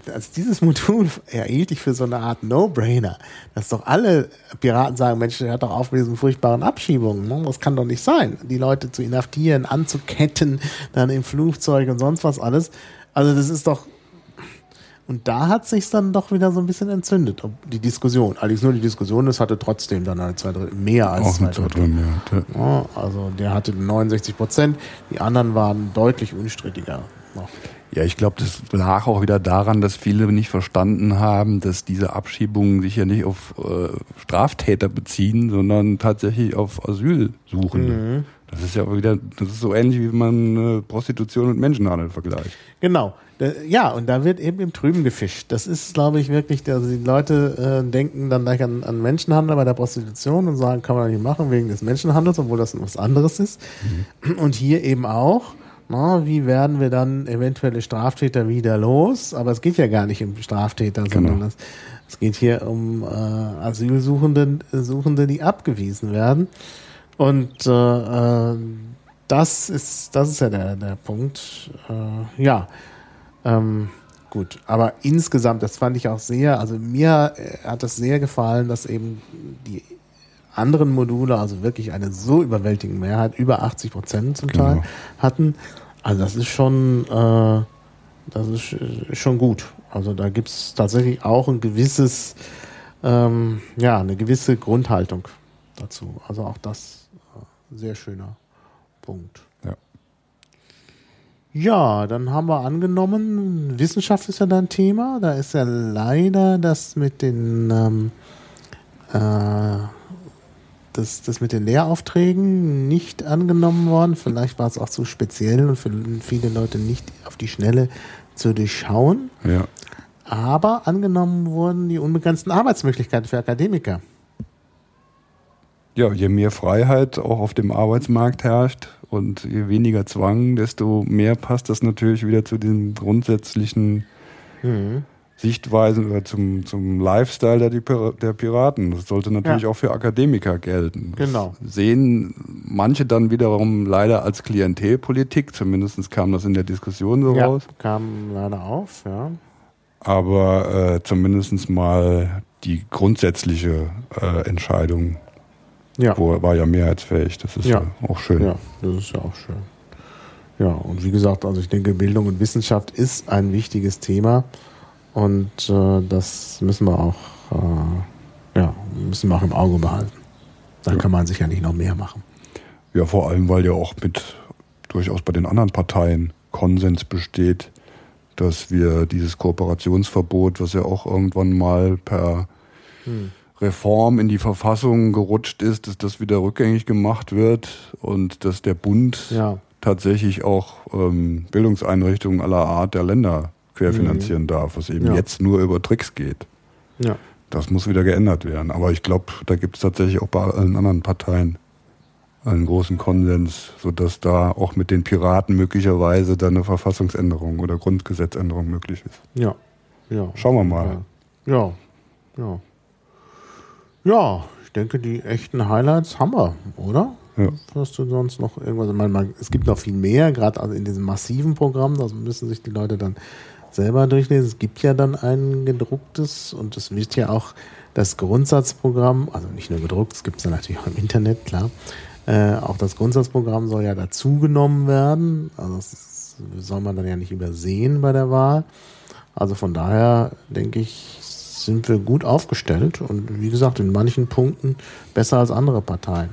Speaker 2: das dieses Modul erhielt ich für so eine Art No-Brainer, dass doch alle Piraten sagen, Mensch, hört doch auf mit diesen furchtbaren Abschiebungen. Ne? Das kann doch nicht sein. Die Leute zu inhaftieren, anzuketten, dann im Flugzeug und sonst was alles. Also das ist doch und da hat sich dann doch wieder so ein bisschen entzündet, die Diskussion. Allerdings nur die Diskussion, das hatte trotzdem dann eine zwei Drittel, mehr als
Speaker 3: Auch
Speaker 2: zwei Drittel.
Speaker 3: drin, ja.
Speaker 2: Ja, also der hatte 69 Prozent, die anderen waren deutlich unstrittiger. noch.
Speaker 3: Ja, ich glaube, das lag auch wieder daran, dass viele nicht verstanden haben, dass diese Abschiebungen sich ja nicht auf äh, Straftäter beziehen, sondern tatsächlich auf Asylsuchende. Das ist ja wieder, das ist so ähnlich, wie man äh, Prostitution und Menschenhandel vergleicht.
Speaker 2: Genau. Ja, und da wird eben im Trüben gefischt. Das ist, glaube ich, wirklich, also die Leute äh, denken dann gleich an, an Menschenhandel bei der Prostitution und sagen, kann man nicht machen wegen des Menschenhandels, obwohl das was anderes ist. Und hier eben auch. Na, wie werden wir dann eventuelle Straftäter wieder los? Aber es geht ja gar nicht um Straftäter, sondern
Speaker 3: Genau.
Speaker 2: es, es geht hier um äh, Asylsuchende, Suchende, die abgewiesen werden. Und äh, äh, das ist, das ist ja der, der Punkt. Äh, ja, ähm, gut. Aber insgesamt, das fand ich auch sehr, also mir äh, hat das sehr gefallen, dass eben die anderen Module, also wirklich eine so überwältigende Mehrheit, über 80 Prozent zum Teil
Speaker 3: Genau.
Speaker 2: hatten. Also das ist schon, äh, das ist äh, schon gut. Also da gibt es tatsächlich auch ein gewisses, ähm, ja, eine gewisse Grundhaltung dazu. Also auch das äh, sehr schöner Punkt.
Speaker 3: Ja.
Speaker 2: Ja, dann haben wir angenommen, Wissenschaft ist ja dein Thema. Da ist ja leider das mit den ähm, äh, das, das mit den Lehraufträgen nicht angenommen worden. Vielleicht war es auch zu speziell und für viele Leute nicht auf die Schnelle zu durchschauen.
Speaker 3: Ja.
Speaker 2: Aber angenommen wurden die unbegrenzten Arbeitsmöglichkeiten für Akademiker.
Speaker 3: Ja, je mehr Freiheit auch auf dem Arbeitsmarkt herrscht und je weniger Zwang, desto mehr passt das natürlich wieder zu den grundsätzlichen Sichtweisen oder zum, zum Lifestyle der, Pir- der Piraten. Das sollte natürlich
Speaker 2: Ja.
Speaker 3: auch für Akademiker gelten.
Speaker 2: Genau.
Speaker 3: Das sehen manche dann wiederum leider als Klientelpolitik, zumindest kam das in der Diskussion so
Speaker 2: Ja,
Speaker 3: raus.
Speaker 2: kam leider auf, ja.
Speaker 3: Aber äh, zumindest mal die grundsätzliche äh, Entscheidung
Speaker 2: Ja.
Speaker 3: wo, war ja mehrheitsfähig. Das ist ja,
Speaker 2: Ja.
Speaker 3: auch schön.
Speaker 2: Ja, das ist ja auch schön. Ja, und wie gesagt, also ich denke, Bildung und Wissenschaft ist ein wichtiges Thema und äh, das müssen wir auch, äh, ja, müssen wir auch im Auge behalten. Dann
Speaker 3: Ja.
Speaker 2: kann man sicher nicht noch mehr machen.
Speaker 3: Ja, vor allem, weil ja auch mit durchaus bei den anderen Parteien Konsens besteht, dass wir dieses Kooperationsverbot, was ja auch irgendwann mal per
Speaker 2: Hm.
Speaker 3: Reform in die Verfassung gerutscht ist, dass das wieder rückgängig gemacht wird und dass der Bund
Speaker 2: Ja.
Speaker 3: tatsächlich auch ähm, Bildungseinrichtungen aller Art der Länder querfinanzieren darf, was eben
Speaker 2: Ja.
Speaker 3: jetzt nur über Tricks geht.
Speaker 2: Ja.
Speaker 3: Das muss wieder geändert werden. Aber ich glaube, da gibt es tatsächlich auch bei allen anderen Parteien einen großen Konsens, sodass da auch mit den Piraten möglicherweise dann eine Verfassungsänderung oder Grundgesetzänderung möglich ist.
Speaker 2: Ja. Ja.
Speaker 3: Schauen wir mal.
Speaker 2: Ja. Ja. Ja, ich denke, die echten Highlights haben wir, oder? Ja. Hast du sonst noch irgendwas? Man, man, es gibt noch viel mehr, gerade also in diesem massiven Programm, das müssen sich die Leute dann selber durchlesen. Es gibt ja dann ein gedrucktes und es wird ja auch das Grundsatzprogramm, also nicht nur gedruckt, es gibt es ja natürlich auch im Internet, klar. Äh, auch das Grundsatzprogramm soll ja dazugenommen werden. Also das soll man dann ja nicht übersehen bei der Wahl. Also von daher denke ich, sind wir gut aufgestellt und wie gesagt, in manchen Punkten besser als andere Parteien.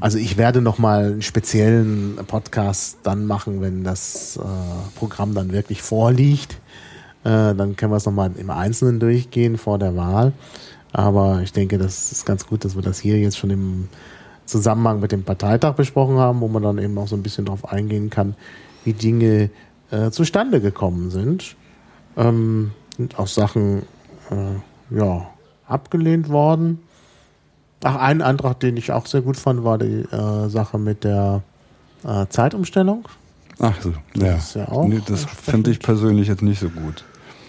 Speaker 2: Also ich werde noch mal einen speziellen Podcast dann machen, wenn das äh, Programm dann wirklich vorliegt. Äh, dann können wir es noch mal im Einzelnen durchgehen vor der Wahl. Aber ich denke, das ist ganz gut, dass wir das hier jetzt schon im Zusammenhang mit dem Parteitag besprochen haben, wo man dann eben auch so ein bisschen darauf eingehen kann, wie Dinge äh, zustande gekommen sind. Ähm, sind auch Sachen äh, ja, abgelehnt worden. Ach, ein Antrag, den ich auch sehr gut fand, war die äh, Sache mit der äh, Zeitumstellung.
Speaker 3: Ach so, ja. Das, ja nee, das finde ich persönlich jetzt nicht so gut.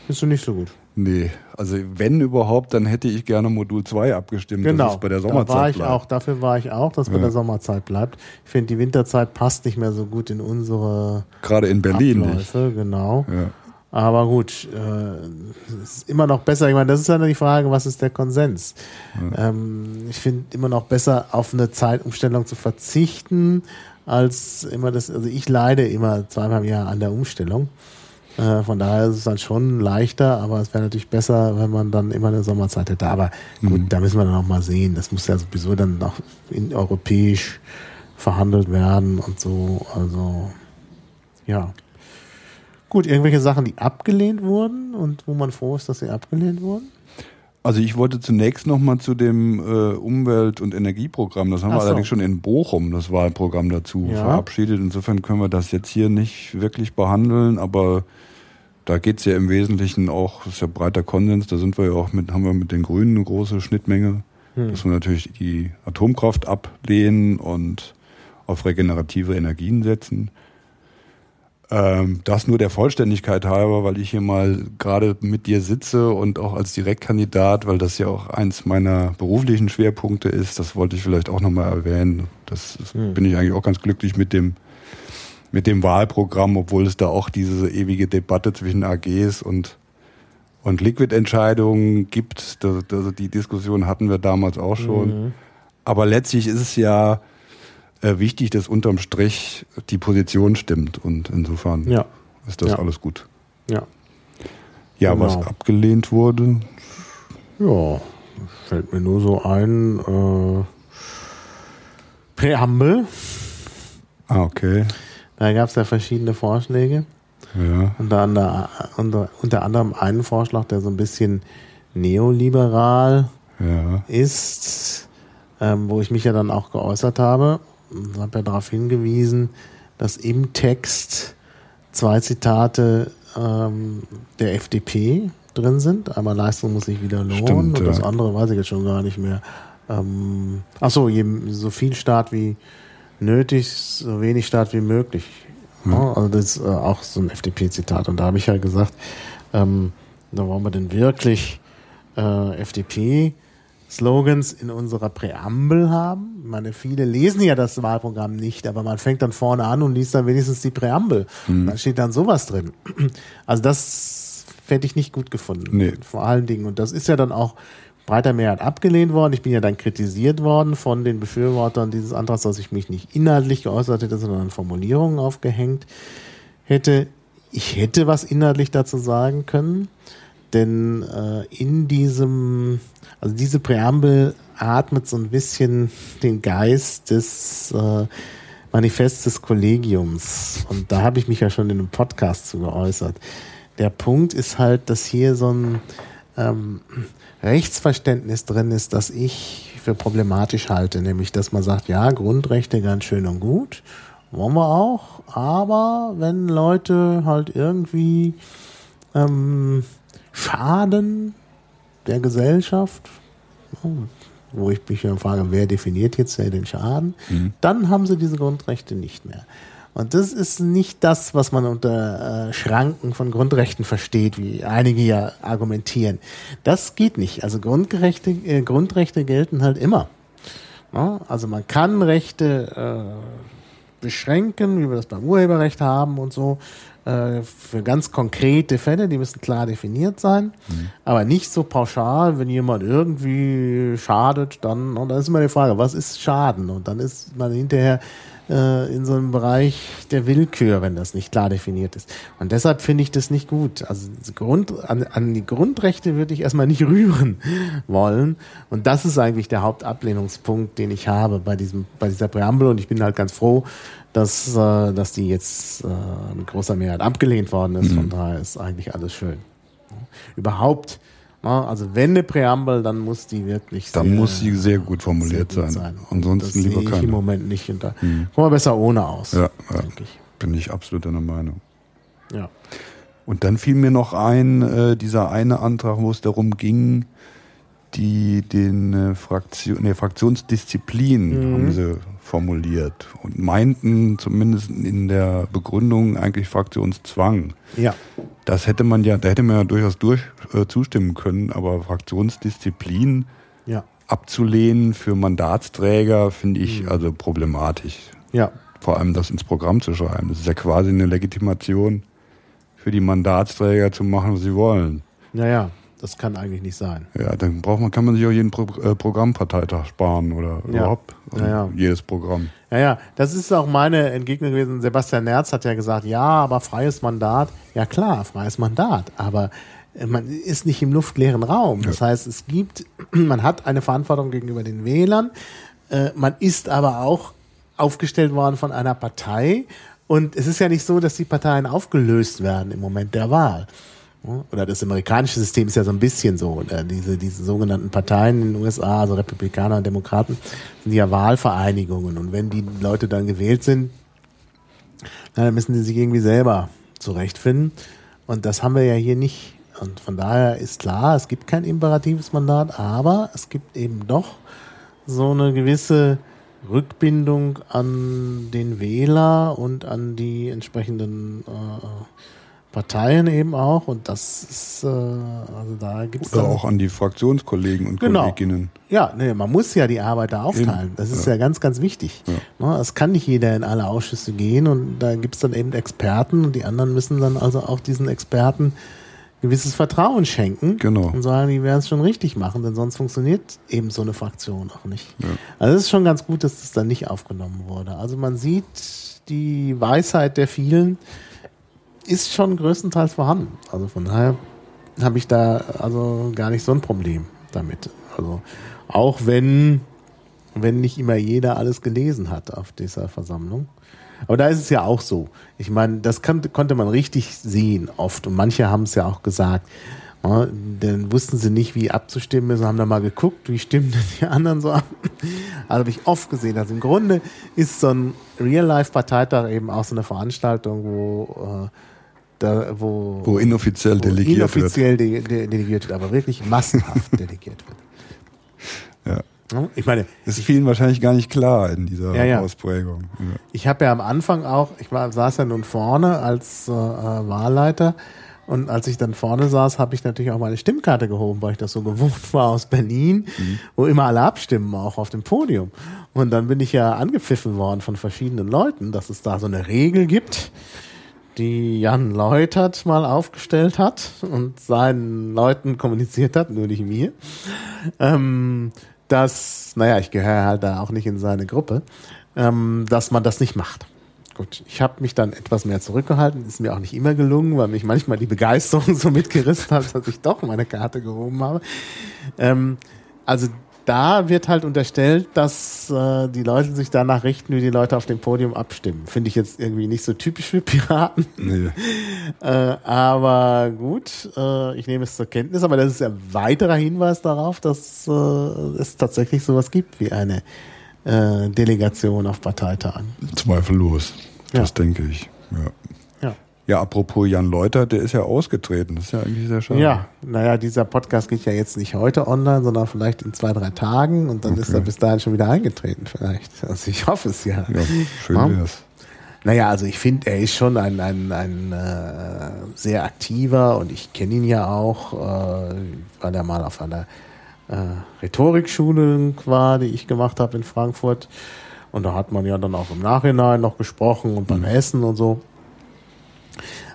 Speaker 2: Findest du nicht so gut?
Speaker 3: Nee, also wenn überhaupt, dann hätte ich gerne Modul 2 abgestimmt,
Speaker 2: genau, dass es bei der Sommerzeit da war ich bleibt. Auch, dafür war ich auch, dass es ja. bei der Sommerzeit bleibt. Ich finde, die Winterzeit passt nicht mehr so gut in unsere
Speaker 3: Gerade in Berlin
Speaker 2: Abläufe, nicht. genau. Ja. Aber gut, äh, ist immer noch besser. Ich meine, das ist ja die Frage, was ist der Konsens? Ja. Ähm, ich finde immer noch besser, auf eine Zeitumstellung zu verzichten, als immer das. Also ich leide immer zweimal im Jahr an der Umstellung. Äh, von daher ist es dann schon leichter, aber es wäre natürlich besser, wenn man dann immer eine Sommerzeit hätte. Aber gut, mhm. da müssen wir dann auch mal sehen. Das muss ja sowieso dann noch in europäisch verhandelt werden und so. Also ja. Gut, irgendwelche Sachen, die abgelehnt wurden und wo man froh ist, dass sie abgelehnt wurden?
Speaker 3: Also ich wollte zunächst nochmal zu dem äh, Umwelt- und Energieprogramm, das haben Ach wir so. allerdings schon in Bochum, das Wahlprogramm dazu ja. verabschiedet. Insofern können wir das jetzt hier nicht wirklich behandeln, aber da geht es ja im Wesentlichen auch, das ist ja breiter Konsens, da sind wir ja auch mit, haben wir mit den Grünen eine große Schnittmenge, hm. dass wir natürlich die Atomkraft ablehnen und auf regenerative Energien setzen. Ähm, das nur der Vollständigkeit halber, weil ich hier mal gerade mit dir sitze und auch als Direktkandidat, weil das ja auch eins meiner beruflichen Schwerpunkte ist, das wollte ich vielleicht auch nochmal erwähnen. Das, das hm. bin ich eigentlich auch ganz glücklich mit dem, mit dem Wahlprogramm, obwohl es da auch diese ewige Debatte zwischen AGs und, und Liquid-Entscheidungen gibt. Das, die Diskussion hatten wir damals auch schon. Mhm. Aber letztlich ist es ja, äh, wichtig, dass unterm Strich die Position stimmt und insofern ja. ist das ja. alles gut.
Speaker 2: Ja.
Speaker 3: Ja, genau. was abgelehnt wurde.
Speaker 2: Ja, fällt mir nur so ein. Äh, Präambel.
Speaker 3: Ah, okay.
Speaker 2: Da gab es ja verschiedene Vorschläge.
Speaker 3: Ja.
Speaker 2: Unter, unter, unter, unter anderem einen Vorschlag, der so ein bisschen neoliberal
Speaker 3: ja.
Speaker 2: ist, ähm, wo ich mich ja dann auch geäußert habe habe ja darauf hingewiesen, dass im Text zwei Zitate ähm, der FDP drin sind. Einmal Leistung muss sich wieder lohnen Stimmt, und das andere weiß ich jetzt schon gar nicht mehr. Ähm, achso, so viel Staat wie nötig, so wenig Staat wie möglich. Hm. Ja, also das ist äh, auch so ein FDP-Zitat. Und da habe ich ja gesagt, ähm, da wollen wir denn wirklich äh, FDP Slogans in unserer Präambel haben. Ich meine, viele lesen ja das Wahlprogramm nicht, aber man fängt dann vorne an und liest dann wenigstens die Präambel. Mhm. Da steht dann sowas drin. Also das hätte ich nicht gut gefunden.
Speaker 3: Nee.
Speaker 2: Vor allen Dingen. Und das ist ja dann auch breiter Mehrheit abgelehnt worden. Ich bin ja dann kritisiert worden von den Befürwortern dieses Antrags, dass ich mich nicht inhaltlich geäußert hätte, sondern an Formulierungen aufgehängt hätte. Ich hätte was inhaltlich dazu sagen können, denn äh, in diesem also diese Präambel atmet so ein bisschen den Geist des äh, Manifests des Kollegiums. Und da habe ich mich ja schon in einem Podcast zu geäußert. Der Punkt ist halt, dass hier so ein ähm, Rechtsverständnis drin ist, das ich für problematisch halte, nämlich dass man sagt, ja, Grundrechte ganz schön und gut, wollen wir auch, aber wenn Leute halt irgendwie ähm, schaden der Gesellschaft, wo ich mich frage, wer definiert jetzt den Schaden, mhm. dann haben sie diese Grundrechte nicht mehr. Und das ist nicht das, was man unter äh, Schranken von Grundrechten versteht, wie einige ja argumentieren. Das geht nicht. Also Grundrechte, äh, Grundrechte gelten halt immer. Ne? Also man kann Rechte äh, beschränken, wie wir das beim Urheberrecht haben und so, äh, für ganz konkrete Fälle, die müssen klar definiert sein, mhm. aber nicht so pauschal, wenn jemand irgendwie schadet, dann, und dann ist immer die Frage, was ist Schaden? Und dann ist man hinterher äh, in so einem Bereich der Willkür, wenn das nicht klar definiert ist. Und deshalb finde ich das nicht gut. Also Grund, an, an die Grundrechte würde ich erstmal nicht rühren wollen. Und das ist eigentlich der Hauptablehnungspunkt, den ich habe bei diesem, bei dieser Präambel. Und ich bin halt ganz froh, dass, äh, dass die jetzt äh, mit großer Mehrheit abgelehnt worden ist. Mhm. Von daher ist eigentlich alles schön. Überhaupt also wenn eine Präambel, dann muss die wirklich
Speaker 3: Dann sehr, muss sie sehr gut formuliert sehr gut sein. sein. Ansonsten
Speaker 2: das lieber keine. Ich im Moment nicht. Und da hm. kommen wir besser ohne aus.
Speaker 3: Ja, ja. Ich. bin ich absolut deiner Meinung.
Speaker 2: Ja.
Speaker 3: Und dann fiel mir noch ein, äh, dieser eine Antrag, wo es darum ging, die den äh, Fraktion, nee, Fraktionsdisziplin mhm. haben sie formuliert und meinten zumindest in der Begründung eigentlich Fraktionszwang.
Speaker 2: Ja.
Speaker 3: Das hätte man ja, da hätte man ja durchaus durch äh, zustimmen können, aber Fraktionsdisziplin
Speaker 2: ja.
Speaker 3: abzulehnen für Mandatsträger finde ich mhm. also problematisch.
Speaker 2: Ja.
Speaker 3: Vor allem das ins Programm zu schreiben. Das ist ja quasi eine Legitimation für die Mandatsträger zu machen, was sie wollen.
Speaker 2: Naja. Das kann eigentlich nicht sein.
Speaker 3: Ja, dann braucht man, kann man sich auch jeden Pro äh, Programmparteitag sparen oder
Speaker 2: ja.
Speaker 3: überhaupt
Speaker 2: also ja, ja.
Speaker 3: jedes Programm.
Speaker 2: Ja, ja, das ist auch meine Entgegnung gewesen. Sebastian Nerz hat ja gesagt, ja, aber freies Mandat. Ja klar, freies Mandat, aber äh, man ist nicht im luftleeren Raum. Das heißt, es gibt, man hat eine Verantwortung gegenüber den Wählern. Äh, man ist aber auch aufgestellt worden von einer Partei. Und es ist ja nicht so, dass die Parteien aufgelöst werden im Moment der Wahl. Oder das amerikanische System ist ja so ein bisschen so. Oder diese, diese sogenannten Parteien in den USA, also Republikaner und Demokraten, sind ja Wahlvereinigungen. Und wenn die Leute dann gewählt sind, dann müssen die sich irgendwie selber zurechtfinden. Und das haben wir ja hier nicht. Und von daher ist klar, es gibt kein imperatives Mandat, aber es gibt eben doch so eine gewisse Rückbindung an den Wähler und an die entsprechenden äh, Parteien eben auch und das ist, äh, also da gibt es.
Speaker 3: Oder auch an die Fraktionskollegen und
Speaker 2: genau.
Speaker 3: Kolleginnen.
Speaker 2: Ja, nee, man muss ja die Arbeit da aufteilen. Das ist ja, ja ganz, ganz wichtig. Ja. Ne, es kann nicht jeder in alle Ausschüsse gehen und da gibt es dann eben Experten und die anderen müssen dann also auch diesen Experten gewisses Vertrauen schenken
Speaker 3: genau.
Speaker 2: und sagen, die werden es schon richtig machen, denn sonst funktioniert eben so eine Fraktion auch nicht. Ja. Also es ist schon ganz gut, dass das dann nicht aufgenommen wurde. Also man sieht die Weisheit der vielen, ist schon größtenteils vorhanden. Also von daher habe ich da also gar nicht so ein Problem damit. Also auch wenn, wenn nicht immer jeder alles gelesen hat auf dieser Versammlung. Aber da ist es ja auch so. Ich meine, das kann, konnte man richtig sehen oft. Und manche haben es ja auch gesagt. Ja, dann wussten sie nicht, wie abzustimmen ist, haben dann mal geguckt, wie stimmen denn die anderen so ab. Also habe ich oft gesehen. Also im Grunde ist so ein Real-Life-Parteitag eben auch so eine Veranstaltung, wo äh, da, wo,
Speaker 3: wo inoffiziell wo delegiert
Speaker 2: inoffiziell wird. De, de, delegiert wird, aber wirklich massenhaft delegiert
Speaker 3: wird.
Speaker 2: Ja. Ich meine,
Speaker 3: das ist vielen wahrscheinlich gar nicht klar in dieser ja, ja. Ausprägung. Ja.
Speaker 2: Ich habe ja am Anfang auch, ich war, saß ja nun vorne als äh, Wahlleiter und als ich dann vorne saß, habe ich natürlich auch meine Stimmkarte gehoben, weil ich das so gewohnt war aus Berlin, mhm. wo immer alle abstimmen, auch auf dem Podium. Und dann bin ich ja angepfiffen worden von verschiedenen Leuten, dass es da so eine Regel gibt die Jan Leutert mal aufgestellt hat und seinen Leuten kommuniziert hat, nur nicht mir, ähm, dass, naja, ich gehöre halt da auch nicht in seine Gruppe, ähm, dass man das nicht macht. Gut, ich habe mich dann etwas mehr zurückgehalten, ist mir auch nicht immer gelungen, weil mich manchmal die Begeisterung so mitgerissen hat, dass ich doch meine Karte gehoben habe. Ähm, also da wird halt unterstellt, dass äh, die Leute sich danach richten, wie die Leute auf dem Podium abstimmen. Finde ich jetzt irgendwie nicht so typisch für Piraten. Nee. äh, aber gut, äh, ich nehme es zur Kenntnis. Aber das ist ein weiterer Hinweis darauf, dass äh, es tatsächlich sowas gibt wie eine äh, Delegation auf Parteitagen.
Speaker 3: Zweifellos. Das ja. denke ich. Ja. Ja, apropos Jan Leuter, der ist ja ausgetreten. Das ist ja eigentlich sehr schade.
Speaker 2: Ja, naja, dieser Podcast geht ja jetzt nicht heute online, sondern vielleicht in zwei, drei Tagen und dann okay. ist er bis dahin schon wieder eingetreten vielleicht. Also ich hoffe es ja. Ja,
Speaker 3: schön ja. wär's.
Speaker 2: Naja, also ich finde, er ist schon ein, ein, ein äh, sehr aktiver und ich kenne ihn ja auch, äh, weil er mal auf einer äh, Rhetorikschule war, die ich gemacht habe in Frankfurt. Und da hat man ja dann auch im Nachhinein noch gesprochen und beim Essen und so.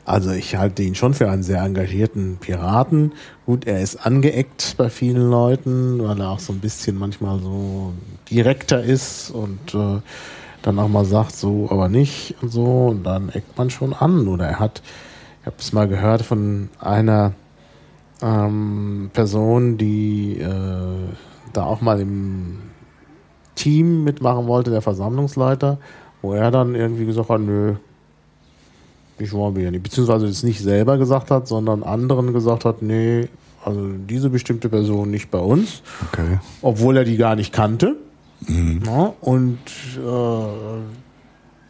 Speaker 2: Also ich halte ihn schon für einen sehr engagierten Piraten. Gut, er ist angeeckt bei vielen Leuten, weil er auch so ein bisschen manchmal so direkter ist und äh, dann auch mal sagt, so aber nicht und so. Und dann eckt man schon an. Oder er hat, ich habe es mal gehört von einer ähm, Person, die äh, da auch mal im Team mitmachen wollte, der Versammlungsleiter, wo er dann irgendwie gesagt hat, nö, ich wir ja nicht. Beziehungsweise es nicht selber gesagt hat, sondern anderen gesagt hat, nee, also diese bestimmte Person nicht bei uns.
Speaker 3: Okay.
Speaker 2: Obwohl er die gar nicht kannte. Mhm. Ja, und äh,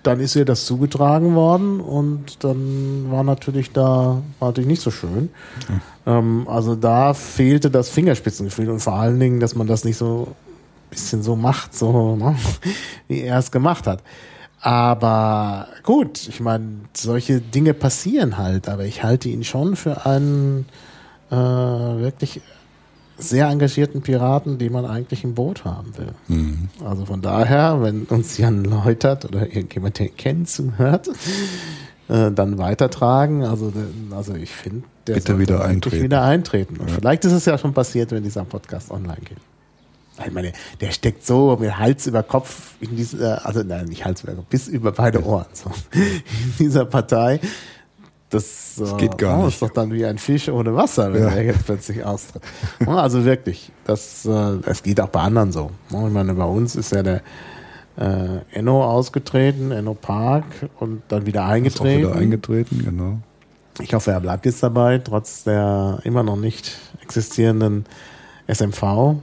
Speaker 2: dann ist ihr das zugetragen worden und dann war natürlich da war natürlich nicht so schön. Mhm. Ähm, also da fehlte das Fingerspitzengefühl und vor allen Dingen, dass man das nicht so bisschen so macht, so ne? wie er es gemacht hat. Aber gut, ich meine, solche Dinge passieren halt, aber ich halte ihn schon für einen äh, wirklich sehr engagierten Piraten, den man eigentlich im Boot haben will. Mhm. Also von daher, wenn uns Jan Läutert oder irgendjemand, den kennt, zuhört, äh, dann weitertragen. Also, also ich finde, der
Speaker 3: Bitte wieder eintreten.
Speaker 2: wieder eintreten. Und ja. vielleicht ist es ja schon passiert, wenn dieser Podcast online geht. Ich meine, der steckt so mit Hals über Kopf in dieser, also nein, nicht Hals über Kopf, bis über beide Ohren, so, in dieser Partei. Das,
Speaker 3: das geht gar
Speaker 2: oh,
Speaker 3: nicht.
Speaker 2: ist doch dann wie ein Fisch ohne Wasser, wenn ja. er jetzt plötzlich austritt. Also wirklich, das, äh, das geht auch bei anderen so. Ich meine, bei uns ist ja der äh, Enno ausgetreten, Enno Park und dann wieder eingetreten.
Speaker 3: Ist auch wieder eingetreten, genau.
Speaker 2: Ich hoffe, er bleibt jetzt dabei, trotz der immer noch nicht existierenden SMV.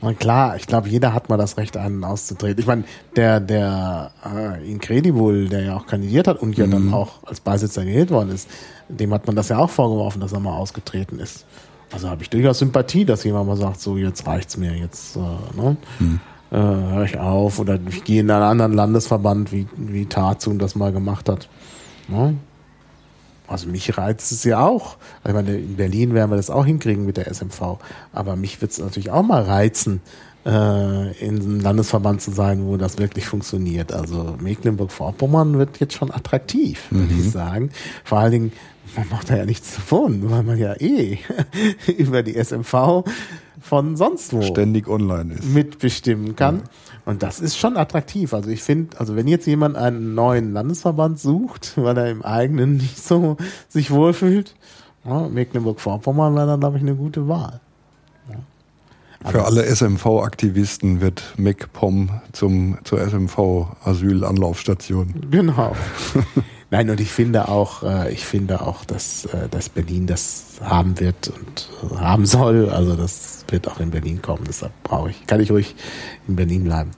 Speaker 2: Und klar, ich glaube, jeder hat mal das Recht, einen auszutreten. Ich meine, der, der äh, Incredible, der ja auch kandidiert hat und ja mhm. dann auch als Beisitzer gewählt worden ist, dem hat man das ja auch vorgeworfen, dass er mal ausgetreten ist. Also habe ich durchaus Sympathie, dass jemand mal sagt, so jetzt reicht's mir, jetzt äh, ne? Mhm. Äh, höre ich auf oder ich gehe in einen anderen Landesverband, wie, wie Tarzun das mal gemacht hat. Ne? Also mich reizt es ja auch. Ich meine, in Berlin werden wir das auch hinkriegen mit der SMV. Aber mich wird es natürlich auch mal reizen, äh, in einem Landesverband zu sein, wo das wirklich funktioniert. Also Mecklenburg-Vorpommern wird jetzt schon attraktiv, würde mhm. ich sagen. Vor allen Dingen, man macht da ja nichts davon, weil man ja eh über die SMV von sonst wo
Speaker 3: ständig online ist.
Speaker 2: mitbestimmen kann. Mhm. Und das ist schon attraktiv. Also ich finde, also wenn jetzt jemand einen neuen Landesverband sucht, weil er im eigenen nicht so sich wohlfühlt, ja, Mecklenburg-Vorpommern wäre dann, glaube ich, eine gute Wahl.
Speaker 3: Ja. Für alle SMV-Aktivisten wird MacPom zum, zur SMV-Asylanlaufstation.
Speaker 2: Genau. Nein, und ich finde auch, äh, ich finde auch, dass, äh, dass Berlin das haben wird und äh, haben soll. Also das wird auch in Berlin kommen. Deshalb brauche ich, kann ich ruhig in Berlin bleiben.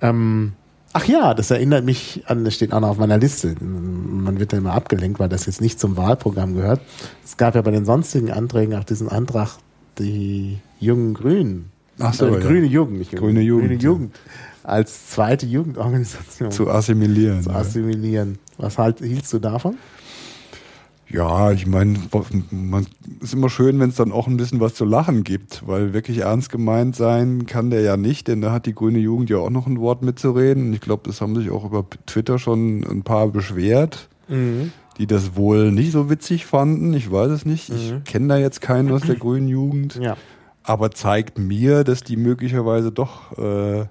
Speaker 2: Ähm, ach ja, das erinnert mich an, das steht auch noch auf meiner Liste. Man wird ja immer abgelenkt, weil das jetzt nicht zum Wahlprogramm gehört. Es gab ja bei den sonstigen Anträgen auch diesen Antrag, die jungen Grünen.
Speaker 3: Ach so,
Speaker 2: äh,
Speaker 3: ja.
Speaker 2: Grüne Jugend, nicht
Speaker 3: Grüne Jugend.
Speaker 2: Grüne Jugend. Als zweite Jugendorganisation.
Speaker 3: Zu assimilieren.
Speaker 2: Zu assimilieren. Was halt, hielst du davon?
Speaker 3: Ja, ich meine, man ist immer schön, wenn es dann auch ein bisschen was zu lachen gibt, weil wirklich ernst gemeint sein kann der ja nicht, denn da hat die grüne Jugend ja auch noch ein Wort mitzureden. Und ich glaube, das haben sich auch über Twitter schon ein paar beschwert, mhm. die das wohl nicht so witzig fanden. Ich weiß es nicht. Ich mhm. kenne da jetzt keinen aus der grünen Jugend.
Speaker 2: Ja.
Speaker 3: Aber zeigt mir, dass die möglicherweise doch äh,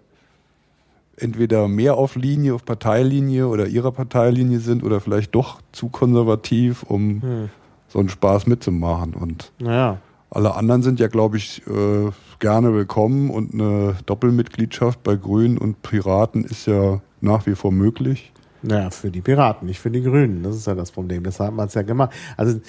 Speaker 3: entweder mehr auf Linie, auf Parteilinie oder ihrer Parteilinie sind oder vielleicht doch zu konservativ, um hm. so einen Spaß mitzumachen. Und
Speaker 2: naja.
Speaker 3: alle anderen sind ja, glaube ich, äh, gerne willkommen und eine Doppelmitgliedschaft bei Grünen und Piraten ist ja nach wie vor möglich.
Speaker 2: Naja, für die Piraten, nicht für die Grünen. Das ist ja das Problem. Deshalb hat man es ja gemacht. Also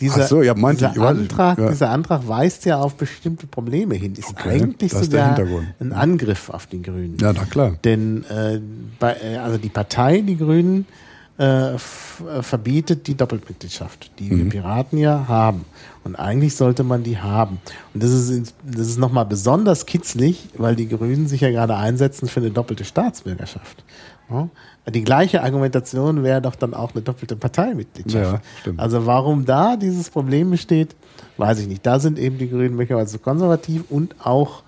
Speaker 2: dieser,
Speaker 3: so, ja, dieser,
Speaker 2: ich, Antrag, ja. dieser Antrag weist ja auf bestimmte Probleme hin. Ist okay, eigentlich sogar ein Angriff auf die Grünen.
Speaker 3: Ja, na klar.
Speaker 2: Denn äh, bei, äh, also die Partei, die Grünen, äh, äh, verbietet die Doppelmitgliedschaft, die mhm. wir Piraten ja haben. Und eigentlich sollte man die haben. Und das ist, das ist nochmal besonders kitzlig, weil die Grünen sich ja gerade einsetzen für eine doppelte Staatsbürgerschaft. Die gleiche Argumentation wäre doch dann auch eine doppelte Parteimitgliedschaft. Ja, stimmt. Also warum da dieses Problem besteht, weiß ich nicht. Da sind eben die Grünen möglicherweise konservativ und auch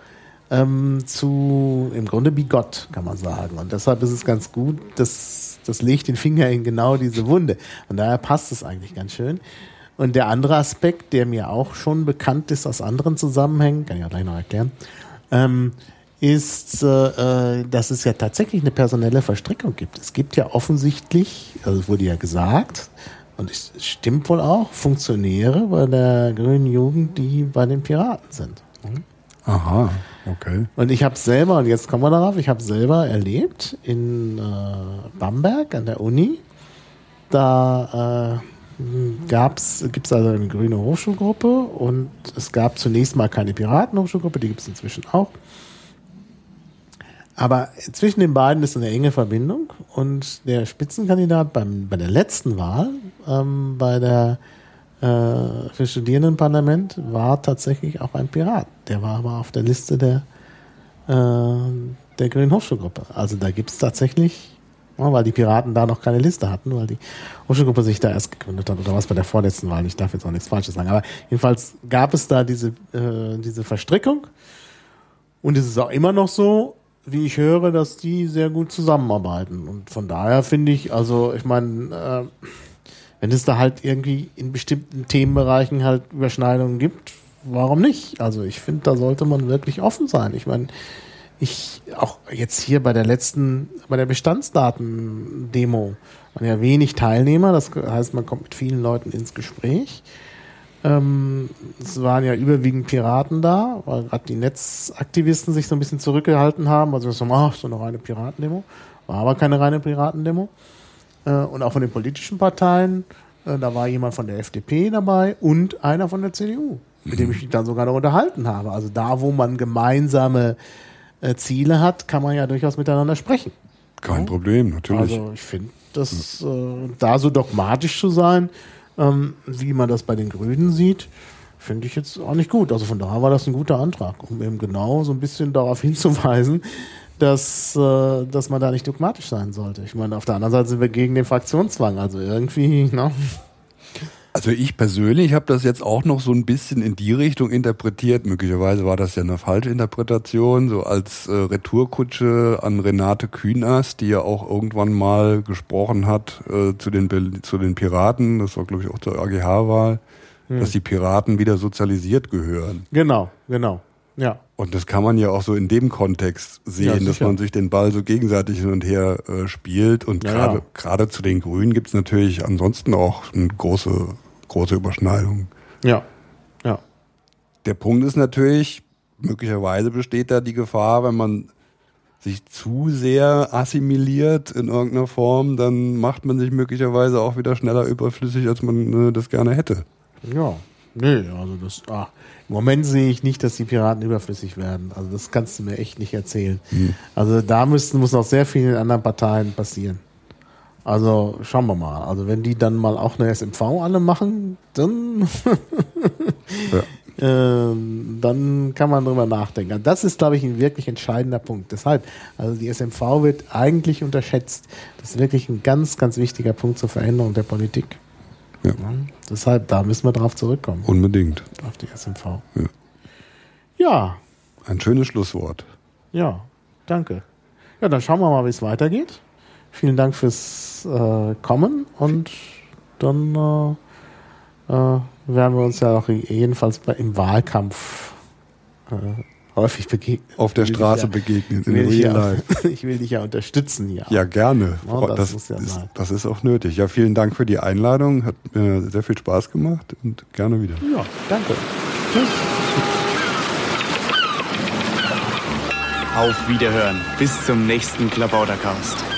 Speaker 2: ähm, zu, im Grunde bigott, kann man sagen. Und deshalb ist es ganz gut, dass das legt den Finger in genau diese Wunde. Und daher passt es eigentlich ganz schön. Und der andere Aspekt, der mir auch schon bekannt ist aus anderen Zusammenhängen, kann ich auch gleich noch erklären, ähm, ist, äh, äh dass es ja tatsächlich eine personelle Verstrickung gibt. Es gibt ja offensichtlich, also es wurde ja gesagt, und es stimmt wohl auch, Funktionäre bei der Grünen Jugend, die bei den Piraten sind.
Speaker 3: Mhm. Aha, okay.
Speaker 2: Und ich habe selber, und jetzt kommen wir darauf, ich habe selber erlebt in äh, Bamberg an der Uni, da äh, gab's, gibt es also eine grüne Hochschulgruppe und es gab zunächst mal keine Piratenhochschulgruppe, die gibt es inzwischen auch. Aber zwischen den beiden ist eine enge Verbindung und der Spitzenkandidat beim, bei der letzten Wahl, ähm, bei der äh, für Studierendenparlament war tatsächlich auch ein Pirat. Der war aber auf der Liste der, äh, der Grünen Hochschulgruppe. Also da gibt es tatsächlich, weil die Piraten da noch keine Liste hatten, weil die Hochschulgruppe sich da erst gegründet hat oder was bei der vorletzten Wahl. Ich darf jetzt auch nichts Falsches sagen. Aber jedenfalls gab es da diese, äh, diese Verstrickung. Und es ist auch immer noch so, wie ich höre, dass die sehr gut zusammenarbeiten. Und von daher finde ich, also ich meine, äh, wenn es da halt irgendwie in bestimmten Themenbereichen halt Überschneidungen gibt, warum nicht? Also ich finde, da sollte man wirklich offen sein. Ich meine, ich auch jetzt hier bei der letzten, bei der Bestandsdaten-Demo waren ja wenig Teilnehmer, das heißt, man kommt mit vielen Leuten ins Gespräch. Ähm, es waren ja überwiegend Piraten da, weil gerade die Netzaktivisten sich so ein bisschen zurückgehalten haben. Also so, ach, so eine reine Piratendemo. War aber keine reine Piratendemo äh, und auch von den politischen Parteien. Äh, da war jemand von der FDP dabei und einer von der CDU, mit dem ich mich dann sogar noch unterhalten habe. Also da, wo man gemeinsame äh, Ziele hat, kann man ja durchaus miteinander sprechen.
Speaker 3: Kein ja? Problem, natürlich.
Speaker 2: Also ich finde, das äh, da so dogmatisch zu sein, ähm, wie man das bei den Grünen sieht, finde ich jetzt auch nicht gut. Also von daher war das ein guter Antrag, um eben genau so ein bisschen darauf hinzuweisen, dass, äh, dass man da nicht dogmatisch sein sollte. Ich meine, auf der anderen Seite sind wir gegen den Fraktionszwang, also irgendwie, ne?
Speaker 3: Also ich persönlich habe das jetzt auch noch so ein bisschen in die Richtung interpretiert. Möglicherweise war das ja eine falsche Interpretation, so als äh, Retourkutsche an Renate Künast, die ja auch irgendwann mal gesprochen hat äh, zu, den, zu den Piraten, das war glaube ich auch zur AGH-Wahl, hm. dass die Piraten wieder sozialisiert gehören.
Speaker 2: Genau, genau. Ja.
Speaker 3: Und das kann man ja auch so in dem Kontext sehen, ja, dass man sich den Ball so gegenseitig hin und her äh, spielt. Und gerade ja. gerade zu den Grünen gibt es natürlich ansonsten auch eine große, große Überschneidung.
Speaker 2: Ja. Ja.
Speaker 3: Der Punkt ist natürlich, möglicherweise besteht da die Gefahr, wenn man sich zu sehr assimiliert in irgendeiner Form, dann macht man sich möglicherweise auch wieder schneller überflüssig, als man äh, das gerne hätte.
Speaker 2: Ja, nee, also das, ach, im Moment sehe ich nicht, dass die Piraten überflüssig werden. Also das kannst du mir echt nicht erzählen. Mhm. Also da müssten, muss noch sehr viel in anderen Parteien passieren. Also schauen wir mal. Also wenn die dann mal auch eine SMV alle machen, dann, ja. ähm, dann kann man drüber nachdenken. Also das ist, glaube ich, ein wirklich entscheidender Punkt. Deshalb, also die SMV wird eigentlich unterschätzt. Das ist wirklich ein ganz, ganz wichtiger Punkt zur Veränderung der Politik. Ja. ja. Deshalb, da müssen wir drauf zurückkommen.
Speaker 3: Unbedingt.
Speaker 2: Auf die SMV. Ja. ja.
Speaker 3: Ein schönes Schlusswort.
Speaker 2: Ja, danke. Ja, dann schauen wir mal, wie es weitergeht. Vielen Dank fürs äh, Kommen und dann äh, äh, werden wir uns ja auch jedenfalls bei, im Wahlkampf äh, häufig begegnen.
Speaker 3: Auf der Straße ja, begegnen,
Speaker 2: in Real Life. ich will dich ja unterstützen hier.
Speaker 3: Ja, gerne. Ja, das, das, ja ist, das, ist, auch nötig. Ja, vielen Dank für die Einladung. Hat mir sehr viel Spaß gemacht und gerne wieder.
Speaker 2: Ja, danke. Tschüss.
Speaker 4: Auf Wiederhören. Bis zum nächsten Klabautercast.